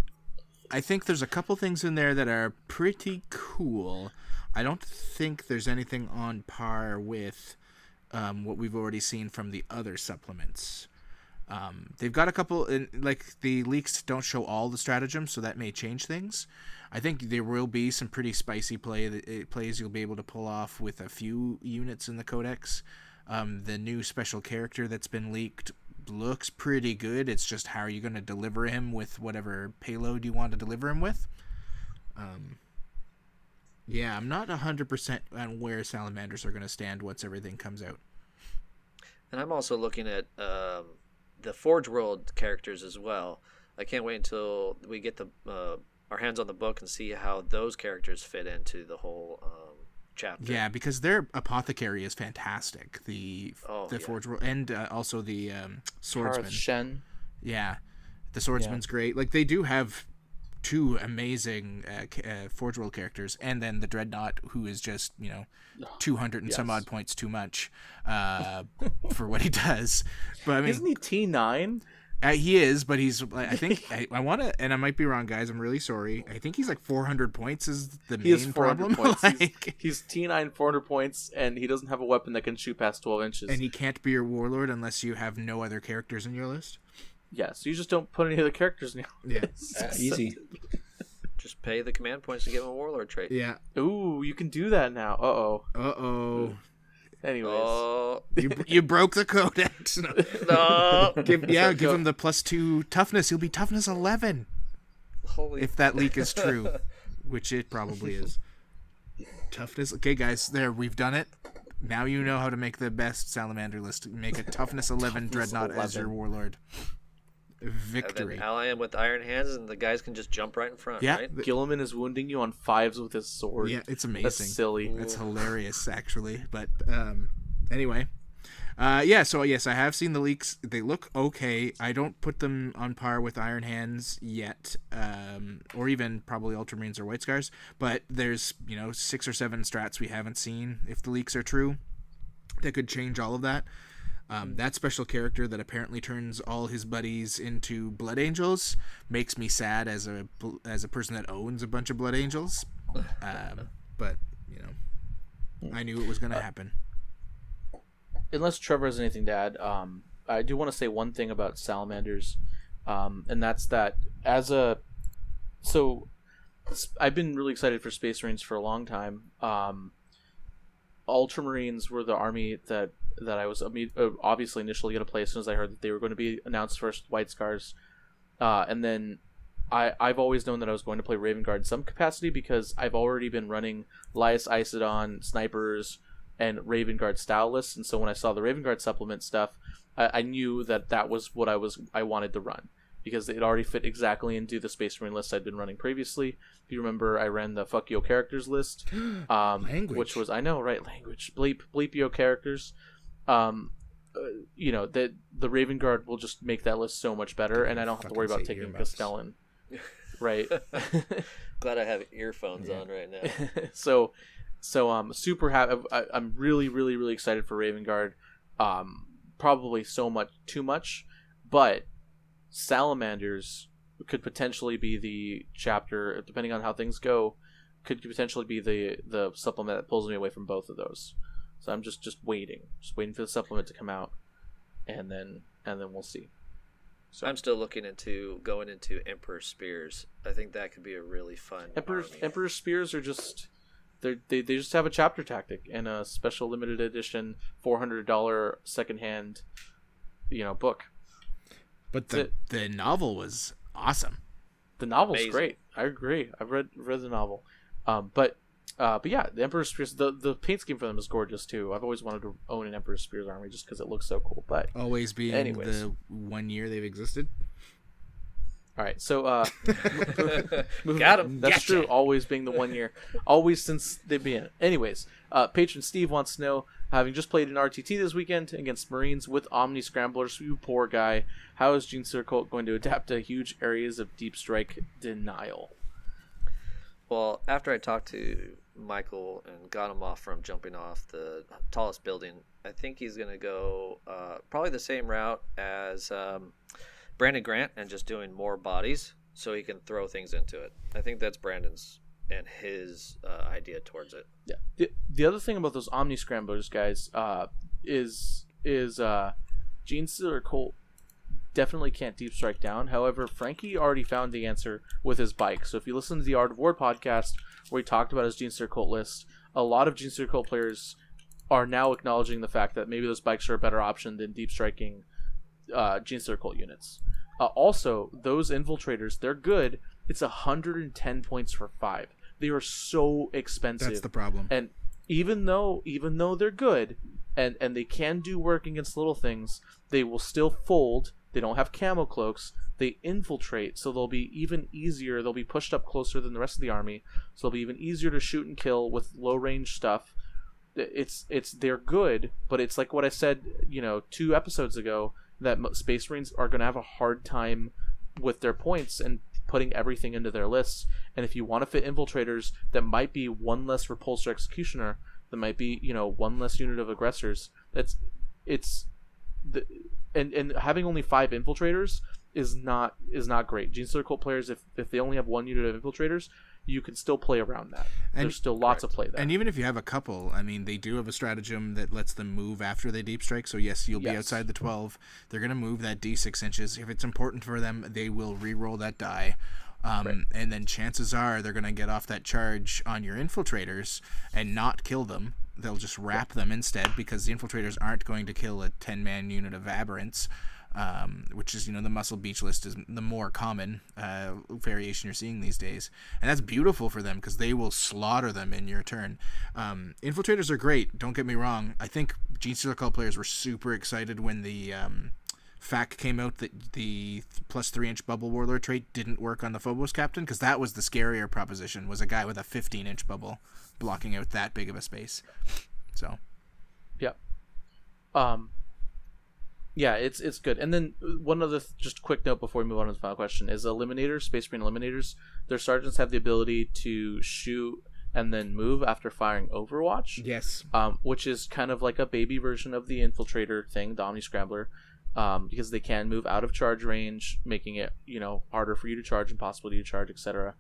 I think there's a couple things in there that are pretty cool. I don't think there's anything on par with um, what we've already seen from the other supplements. Um, they've got a couple, in, like the leaks don't show all the stratagems, so that may change things. I think there will be some pretty spicy play that it plays you'll be able to pull off with a few units in the codex. Um, the new special character that's been leaked looks pretty good. It's just how are you going to deliver him with whatever payload you want to deliver him with. Um, yeah, I'm not 100% on where salamanders are going to stand once everything comes out. And I'm also looking at um, the Forge World characters as well. I can't wait until we get the uh, our hands on the book and see how those characters fit into the whole um, chapter. Yeah, because their apothecary is fantastic. The Oh, the yeah. forge World- and uh, also the um, swordsman. Harath Shen. Yeah, the swordsman's great. Like they do have two amazing uh, uh, Forge World characters, and then the dreadnought, who is just you know two hundred and some odd points too much uh, for what he does. But I mean, Isn't he T nine? Uh, he is, but he's. I think I, I want to, and I might be wrong, guys. I'm really sorry. I think he's like 400 points is the He has main 400 problem. points. He's, like, he's T9 400 points, and he doesn't have a weapon that can shoot past 12 inches. and he can't be your warlord unless you have no other characters in your list. yeah, so you just don't put any other characters in your Yeah. Uh, easy. Just pay the command points to give him a warlord trait. Yeah. Ooh, you can do that now. Uh oh. Uh oh. Anyways. Oh You, you broke the codex. No. no! Give, yeah, give him the plus two toughness. He'll be toughness 11 Holy if that leak is true, which it probably is. Toughness. Okay, guys, there we've done it. Now you know how to make the best salamander list. Make a toughness 11 dreadnought as your warlord. And Victory. then ally him with iron hands, and the guys can just jump right in front. Yeah, right? Guilliman is wounding you on fives with his sword. yeah, it's That's amazing. silly. That's hilarious, actually. But um, anyway, uh, yeah. So yes, I have seen the leaks. They look okay. I don't put them on par with Iron Hands yet, um, or even probably Ultramarines or White Scars. But there's you know six or seven strats we haven't seen. If the leaks are true, that could change all of that. Um, that special character that apparently turns all his buddies into Blood Angels makes me sad as a as a person that owns a bunch of Blood Angels. Um, but you know, I knew it was going to happen. unless Trevor has anything to add, um, I do want to say one thing about salamanders, um, and that's that as a so I've been really excited for Space Marines for a long time. Um, Ultramarines were the army that that I was uh, obviously initially going to play as soon as I heard that they were going to be announced first. White Scars, uh, and then I I've always known that I was going to play Raven Guard in some capacity because I've already been running Lias Issodon snipers and Raven Guard style lists, and so when I saw the Raven Guard supplement stuff, I, I knew that that was what I was I wanted to run because it already fit exactly into the Space Marine list I'd been running previously. If you remember, I ran the Fuck Yo characters list, um, Language. which was I know right language bleep bleep yo characters. Um, uh, you know that the Raven Guard will just make that list so much better, and I don't have to worry about say taking earmuffs. Castellan. Right. Glad I have earphones Yeah. on right now. so so um super happy I, i'm really really really excited for raven guard um probably so much too much but salamanders could potentially be the chapter depending on how things go could potentially be the the supplement that pulls me away from both of those so i'm just just waiting just waiting for the supplement to come out and then and then we'll see So I'm still looking into going into Emperor Spears. I think that could be a really fun. Emperor army. Emperor spears are just they're, they they just have a chapter tactic and a special limited edition four hundred dollar secondhand, you know, book. But That's the the novel was awesome. The novel's Amazing. great. I agree. I've read read the novel, um, but uh, but yeah, the Emperor's Spears. The the paint scheme for them is gorgeous too. I've always wanted to own an Emperor's Spears army just because it looks so cool. But Always being Anyways. the one year they've existed. all right, so uh, moving- Got him. That's Gotcha. true. Always being the one year, always since they've been. Anyways, uh, patron Steve wants to know, having just played an RTT this weekend against Marines with Omni Scramblers, you poor guy, how is Gene Cult going to adapt to huge areas of deep strike denial? Well, after I talked to Michael and got him off from jumping off the tallest building, I think he's going to go uh, probably the same route as um, Brandon Grant and just doing more bodies so he can throw things into it. I think that's Brandon's and his uh, idea towards it. Yeah. The, the other thing about those Omni Scramblers guys uh, is is uh, Genestealer Cult definitely can't deep strike down. However, Frankie already found the answer with his bike. So if you listen to the Art of War podcast where he talked about his Genestealer Cult list, a lot of Genestealer Cult players are now acknowledging the fact that maybe those bikes are a better option than deep striking uh, Genestealer Cult units. Uh, also, those infiltrators, they're good. It's 110 points for five. They are so expensive. That's the problem. and even though even though they're good and and they can do work against little things they will still fold. They don't have camo cloaks. They infiltrate so they'll be even easier. They'll be pushed up closer than the rest of the army so they'll be even easier to shoot and kill with low range stuff it's it's they're good but it's like what i said you know two episodes ago that space marines are going to have a hard time with their points and putting everything into their lists. And if you want to fit infiltrators that might be one less repulsor executioner that might be you know one less unit of aggressors that's it's the and and having only five infiltrators is not is not great. Gene circle players if if they only have one unit of infiltrators you can still play around that And- there's still lots of play there And even if you have a couple, I mean, they do have a stratagem that lets them move after they deep strike. So yes, you'll be outside the twelve. They're gonna move that d six inches. If it's important for them, they will re-roll that die. Um, And then chances are they're gonna get off that charge on your infiltrators and not kill them. They'll just wrap them instead because the infiltrators aren't going to kill a ten man unit of aberrants. Um, which is you know the muscle beach list is the more common uh, variation you're seeing these days, and that's beautiful for them because they will slaughter them in your turn. Um, infiltrators are great. Don't get me wrong. I think Gene Cult players were super excited when the um, fact came out that the plus three inch bubble warlord trait didn't work on the Phobos captain because that was the scarier proposition was a guy with a 15 inch bubble blocking out that big of a space. So Yeah. Um. Yeah, it's it's good. And then uh, one other th- just quick note before we move on to the final question is eliminators, Space Marine eliminators. Their sergeants have the ability to shoot and then move after firing Overwatch. yes, um, which is kind of like a baby version of the infiltrator thing, the Omni Scrambler, um, because they can move out of charge range, making it you know harder for you to charge, and impossible to charge, etc.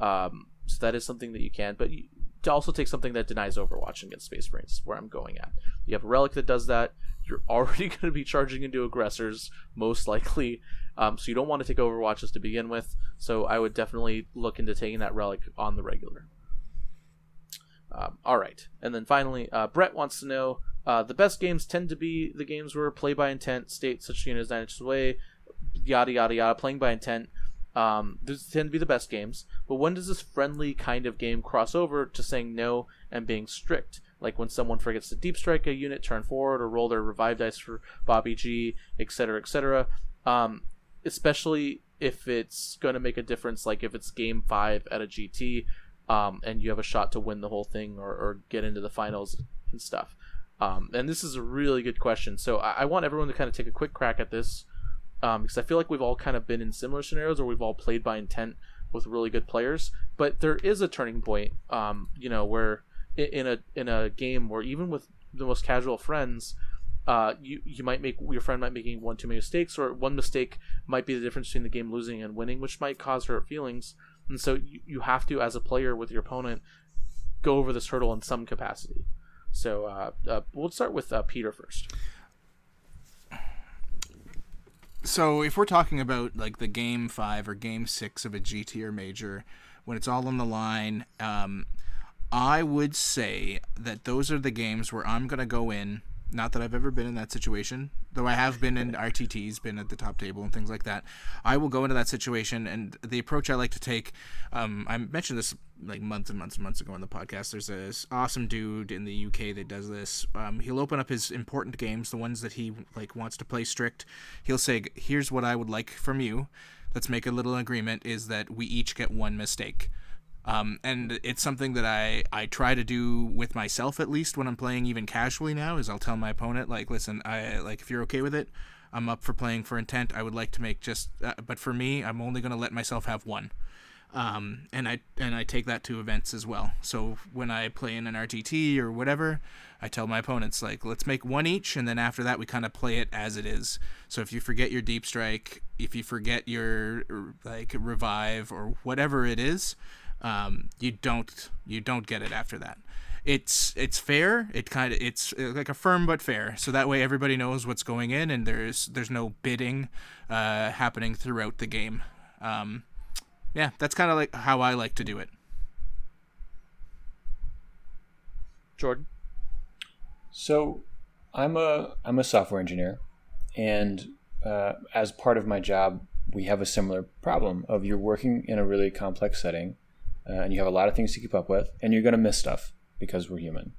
Um, so that is something that you can, but you, to also take something that denies Overwatch against Space Marines is where I'm going at. You have a relic that does that. You're already going to be charging into aggressors, most likely. Um, so you don't want to take Overwatches to begin with. So I would definitely look into taking that relic on the regular. Um, all right, and then finally, uh, Brett wants to know uh, the best games tend to be the games where play by intent, state such units nine inches away, yada yada yada. Playing by intent, um, those tend to be the best games. But when does this friendly kind of game cross over to saying no and being strict? Like when someone forgets to deep strike a unit, turn forward, or roll their revive dice for Bobby G, etc., etc. Um, especially if it's going to make a difference, like if it's game five at a GT, um, and you have a shot to win the whole thing or, or get into the finals and stuff. Um, and this is a really good question. So I, I want everyone to kind of take a quick crack at this um, because I feel like we've all kind of been in similar scenarios or we've all played by intent with really good players. But there is a turning point, um, you know, where in a in a game where even with the most casual friends, uh, you you might make your friend might making one too many mistakes, or one mistake might be the difference between the game losing and winning, which might cause hurt feelings. And so you, you have to, as a player with your opponent, go over this hurdle in some capacity. So uh, uh, we'll start with uh, Peter first. so if we're talking about like the game five or game six of a GT or major, when it's all on the line, um, I would say that those are the games where I'm gonna go in not that I've ever been in that situation, though I have been in RTTs, been at the top table and things like that. I will go into that situation, and the approach I like to take. Um, I mentioned this like months and months and months ago on the podcast. There's this awesome dude in the UK that does this. Um, he'll open up his important games, the ones that he like wants to play strict. He'll say, "Here's what I would like from you. Let's make a little agreement. Is that we each get one mistake." Um, and it's something that I, I try to do with myself at least when I'm playing even casually now is I'll tell my opponent like listen I like if you're okay with it I'm up for playing for intent. I would like to make just uh, but for me I'm only to let myself have one. Um, and I and I take that to events as well. So when I play in an RTT or whatever I tell my opponents like let's make one each and then after that we kind of play it as it is. So if you forget your deep strike if you forget your like revive or whatever it is um, you don't you don't get it after that. It's it's fair. It kind of it's uh, like a firm but fair. So that way everybody knows what's going in, and there's there's no bidding uh, happening throughout the game. Um, yeah, that's kind of like how I like to do it. Jordan. So, I'm a I'm a software engineer, and uh, as part of my job, we have a similar problem of you're working in a really complex setting uh, and you have a lot of things to keep up with, and you're going to miss stuff because we're human.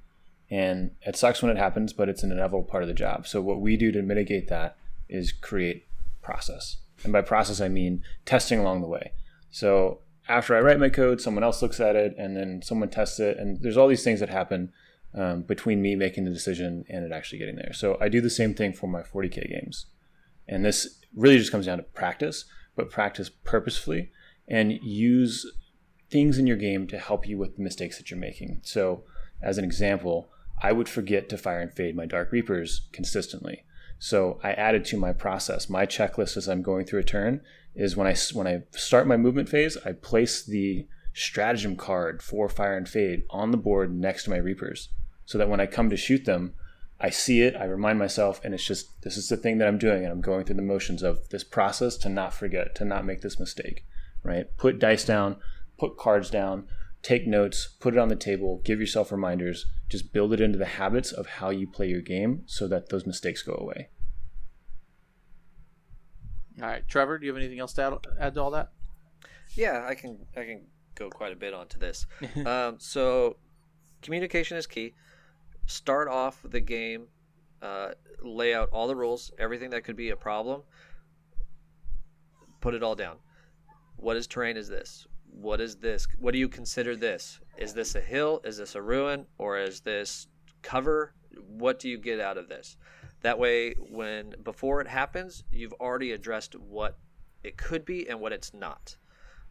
And it sucks when it happens, but it's an inevitable part of the job. So what we do to mitigate that is create process. And by process, I mean testing along the way. So after I write my code, someone else looks at it, and then someone tests it, and there's all these things that happen um, between me making the decision and it actually getting there. So I do the same thing for my 40k games, and this really just comes down to practice, but practice purposefully and use things in your game to help you with the mistakes that you're making. So, as an example, I would forget to fire and fade my Dark Reapers consistently. So I added to my process. My checklist as I'm going through a turn is when I when I start my movement phase, I place the stratagem card for fire and fade on the board next to my Reapers, so that when I come to shoot them, I see it, I remind myself, and it's just this is the thing that I'm doing, and I'm going through the motions of this process to not forget, to not make this mistake. Right? Put dice down, put cards down, take notes, put it on the table, give yourself reminders, just build it into the habits of how you play your game so that those mistakes go away. All right, Trevor, do you have anything else to add, add to all that? Yeah, I can I can go quite a bit onto this. um, so, communication is key. Start off the game, uh, lay out all the rules, everything that could be a problem. Put it all down. What is terrain? Is this? What is this? What do you consider this? Is this a hill? Is this a ruin? Or is this cover? What do you get out of this? That way, when before it happens, you've already addressed what it could be and what it's not.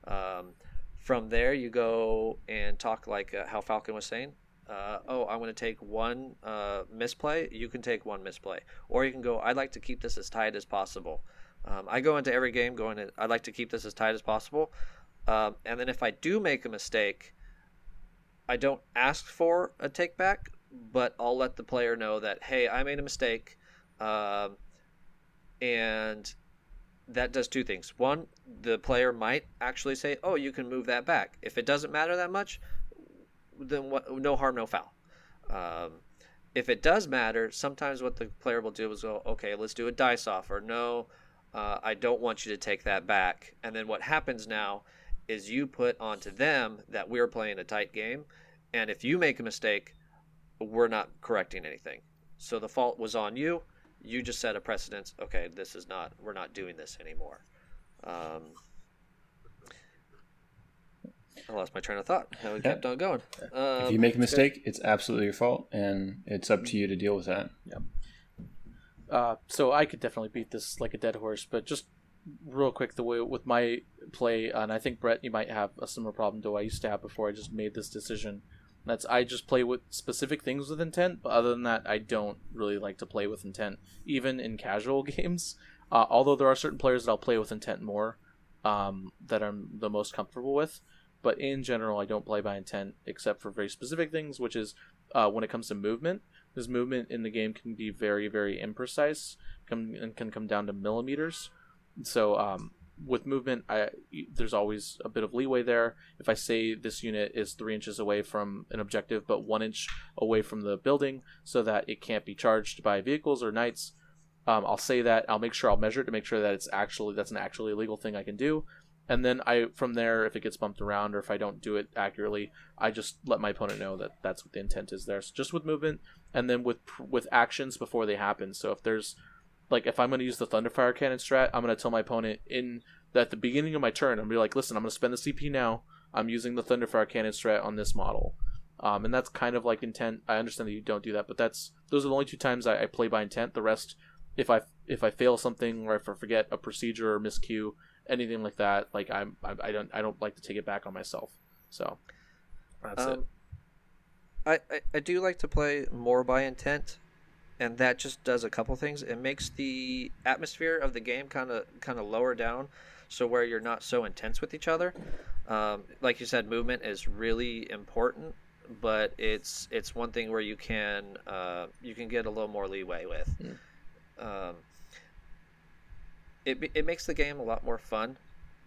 Um, from there, you go and talk like uh, how Falcon was saying. Uh, oh, I want to take one uh, misplay. You can take one misplay, or you can go. I'd like to keep this as tight as possible. Um, I go into every game going. I'd like to keep this as tight as possible. Um, and then if I do make a mistake, I don't ask for a take back, but I'll let the player know that hey, I made a mistake, um, and that does two things. One, the player might actually say, "Oh, you can move that back." If it doesn't matter that much, then what, no harm, no foul. Um, if it does matter, sometimes what the player will do is go, "Okay, let's do a dice off," or "No, uh, I don't want you to take that back." And then what happens now is you put onto them that we're playing a tight game, and if you make a mistake, we're not correcting anything. So the fault was on you. You just set a precedence. Okay, this is not. We're not doing this anymore. Um, I lost my train of thought. How we kept on going. Um, if you make a mistake, good. it's absolutely your fault, and it's up to you to deal with that. Yep. Uh, so I could definitely beat this like a dead horse, but just real quick the way with my play and i think brett you might have a similar problem to i used to have before. I just made this decision. That's i just play with specific things with intent but other than that i don't really like to play with intent even in casual games. Uh, although there are certain players that i'll play with intent more um, that i'm the most comfortable with. But in general i don't play by intent except for very specific things which is uh, when it comes to movement because movement in the game can be very very imprecise come, and can come down to millimeters so um, with movement, I there's always a bit of leeway there. If I say this unit is three inches away from an objective, but one inch away from the building, so that it can't be charged by vehicles or knights, um, I'll say that. I'll make sure I'll measure it to make sure that it's actually that's an actually legal thing I can do. And then I from there, if it gets bumped around or if I don't do it accurately, I just let my opponent know that that's what the intent is there. So just with movement, and then with with actions before they happen. So if there's like if I'm going to use the Thunderfire Cannon strat, I'm going to tell my opponent in at the beginning of my turn, I'm going to be like, listen, I'm going to spend the CP now. I'm using the Thunderfire Cannon strat on this model. Um, and that's kind of like intent. I understand that you don't do that, but that's those are the only two times I, I play by intent. The rest, if I if I fail something or if I forget a procedure or miscue, anything like that, like I'm I, I don't I don't like to take it back on myself. So that's Um, it. I, I, I do like to play more by intent, and that just does a couple things. It makes the atmosphere of the game kind of kind of lower down, so where you're not so intense with each other. Um, like you said, movement is really important, but it's it's one thing where you can uh, you can get a little more leeway with. Um, it it makes the game a lot more fun.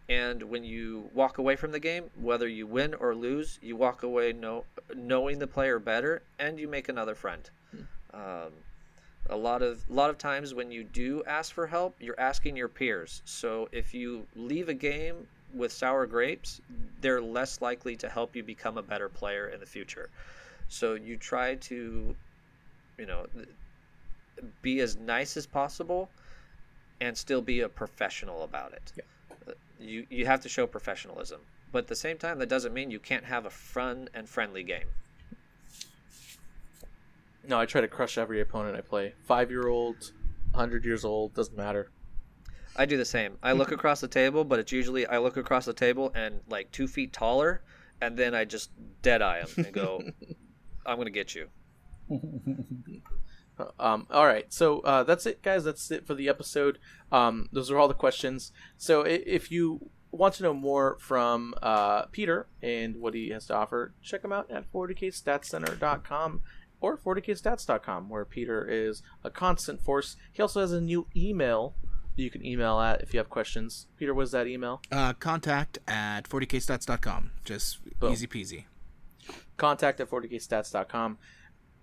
And when you walk away from the game, whether you win or lose, you walk away know, knowing the player better, and you make another friend. Um, a lot of a lot of times when you do ask for help, you're asking your peers. So if you leave a game with sour grapes, they're less likely to help you become a better player in the future. So you try to, you know, be as nice as possible, and still be a professional about it. Uh, You you have to show professionalism, but at the same time, that doesn't mean you can't have a fun and friendly game. No, I try to crush every opponent I play. Five year old, hundred years old, doesn't matter. I do the same. I look across the table, but it's usually I look across the table and like two feet taller, and then I just dead eye them and go, "I'm gonna get you." Um, all right, so uh, that's it, guys. That's it for the episode. Um, those are all the questions. So if you want to know more from uh, Peter and what he has to offer, check him out at 40kstatscenter.com or 40kstats.com, where Peter is a constant force. He also has a new email that you can email at if you have questions. Peter, what's that email? Uh, contact at 40kstats.com. Just Boom. easy peasy. contact at 40kstats.com.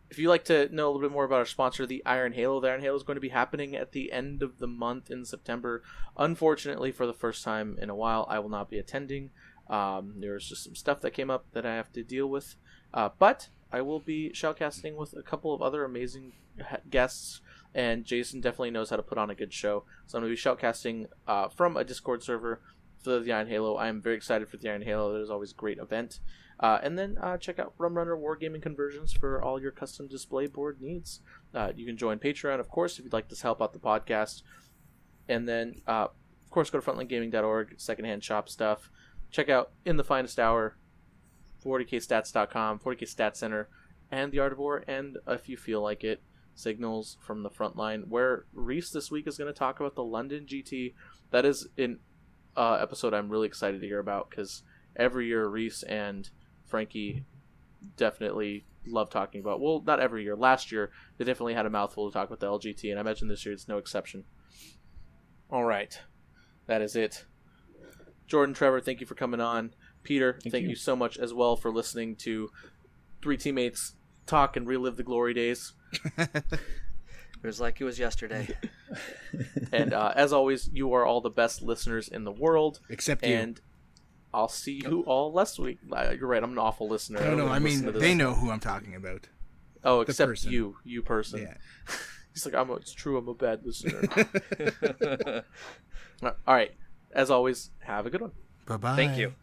If you'd like to know a little bit more about our sponsor, the Iron Halo, the Iron Halo is going to be happening at the end of the month in September. Unfortunately, for the first time in a while, I will not be attending. Um, there's just some stuff that came up that I have to deal with. Uh, but I will be shoutcasting with a couple of other amazing guests, and Jason definitely knows how to put on a good show. So I'm going to be shoutcasting uh, from a Discord server for the Iron Halo. I am very excited for the Iron Halo. Is always a great event. Uh, and then uh, check out Rum Runner Wargaming Conversions for all your custom display board needs. Uh, you can join Patreon, of course, if you'd like to help out the podcast. And then, uh, of course, go to frontlinegaming.org, secondhand shop stuff. Check out In the Finest Hour, 40kstats.com, 40k Stat Center, and The Art of War, and if you feel like it, Signals from the front line, where Reece this week is going to talk about the London GT. That is an uh, episode I'm really excited to hear about because every year Reece and Frankie definitely love talking about. Well, not every year. Last year they definitely had a mouthful to talk about the LGT, and I imagine this year it's no exception. All right, that is it. Jordan, Trevor, thank you for coming on. Peter, thank, Thank you. you. so much as well for listening to three teammates talk and relive the glory days. It was like it was yesterday. And uh, as always, you are all the best listeners in the world. Except you. And I'll see you all next week. Uh, You're right. I'm an awful listener. no, no, don't I mean, listen to this. they know who I'm talking about. Oh, except person. you, you person. Yeah. He's like, I'm. A, it's true. I'm a bad listener. all right. As always, have a good one. Bye bye. Thank you.